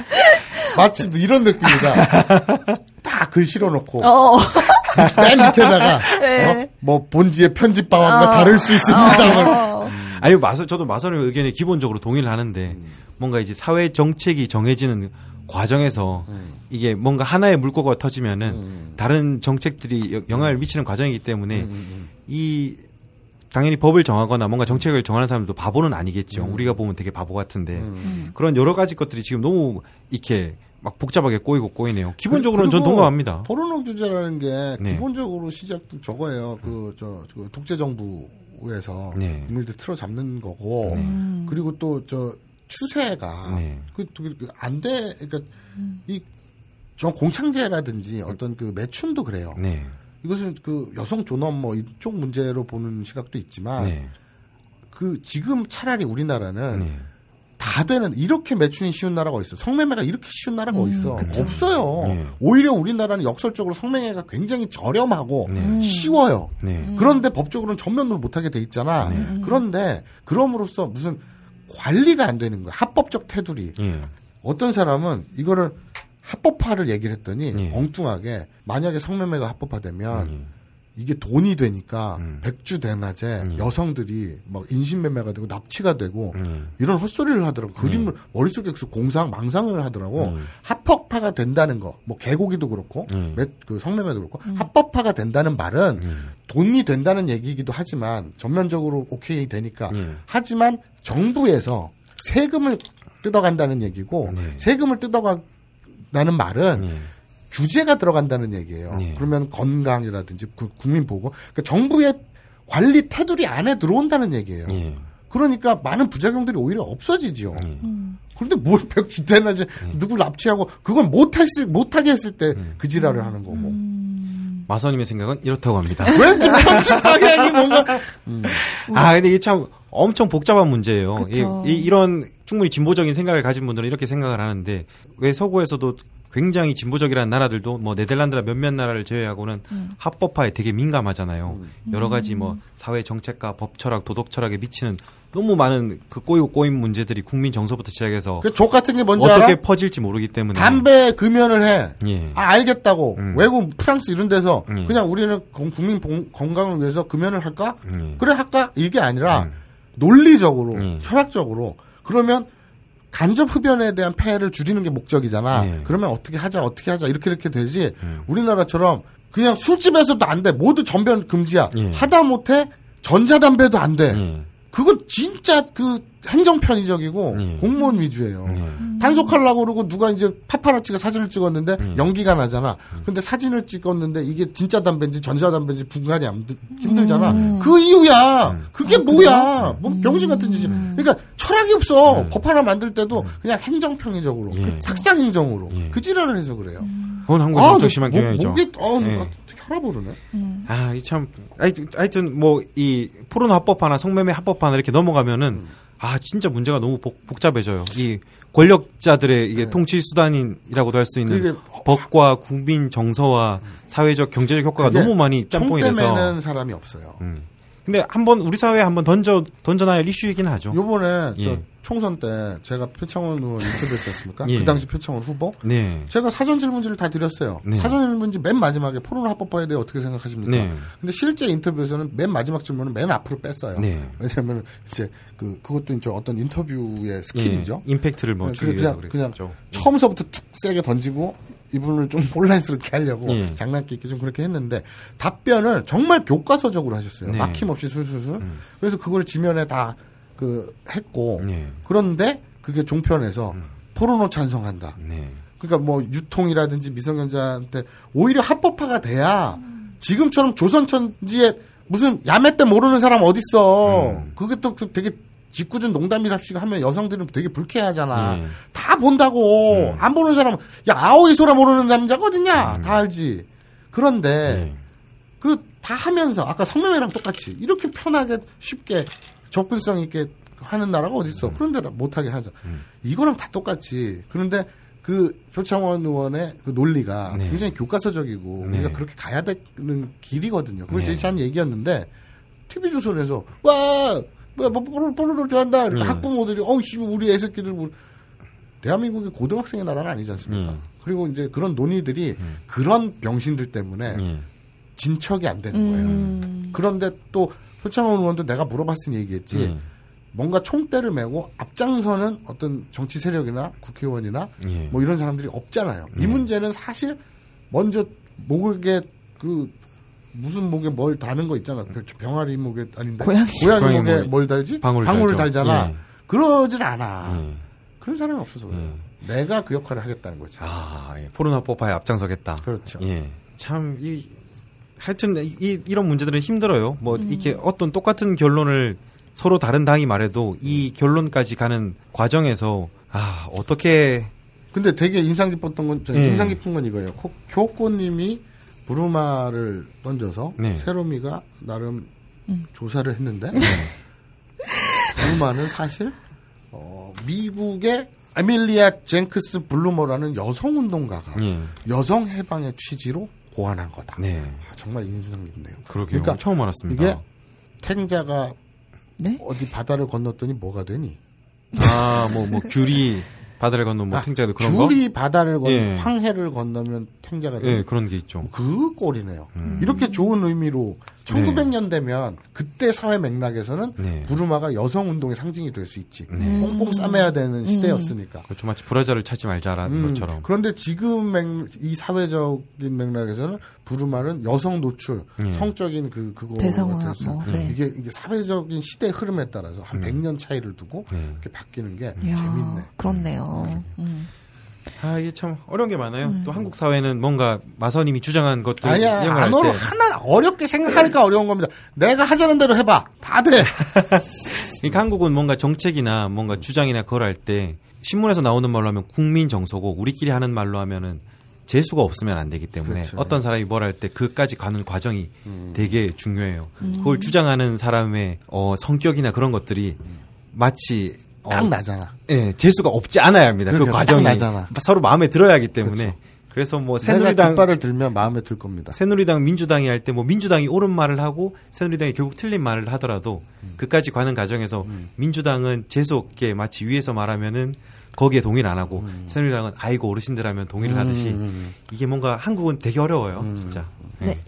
*laughs* 마치 이런 느낌이다. *laughs* 다글 실어놓고 어. 맨 밑에다가 *laughs* 네. 어? 뭐 본지의 편집 방안과 다를 수 있습니다. 어. 아니 마사 저도 마사오님의 의견에 기본적으로 동의를 하는데 음. 뭔가 이제 사회 정책이 정해지는 과정에서 음. 이게 뭔가 하나의 물꼬가 터지면은 다른 정책들이 여- 영향을 미치는 과정이기 때문에 음, 이 당연히 법을 정하거나 뭔가 정책을 정하는 사람들도 바보는 아니겠죠. 음. 우리가 보면 되게 바보 같은데 그런 여러 가지 것들이 지금 너무 이렇게 막 복잡하게 꼬이고 꼬이네요. 기본적으로는 전 동감합니다. 포르노 규제라는 게 네. 기본적으로 시작도 저거예요. 그, 저, 저 독재 정부에서 네. 인물들 틀어 잡는 거고, 그리고 또 저 추세가 네. 그, 그, 그안 돼, 그러니까 이, 저 공창제라든지 어떤 그 매춘도 그래요. 네. 이것은 그 여성 존엄 뭐 이쪽 문제로 보는 시각도 있지만, 네. 그 지금 차라리 우리나라는 네. 다 되는 이렇게 매춘이 쉬운 나라가 어디 있어? 성매매가 이렇게 쉬운 나라가 어디 있어? 없어요. 네. 오히려 우리나라는 역설적으로 성매매가 굉장히 저렴하고 네. 쉬워요. 네. 그런데 법적으로는 전면으로 못하게 돼 있잖아. 그런데 그럼으로써 무슨 관리가 안 되는 거야. 합법적 테두리. 예. 어떤 사람은 이거를 합법화를 얘기를 했더니 예. 엉뚱하게 만약에 성매매가 합법화되면 예. 이게 돈이 되니까 음. 백주 대낮에 예. 여성들이 막 인신매매가 되고 납치가 되고 예. 이런 헛소리를 하더라고. 그림을 머릿속에 그 공상 망상을 하더라고. 음. 합법화가 된다는 거. 뭐 개고기도 그렇고 음. 매- 그 성매매도 그렇고 합법화가 된다는 말은 돈이 된다는 얘기이기도 하지만 전면적으로 오케이 되니까 예. 하지만 정부에서 세금을 뜯어간다는 얘기고 네. 세금을 뜯어간다는 말은 예. 규제가 들어간다는 얘기예요. 네. 그러면 건강이라든지 구- 국민 보고 그러니까 정부의 관리 테두리 안에 들어온다는 얘기예요. 예. 그러니까 많은 부작용들이 오히려 없어지지요. 예. 그런데 뭘 *laughs* 백주 대낮에 누굴 납치하고 그건 못했을 못하게 했을 때 그 지랄을 하는 거고. 마사오님의 생각은 이렇다고 합니다. *laughs* 왠지 편집 방향이 뭔가 아, 근데 이게 참 엄청 복잡한 문제예요. 그쵸. 이, 런 충분히 진보적인 생각을 가진 분들은 이렇게 생각을 하는데 왜 서구에서도 굉장히 진보적이라는 나라들도 뭐 네덜란드나 몇몇 나라를 제외하고는 합법화에 되게 민감하잖아요. 여러 가지 뭐 사회 정책과 법 철학, 도덕 철학에 미치는 너무 많은 그 꼬이고 꼬인 문제들이 국민 정서부터 시작해서 그족 같은 게 뭔지 어떻게 알아? 퍼질지 모르기 때문에 담배 금연을 해. 예. 아, 알겠다고. 음. 외국 프랑스 이런 데서 음. 그냥 우리는 건- 국민 봉- 건강을 위해서 금연을 할까? 음. 그래 할까? 이게 아니라 음. 논리적으로, 음. 철학적으로 그러면 간접 흡연에 대한 폐해를 줄이는 게 목적이잖아. 예. 그러면 어떻게 하자, 어떻게 하자 이렇게 이렇게 되지. 음. 우리나라처럼 그냥 술집에서도 안 돼. 모두 전변 금지야. 예. 하다 못해 전자담배도 안 돼. 예. 그건 진짜 그 행정 편의적이고 예. 공무원 위주예요. 예. 단속하려고 그러고 누가 이제 파파라치가 사진을 찍었는데 음. 연기가 나잖아. 근데 사진을 찍었는데 이게 진짜 담배인지 전자 담배인지 분간이 안 드- 힘들잖아. 그 이유야. 음. 그게 뭐야? 뭐 병신 같은 짓이. 그러니까 철학이 없어. 법 하나 만들 때도 그냥 행정 편의적으로, 음. 예. 삭상 행정으로 예. 그 지랄을 해서 그래요. 그건 한국에서 아, 너 심한 목- 경향이죠. 목이 어, 예. 혈압 오르네. 아, 이 참, 하여튼, 뭐, 이, 포르노 합법화나 성매매 합법화나 이렇게 넘어가면은, 아, 진짜 문제가 너무 복, 복잡해져요. 이 권력자들의 이게 통치 수단이라고도 할 수 있는 법과 국민 정서와 사회적 경제적 효과가 너무 많이 짬뽕이 총 돼서. 때매는 사람이 없어요. 음. 근데 한번 우리 사회에 한번 던져, 던져놔야 할 이슈이긴 하죠. 요번에 예. 저 총선 때 제가 표창원 의원 인터뷰했지 않습니까? 예. 그 당시 표창원 후보. 네. 제가 사전 질문지를 다 드렸어요. 네. 사전 질문지 맨 마지막에 포르노 합법화에 대해 어떻게 생각하십니까? 네. 근데 실제 인터뷰에서는 맨 마지막 질문은 맨 앞으로 뺐어요. 네. 왜냐하면 이제 그 그것도 이제 어떤 인터뷰의 skill이죠. 예. 임팩트를 뭐 네, 주기 그냥- 그냥 그랬죠. 처음서부터 툭 세게 던지고 이분을 좀 *laughs* 혼란스럽게 하려고 예. 장난기 있게 좀 그렇게 했는데 답변을 정말 교과서적으로 하셨어요. 네. 막힘없이 술술술. 그래서 그걸 지면에 다 그 했고 예. 그런데 그게 종편에서 포르노 찬성한다. 네. 그러니까 뭐 유통이라든지 미성년자한테 오히려 합법화가 돼야 지금처럼 조선천지에 무슨 야매 때 모르는 사람 어딨어. 음. 그게 또그 되게 짓궂은 농담이랍시고 하면 여성들은 되게 불쾌하잖아. 예. 다 본다고. 안 보는 사람, 야, 아오이소라 모르는 남자가 어딨냐? 다 알지. 그런데, 예. 그, 다 하면서, 아까 성매매랑 똑같이, 이렇게 편하게, 쉽게, 접근성 있게 하는 나라가 어딨어. 그런데 못하게 하자. 이거랑 다 똑같이. 그런데, 그, 표창원 의원의 그 논리가 네. 굉장히 교과서적이고, 네. 우리가 그렇게 가야 되는 길이거든요. 그걸 네. 제시한 얘기였는데, TV조선에서, 와! 뭐야, 뭐, 뽀로로, 뽀로로 좋아한다. 네. 학부모들이, 어우, 씨, 우리 애새끼들, 뭐. 대한민국이 고등학생의 나라는 아니지 않습니까? 예. 그리고 이제 그런 논의들이 그런 병신들 때문에 예. 진척이 안 되는 거예요. 음. 그런데 또 표창원 의원도 내가 물어봤으니 얘기했지. 예. 뭔가 총대를 메고 앞장서는 어떤 정치 세력이나 국회의원이나 예. 뭐 이런 사람들이 없잖아요. 이 문제는 사실 먼저 목에 그 무슨 목에 뭘 다는 거 있잖아. 병- 병아리 목에 아닌데 고양이. 고양이 목에 목에 뭘 달지? 방울을 달죠. 달잖아. 예. 그러질 않아. 예. 그런 사람이 없어서 그래요. 내가 그 역할을 하겠다는 거지. 아, 예. 포르노포파에 앞장서겠다. 그렇죠. 예. 참, 이, 하여튼, 이, 이런 문제들은 힘들어요. 뭐, 이렇게 어떤 똑같은 결론을 서로 다른 답이 말해도 이 결론까지 가는 과정에서, 아, 어떻게, 근데 되게 인상 깊었던 건, 저 예. 인상 깊은 건 이거예요. 코- 교코님이 부르마를 던져서 네. 세로미가 나름 조사를 했는데 *laughs* 부르마는 사실 어, 미국의 에밀리아 젠크스 블루머라는 여성 운동가가 예. 여성 해방의 취지로 고안한 거다. 네. 아, 정말 인상 깊네요. 그러게요. 그러니까 처음 알았습니다. 이게 탱자가 네? 어디 바다를 건넜더니 뭐가 되니? 아, 뭐, 뭐, 귤이 바다를 건너 뭐, 아, 탱자도 그런 거? 줄이 바다를 건 예. 황해를 건너면 탱자가 되니? 예, 그런 게 있죠. 그 꼴이네요. 음. 이렇게 좋은 의미로 1900년 되면 그때 사회 맥락에서는 네. 부르마가 여성 운동의 상징이 될 수 있지. 네. 꽁꽁 싸매야 되는 시대였으니까. 그렇죠. 마치 브라자를 찾지 말자라는 음, 것처럼. 그런데 지금 맥, 이 사회적인 맥락에서는 부르마는 여성 노출, 예. 성적인 그 그거 같아서 뭐, 네. 이게 이게 사회적인 시대 흐름에 따라서 한 100년 차이를 두고 네. 이렇게 바뀌는 게 이야, 재밌네. 그렇네요. 음. 아, 이게 참 어려운 게 많아요. 또 한국 사회는 뭔가 마선님이 주장한 것들 아니야, 이용을 할안 어려 때 하나 어렵게 생각하니까 어려운 겁니다. 내가 하자는 대로 해봐, 다 돼. *laughs* 그러니까 한국은 뭔가 정책이나 뭔가 주장이나 그걸 할 때 신문에서 나오는 말로 하면 국민 정서고 우리끼리 하는 말로 하면은 재수가 없으면 안 되기 때문에 그렇죠. 어떤 사람이 뭘 할 때 그까지 가는 과정이 되게 중요해요. 그걸 주장하는 사람의 어, 성격이나 그런 것들이 마치 어, 딱 나잖아. 예, 재수가 없지 않아야 합니다. 그 그러니까 과정이 딱 나잖아. 서로 마음에 들어야 하기 때문에 그래서뭐 내가 새누리당 깃발을 들면 마음에 들 겁니다. 새누리당 민주당이 할 때 뭐 민주당이 옳은 말을 하고 새누리당이 결국 틀린 말을 하더라도 그까지 가는 과정에서 민주당은 재수 없게 마치 위에서 말하면은 거기에 동의를 안 하고 새누리당은 아이고 어르신들 하면 동의를 하듯이 이게 뭔가 한국은 되게 어려워요 진짜 예. 네.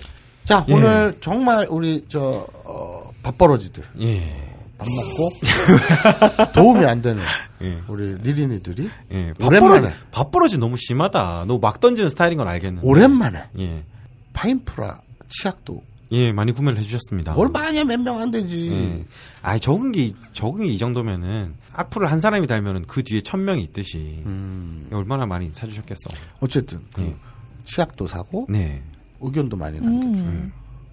자, 예. 오늘 정말 우리 저 어, 밥벌어지들 예. 밥 먹고 *laughs* 도움이 안 되는 예. 우리 니린이들이 예. 오랜만에. 밥벌어지, 너무 심하다. 너막 던지는 스타일인 건 알겠는데. 오랜만에 예. 파인프라 치약도 예, 많이 구매를 해주셨습니다. 뭘 많이 몇명 안 되지. 예. 아, 적은 게, 적은 게이 정도면은, 악플을 한 사람이 달면은 그 뒤에 천 명이 있듯이, 음, 얼마나 많이 사주셨겠어. 어쨌든 그 예. 치약도 사고 네. 의견도 많이 남겨주고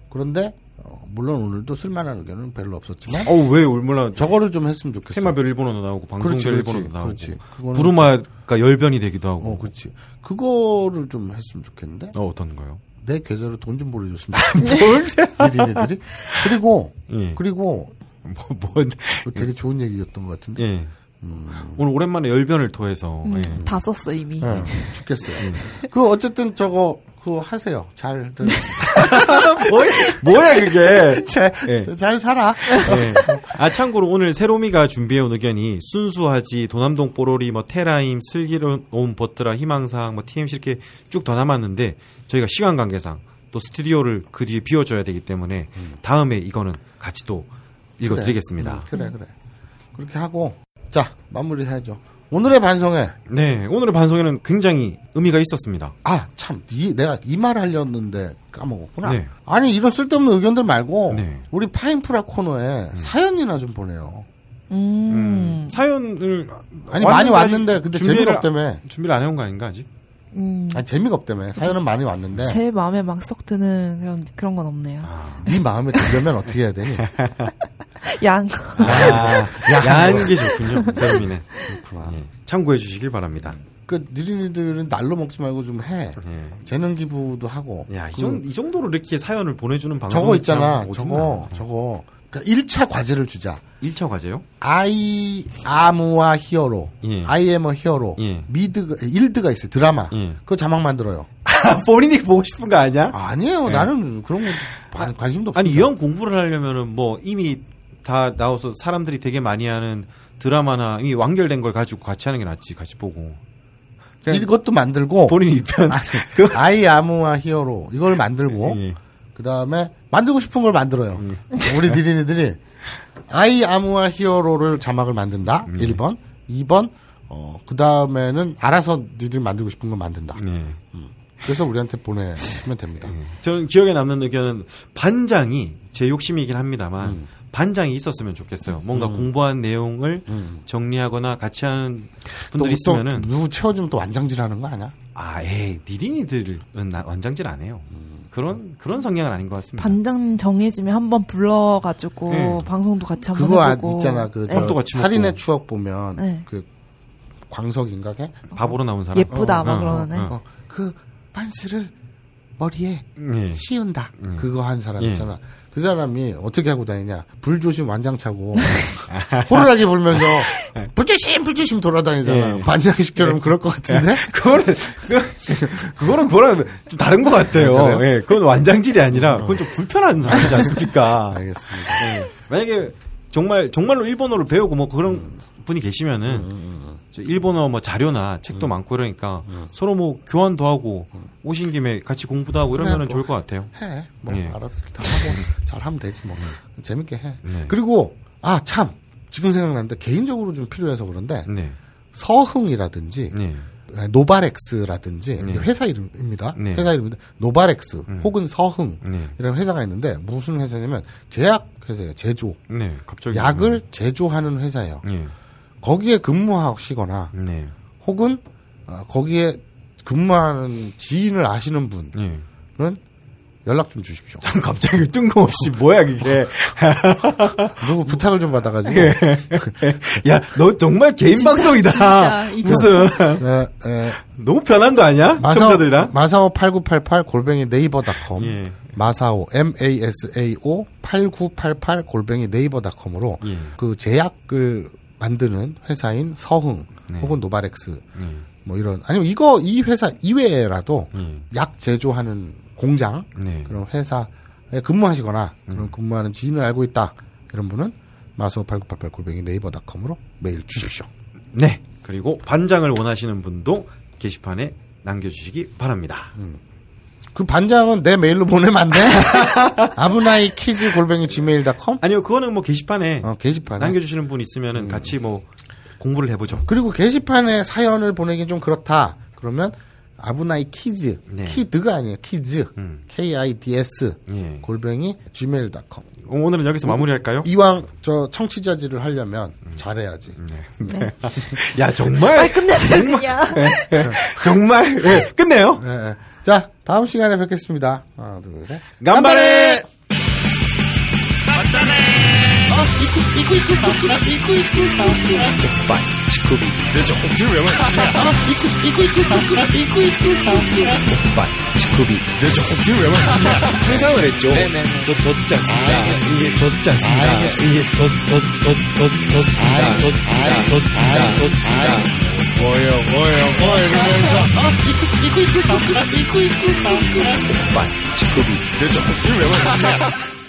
그런데 어, 물론 오늘도 쓸만한 의견은 별로 없었지만 어우, 왜 얼마나, 저거를 좀 했으면 좋겠어. 테마별 일본어도 나오고, 방송별 일본어도 나오고, 그렇지. 부르마가 열변이 되기도 하고. 어, 그렇지. 그거를 좀 했으면 좋겠는데 어, 어떤 거요? 내 계좌로 돈 좀 보내줬으면 좋겠는데 니린이들이 그리고 예. 그리고 뭐, 뭐, 그거 되게 좋은 얘기였던 것 같은데 예. 오늘 오랜만에 열변을 토해서, 예. 다 썼어 이미. 예, 죽겠어요. 그 어쨌든 저거 그 하세요. 잘 *laughs* *laughs* 뭐야, 뭐야, 그게. 잘, 예. 잘 살아. 네. 아 참고로 오늘 세로미가 준비해온 의견이 순수하지 도남동 뽀로리 뭐 테라임 슬기로운 버트라 희망사항 뭐 TMC 이렇게 쭉 더 남았는데 저희가 시간 관계상 또 스튜디오를 그 뒤에 비워줘야 되기 때문에 다음에 이거는 같이 또 읽어드리겠습니다. 음, 그래 그래. 그렇게 하고 자 마무리해야죠. 오늘의 반성회. 네 오늘의 반성에는 굉장히 의미가 있었습니다. 아, 참, 이, 내가 이 말 하려는데 까먹었구나. 네. 아니, 이런 쓸데없는 의견들 말고, 네. 우리 파인프라 코너에 사연이나 좀 보내요. 음. 사연을 아니, 많이 왔는데 근데 재미가 없다며. 준비를 안 해온 거 아닌가 아직? 음. 아니, 재미가 없다며. 사연은 많이 왔는데, 제 마음에 막 썩 드는 그런 그런 건 없네요. 네 마음에 들려면 어떻게 해야 되니? *laughs* 양. 아, 야한 게 좋군요. 세롬이네. 예, 참고해 주시길 바랍니다. 그 니린이들은 날로 먹지 말고 좀 해. 예. 재능 기부도 하고. 야, 이, 그 정, 이 정도로 이렇게 사연을 보내주는 방송 저거 있잖아. 저거 저거. 그러니까 1차 과제를 주자. 1차 과제요? I am a hero. 예. I am a hero. 예. 미드가 일드가 있어요. 드라마. 예. 그 자막 만들어요. 본인이 보고 싶은 거 아니야? 아니에요. 나는 그런 거 관- 관심도 없어. 아니 일어 공부를 하려면은 뭐 이미 다 나와서 사람들이 되게 많이 하는 드라마나 이미 완결된 걸 가지고 같이 하는 게 낫지 같이 보고 이것도 만들고 본인이 입편 *laughs* 그 I am a hero 이걸 만들고 예. 그 다음에 만들고 싶은 걸 만들어요. 우리 니린이들이 I am와 히어로를 자막을 만든다. 1번. 2번. 어, 그 다음에는 알아서 니들이 만들고 싶은 걸 만든다. 네. 그래서 우리한테 보내시면 됩니다. 저는 기억에 남는 의견은 반장이 제 욕심이긴 합니다만 음. 반장이 있었으면 좋겠어요. 뭔가 공부한 내용을 정리하거나 같이 하는 또, 분들이 또 있으면은 누구 채워주면 또 완장질 하는 거 아니야? 아, 에이, 니린이들은 나- 완장질 안 해요. 그런 그런 성향은 아닌 것 같습니다. 반장 정해지면 한번 불러가지고 네. 방송도 같이 한번 그거 아, 해보고. 있잖아. 그, 같이 살인의 먹고. 추억 보면, 네. 그, 광석인가, 걔? 밥으로 나온 사람. 예쁘다 어, 막 어, 그러네. 어, 어. 어, 그, 반스를 머리에 예. 씌운다. 그거 한 사람 예. 있잖아. 그 사람이 어떻게 하고 다니냐. 불조심 완장 차고, *laughs* 호루라기 불면서, *laughs* 불조심, 불조심 돌아다니잖아. 예. 반장 시켜놓으면 그럴 것 같은데? *laughs* 그거는 그, 그거는 그거랑 좀 다른 것 같아요. 아? 예, 그건 완장질이 아니라 그건 좀 불편한 상황이지 않습니까? 알겠습니다. 예. 만약에 정말 정말로 일본어를 배우고 뭐 그런 분이 계시면은 저 일본어 뭐 자료나 책도 많고 이러니까 서로 뭐 교환도 하고 오신 김에 같이 공부도 하고 이러면은 그래, 뭐. 좋을 것 같아요. 해. 뭐, 예. 알아서 다 하고, *laughs* 잘 하면 되지, 뭐. 재밌게 해. 네. 그리고, 아, 참. 지금 생각났는데, 개인적으로 좀 필요해서 그런데, 네, 서흥이라든지, 네, 노바렉스라든지 네. 회사 이름입니다. 네. 회사 이름인데 노바렉스 혹은 서흥 네. 이런 회사가 있는데 무슨 회사냐면 제약 회사예요. 제조 네. 갑자기 약을 제조하는 회사예요. 네, 거기에 근무하시거나 네, 혹은 어, 거기에 근무하는 지인을 아시는 분은 네. 연락 좀 주십시오. *laughs* 갑자기 뜬금없이 뭐야 그게? *laughs* 누구 부탁을 좀 받아가지고 예. 야, 너 정말 개인 방송이다. 진짜, 이 무슨 에, 에, 너무 편한 거 아니야? 마사오 청자들이랑? 마사오 8988 골뱅이 네이버닷컴 예. 마사오 M A S A O 8988 골뱅이 네이버닷컴으로 예. 그 제약을 만드는 회사인 서흥 네. 혹은 노바렉스 네. 뭐 이런 아니면 이거 이 회사 이외에라도 예. 약 제조하는 공장 네. 그런 회사에 근무하시거나 그런 근무하는 지인을 알고 있다 이런 분은 마사오 8988 골뱅이 네이버닷컴으로 메일 주십시오. 네. 그리고 반장을 원하시는 분도 게시판에 남겨주시기 바랍니다. 그 반장은 내 메일로 보내면 안 돼? *laughs* 아브나이 kids 골뱅이 gmail.com 아니요, 그거는 뭐 게시판에 어, 게시판에 남겨주시는 분 있으면은 같이 뭐 공부를 해보죠. 그리고 게시판에 사연을 보내긴 좀 그렇다. 그러면 아브나이 kids 네. kid가 아니에요 kids 음. K I D S 예. 골뱅이 gmail.com 오늘은 여기서 마무리할까요? 이왕 저 청취자질을 하려면 잘해야지. *laughs* 야, 정말, 끝내세요 그냥. *laughs* 정말, 예, 끝내요. 예, 예. 자 다음 시간에 뵙겠습니다. 하나 둘 셋. 간발에! 상상을 했죠. 저 덧지 않습니다. 이게 덧지 않습니다. 이게 덧덧덧덧덧습니다. 덧습니다. 덧습니다. 덧습니다. 뭐요 뭐요 뭐 이러면서 오빠, 치쿠 乳首。で、ちょ、乳首やばい。行く、行く、行く、行く、行く、行く、行く。おっぱい、乳首。で、ちょ、乳首やばい。手触れ、ちょ、ちょ、取っちゃすぎだ。すげえ、取っちゃすぎだ。すげえ、と、と、と、と、と、と、つだ、と、取っ、と、つだ、と、つだ。おいおいおいおい、みのりさん。行く、行く、行く、行く、行く、行く、行く。おっぱい、乳首。で、ちょ、乳首やばい。